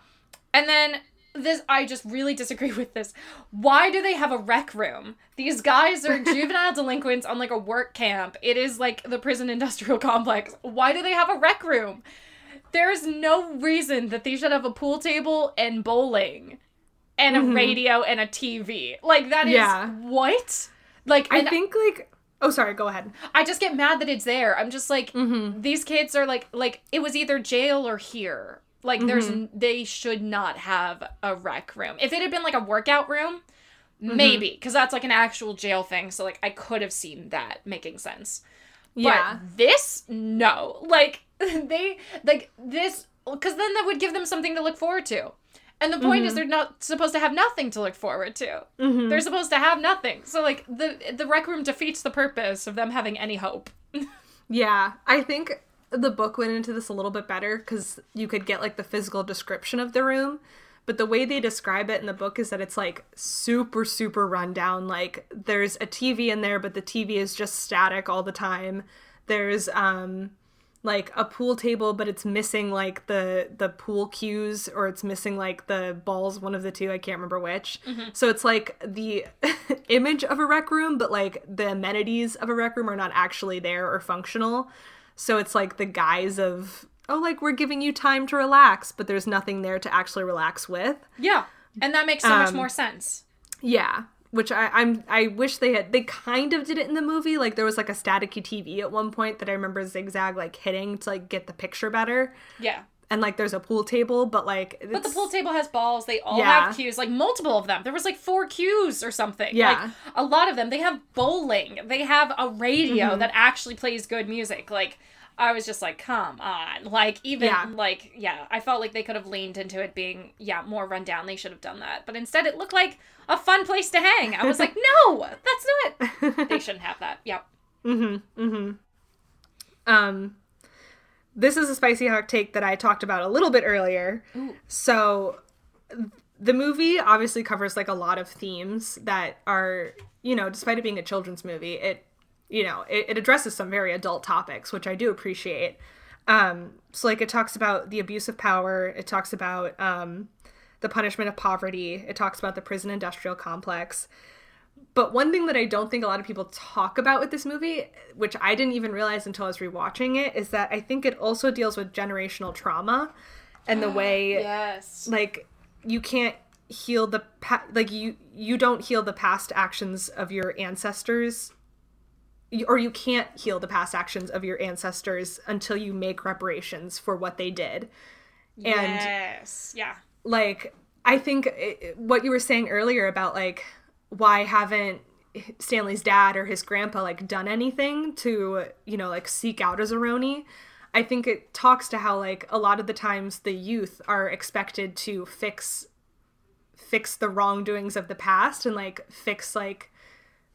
and then this, I just really disagree with this. Why do they have a rec room? These guys are juvenile delinquents on like a work camp. It is like the prison industrial complex. Why do they have a rec room? There's no reason that they should have a pool table and bowling and a radio and a TV. Like that is Yeah. what? Like I think like oh sorry, go ahead. I just get mad that it's there. I'm just like Mm-hmm. these kids are like like it was either jail or here. Like there's Mm-hmm. they should not have a rec room. If it had been like a workout room, Mm-hmm. maybe because that's like an actual jail thing. So like I could have seen that making sense. Yeah. But this no. Like they like this cuz then that would give them something to look forward to. And the point Mm-hmm. is they're not supposed to have nothing to look forward to. They're supposed to have nothing. So like the the rec room defeats the purpose of them having any hope. Yeah. I think the book went into this a little bit better because you could get like the physical description of the room. But the way they describe it in the book is that it's like super, super rundown. Like there's a TV in there, but the TV is just static all the time. There's um like a pool table, but it's missing like the the pool cues or it's missing like the balls, one of the two, I can't remember which. So it's like the image of a rec room, but like the amenities of a rec room are not actually there or functional. So it's like the guise of oh like we're giving you time to relax, but there's nothing there to actually relax with. Yeah. And that makes so much Um, more sense. Yeah, which I, I'm I wish they had. They kind of did it in the movie. Like there was like a staticky TV at one point that I remember Zigzag like hitting to like get the picture better. Yeah. And like there's a pool table, but like But the pool table has balls. They all Yeah. have cues, like multiple of them. There was like four cues or something. Yeah. Like a lot of them. They have bowling. They have a radio Mm-hmm. that actually plays good music. Like I was just like, come on. Like even Yeah. like yeah, I felt like they could have leaned into it being yeah more rundown. They should have done that. But instead, it looked like a fun place to hang. I was like, no, that's not. They shouldn't have that. Yep. Hmm. Hmm. Um this is a spicy hot take that I talked about a little bit earlier. So the movie obviously covers like a lot of themes that are, you know, despite it being a children's movie, it you know, it, it addresses some very adult topics, which I do appreciate. Um, so like it talks about the abuse of power. It talks about um, the punishment of poverty. It talks about the prison industrial complex. But one thing that I don't think a lot of people talk about with this movie, which I didn't even realize until I was rewatching it, is that I think it also deals with generational trauma and the way Yes. like you can't heal the pa- like you you don't heal the past actions of your ancestors or you can't heal the past actions of your ancestors until you make reparations for what they did and yes. Yeah. like i think it, what you were saying earlier about like why haven't stanley's dad or his grandpa like done anything to you know like seek out a Zeroni? I think it talks to how like a lot of the times the youth are expected to fix fix the wrongdoings of the past and like fix like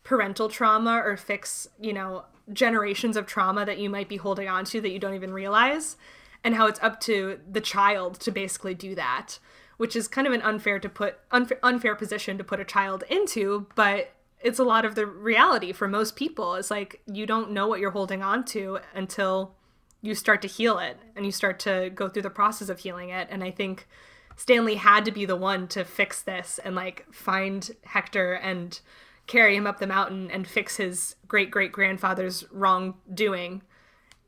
parental trauma or fix you know generations of trauma that you might be holding on to that you don't even realize and how it's up to the child to basically do that which is kind of an unfair to put unfair, unfair position to put a child into but it's a lot of the reality for most people. It's like you don't know what you're holding on to until you start to heal it and you start to go through the process of healing it. And i think stanley had to be the one to fix this and like find hector and carry him up the mountain and fix his great great grandfather's wrongdoing.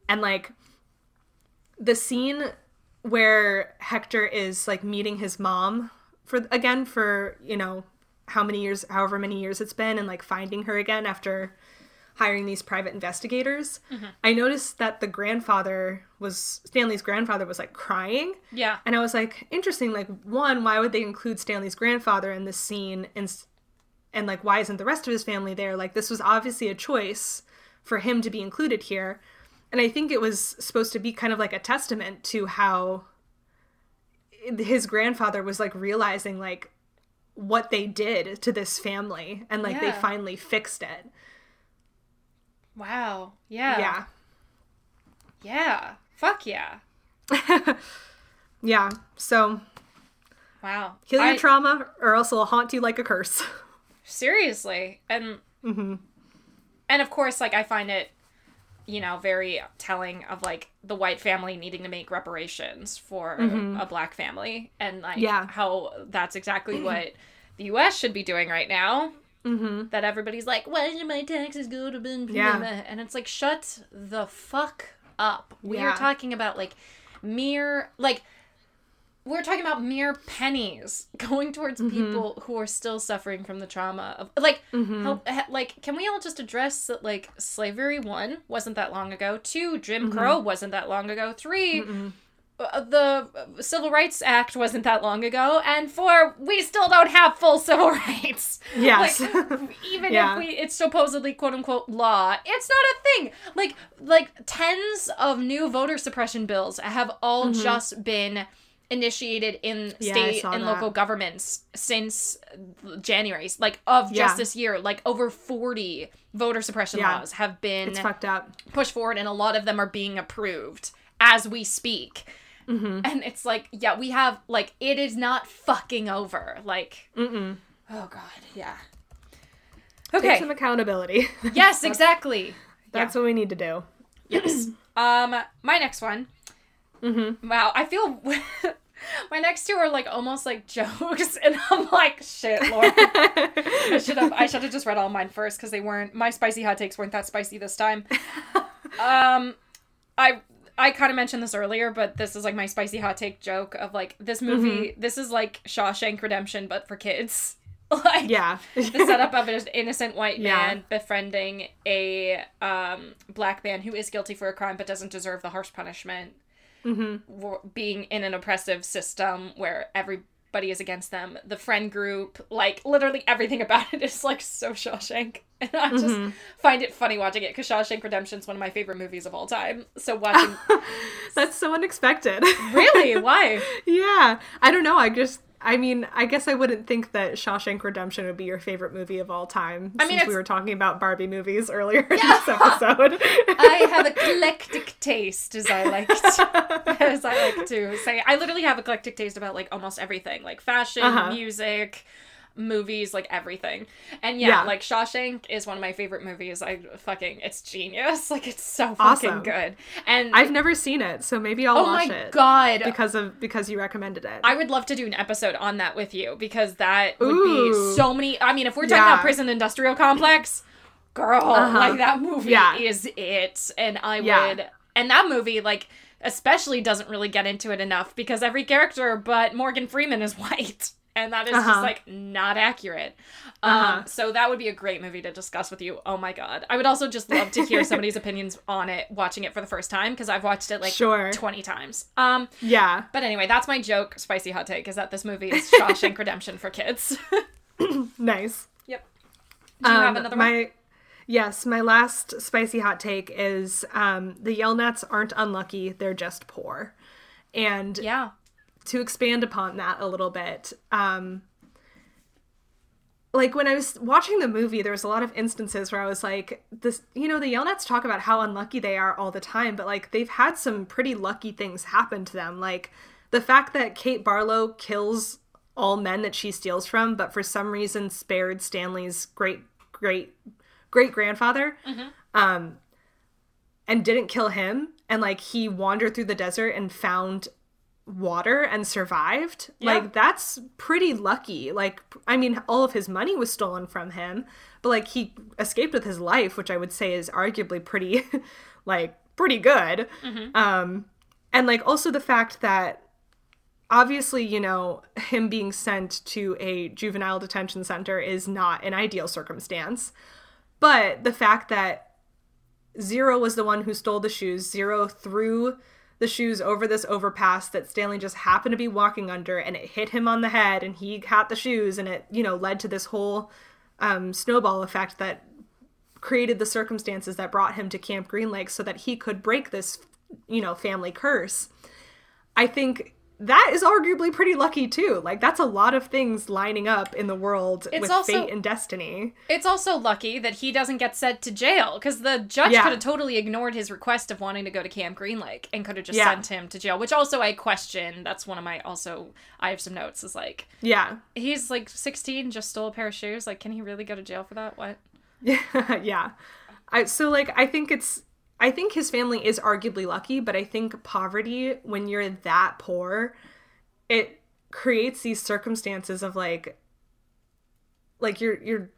And like the scene where hector is like meeting his mom for again for you know how many years however many years it's been and like finding her again after hiring these private investigators mm-hmm. i noticed that the grandfather was stanley's grandfather was like crying Yeah. and I was like, interesting. Like, one, why would they include Stanley's grandfather in this scene? And, and like, why isn't the rest of his family there? Like, this was obviously a choice for him to be included here. And I think it was supposed to be kind of like a testament to how his grandfather was like realizing like what they did to this family and like they finally fixed it. Wow. Yeah. Yeah. Yeah. Fuck yeah. Yeah. So Wow. heal your I- trauma or else it'll haunt you like a curse. seriously and mm-hmm. and of course like i find it you know very telling of like the white family needing to make reparations for a black family and like Yeah. how that's exactly what the us should be doing right now mm-hmm. that everybody's like why should my taxes go to ben Yeah. and it's like shut the fuck up we are talking about like mere like we're talking about mere pennies going towards Mm-hmm. people who are still suffering from the trauma of like Mm-hmm. like can we all just address that like slavery one wasn't that long ago two jim Mm-hmm. crow wasn't that long ago 3 uh, the uh, civil rights act wasn't that long ago and four we still don't have full civil rights Yes. like, even Yeah. if we it's supposedly quote unquote law it's not a thing like like tens of new voter suppression bills have all just been initiated in. Yeah, state and that. local governments since January, like of Yeah. just this year. Like over 40 voter suppression Yeah. laws have been it's fucked up. pushed forward, and a lot of them are being approved as we speak. Mm-hmm. And it's like, yeah, we have, like, it is not fucking over. Like, Mm-mm. oh God, yeah. Take Okay. some accountability. Yes, exactly. That's what we need to do. Yes. um, my next one. Mm-hmm. Wow, I feel my next two are like almost like jokes, and I'm like, shit, Lord. I should have I should have just read all mine first because they weren't my spicy hot takes weren't that spicy this time. Um, I I kind of mentioned this earlier, but this is like my spicy hot take joke of like this movie. This is like Shawshank Redemption, but for kids. Like Yeah. the setup of an innocent white Yeah. man befriending a um, black man who is guilty for a crime but doesn't deserve the harsh punishment. Mm-hmm. Being in an oppressive system where everybody is against them. The friend group, like literally everything about it is like so Shawshank. And I just Mm-hmm. find it funny watching it because Shawshank Redemption is one of my favorite movies of all time. So watching. That's so unexpected. really? Why? yeah. I don't know. I just I mean, I guess I wouldn't think that Shawshank Redemption would be your favorite movie of all time. I mean, since we were talking about Barbie movies earlier in this episode. I have eclectic taste, as I like to, as I like to say. I literally have eclectic taste about like almost everything, like fashion, Uh-huh. music, movies, like everything. And yeah, Yeah. like Shawshank is one of my favorite movies. I fucking it's genius. Like it's so fucking Awesome. good. And I've never seen it, so maybe I'll oh watch my it god. because of because you recommended it. I would love to do an episode on that with you because that would Ooh. be so many. I mean, if we're talking Yeah. about prison industrial complex, girl, Uh-huh. like that movie Yeah. is it. And I would, and that movie, like, especially doesn't really get into it enough because every character but Morgan Freeman is white. And that is just Uh-huh. like not accurate. Um, Uh-huh. so that would be a great movie to discuss with you. Oh my god. I would also just love to hear somebody's opinions on it watching it for the first time because I've watched it like Sure. 20 times. Um, yeah. but anyway, that's my joke, spicy hot take, is that this movie is Shawshank Redemption for kids. Nice. yep. Do you have Um, another my, one? Yes, my last spicy hot take is um, the Yelnats aren't unlucky, they're just poor. And Yeah. To expand upon that a little bit, um, like when I was watching the movie, there was a lot of instances where I was like, this, you know, the Yelnats talk about how unlucky they are all the time, but like they've had some pretty lucky things happen to them. Like the fact that Kate Barlow kills all men that she steals from, but for some reason spared Stanley's great, great, great grandfather, um, and didn't kill him. And like he wandered through the desert and found water and survived. Yeah. Like that's pretty lucky. Like I mean all of his money was stolen from him, but like he escaped with his life, which I would say is arguably pretty like pretty good. Um and like also the fact that obviously, you know, him being sent to a juvenile detention center is not an ideal circumstance. But the fact that Zero was the one who stole the shoes. Zero threw the shoes over this overpass that Stanley just happened to be walking under and it hit him on the head and he got the shoes and it, you know, led to this whole um, snowball effect that created the circumstances that brought him to Camp Green Lake so that he could break this, you know, family curse. I think that is arguably pretty lucky too. Like that's a lot of things lining up in the world It's with also- fate and destiny. It's also lucky that he doesn't get sent to jail because the judge Yeah. could have totally ignored his request of wanting to go to Camp Green Lake and could have just Yeah. sent him to jail, which also I question. That's one of my also, I have some notes is like, Yeah. he's like 16, just stole a pair of shoes. Like, can he really go to jail for that? What? yeah. I so like I think it's I think his family is arguably lucky, but I think poverty when you're that poor, it creates these circumstances of like like you're you're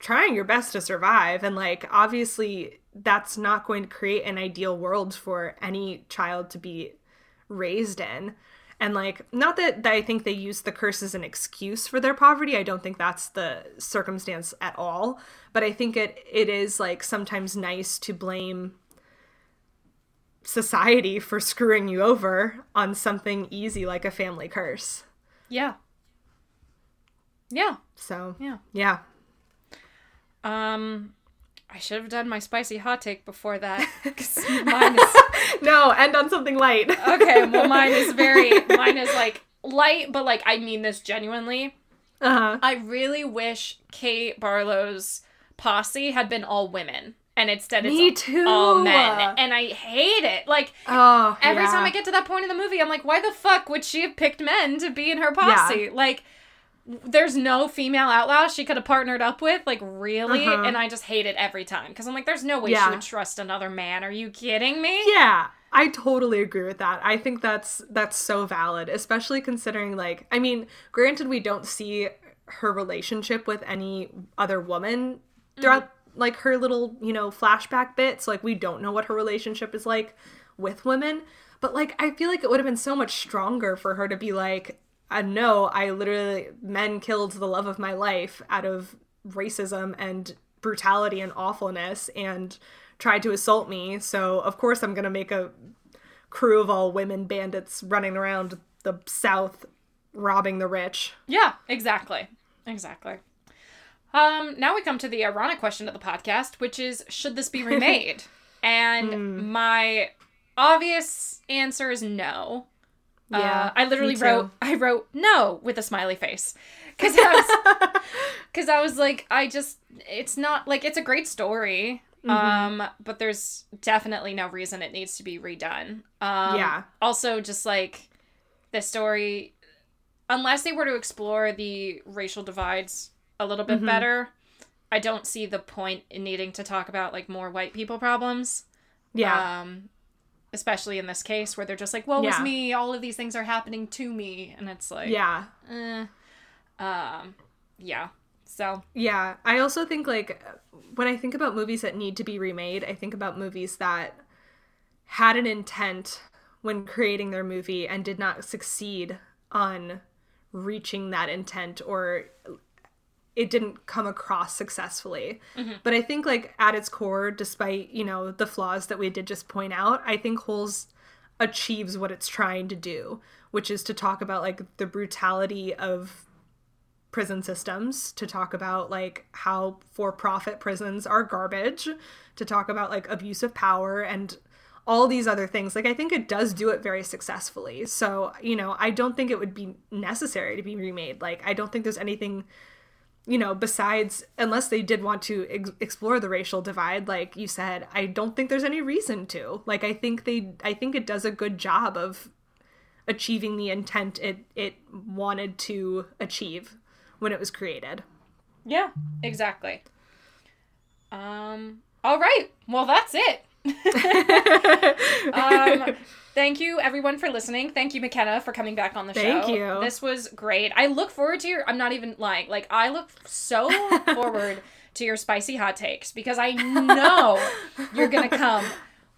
trying your best to survive. And like obviously that's not going to create an ideal world for any child to be raised in. And like not that, that i think they use the curse as an excuse for their poverty. I don't think that's the circumstance at all. But i think it it is like sometimes nice to blame society for screwing you over on something easy like a family curse Yeah. Yeah. so Yeah. yeah Um, I should have done my spicy hot take before that. 'cause mine is no end on something light okay. Well, mine is very. Mine is like light, but like I mean this genuinely. uh-huh I really wish Kate Barlow's posse had been all women, and instead it's Me too. all men, and I hate it. Like oh every yeah. time I get to that point in the movie, I'm like, why the fuck would she have picked men to be in her posse? Like. There's no female outlaw she could have partnered up with, like really, Uh-huh. and I just hate it every time because I'm like, there's no way Yeah. she would trust another man. Are you kidding me? Yeah, I totally agree with that. I think that's that's so valid, especially considering like I mean, granted we don't see her relationship with any other woman throughout like her little, you know, flashback bits, like we don't know what her relationship is like with women, but like I feel like it would have been so much stronger for her to be like uh, no, I literally men killed the love of my life out of racism and brutality and awfulness and tried to assault me. So of course I'm gonna make a crew of all women bandits running around the South robbing the rich. Yeah, exactly. Exactly. Um, now we come to the ironic question of the podcast, which is should this be remade? and Hmm. my obvious answer is no. Yeah, uh, I literally wrote I wrote no with a smiley face because I was because I was like I just it's not like it's a great story Mm-hmm. um but there's definitely no reason it needs to be redone um Yeah. also just like the story unless they were to explore the racial divides a little bit better, I don't see the point in needing to talk about like more white people problems. Yeah. Um, especially in this case where they're just like, "Woe is Yeah. me! All of these things are happening to me," and it's like, yeah. eh. um, yeah. So Yeah, I also think like when I think about movies that need to be remade, I think about movies that had an intent when creating their movie and did not succeed on reaching that intent or it didn't come across successfully. Mm-hmm. But I think like at its core despite, you know, the flaws that we did just point out, I think Holes achieves what it's trying to do, which is to talk about like the brutality of prison systems to talk about like how for-profit prisons are garbage to talk about like abuse of power and all these other things. Like i think it does do it very successfully. So you know i don't think it would be necessary to be remade. Like i don't think there's anything you know besides unless they did want to ex- explore the racial divide like you said i don't think there's any reason to like i think they i think it does a good job of achieving the intent it it wanted to achieve when it was created yeah, exactly. Um. All right. Well, that's it. Um, thank you everyone for listening. Thank you McKenna for coming back on the Thank show. Thank you. This was great. I look forward to your I'm not even lying. Like I look so forward to your spicy hot takes because I know you're going to come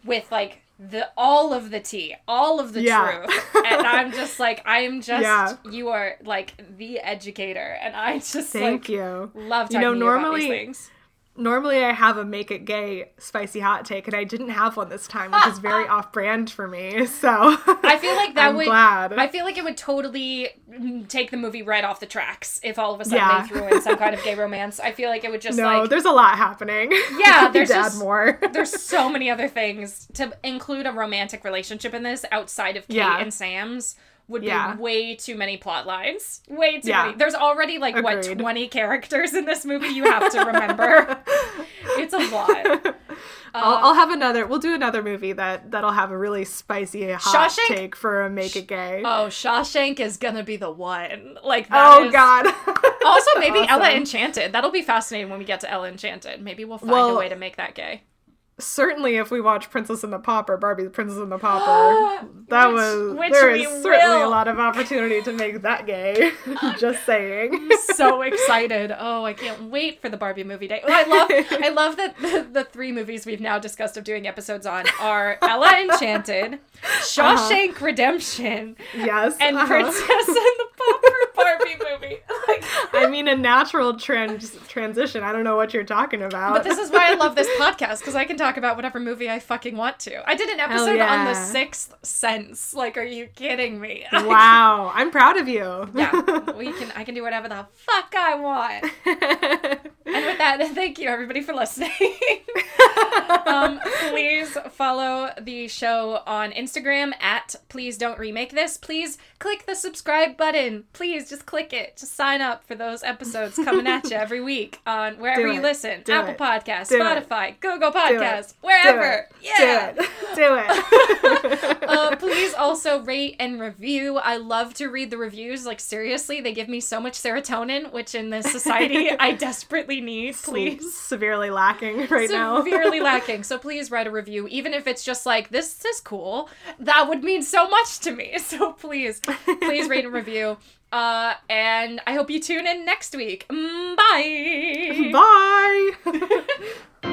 with like the all of the tea, all of the Yeah. truth. And I'm just like I'm just Yeah. you are like the educator and I just thank like you love You know, you about normally- these things. Normally I have a make it gay spicy hot take, and I didn't have one this time, which is very off brand for me. So I feel like that I'm would. glad. I feel like it would totally take the movie right off the tracks if all of a sudden Yeah. they threw in some kind of gay romance. I feel like it would just no, like. there's a lot happening. Yeah, there's just- more. There's so many other things to include a romantic relationship in this outside of Kate Yeah. and Sam's would Yeah. be way too many plot lines. Way too Yeah. many. There's already like what 20 characters in this movie you have to remember. it's a lot. I'll, uh, I'll have another. We'll do another movie that that'll have a really spicy hot Shawshank? take for a make it gay. Oh, Shawshank is gonna be the one. Like that oh is- God. Also, maybe Ella Enchanted. That'll be fascinating when we get to Ella Enchanted. Maybe we'll find a way to make that gay. Certainly if we watch Princess and the Pauper, Barbie the Princess and the Pauper, that Which- was which there is certainly will. a lot of opportunity to make that gay. Just saying. I'm so excited. Oh, I can't wait for the Barbie movie day. I love I love that the, the three movies we've now discussed of doing episodes on are Ella Enchanted, Shawshank Redemption, Yes. and uh-huh. Princess and the Pauper Barbie movie. Like, I mean, a natural trans transition. I don't know what you're talking about. but this is why I love this podcast because I can talk about whatever movie I fucking want to. I did an episode on The. Sixth Sense. Like, are you kidding me? wow, I'm proud of you. yeah, we can. I can do whatever the fuck I want. And with that, thank you everybody for listening. um, please follow the show on Instagram at Please Don't Remake This. Please click the subscribe button. Please just click it. Just sign up for those episodes coming at you every week on wherever you listen. Do Apple it. Podcasts, Do it. Spotify, Google Do. Podcasts, Do wherever. it. Yeah. Do it. Do it. uh, please also rate and review. I love to read the reviews. Like seriously, they give me so much serotonin, which in this society I desperately need. Please, Severely lacking right now. severely lacking. So please write a review, even if it's just like this is cool. That would mean so much to me. So please, please rate and review. Uh, and I hope you tune in next week. Mm, bye. Bye.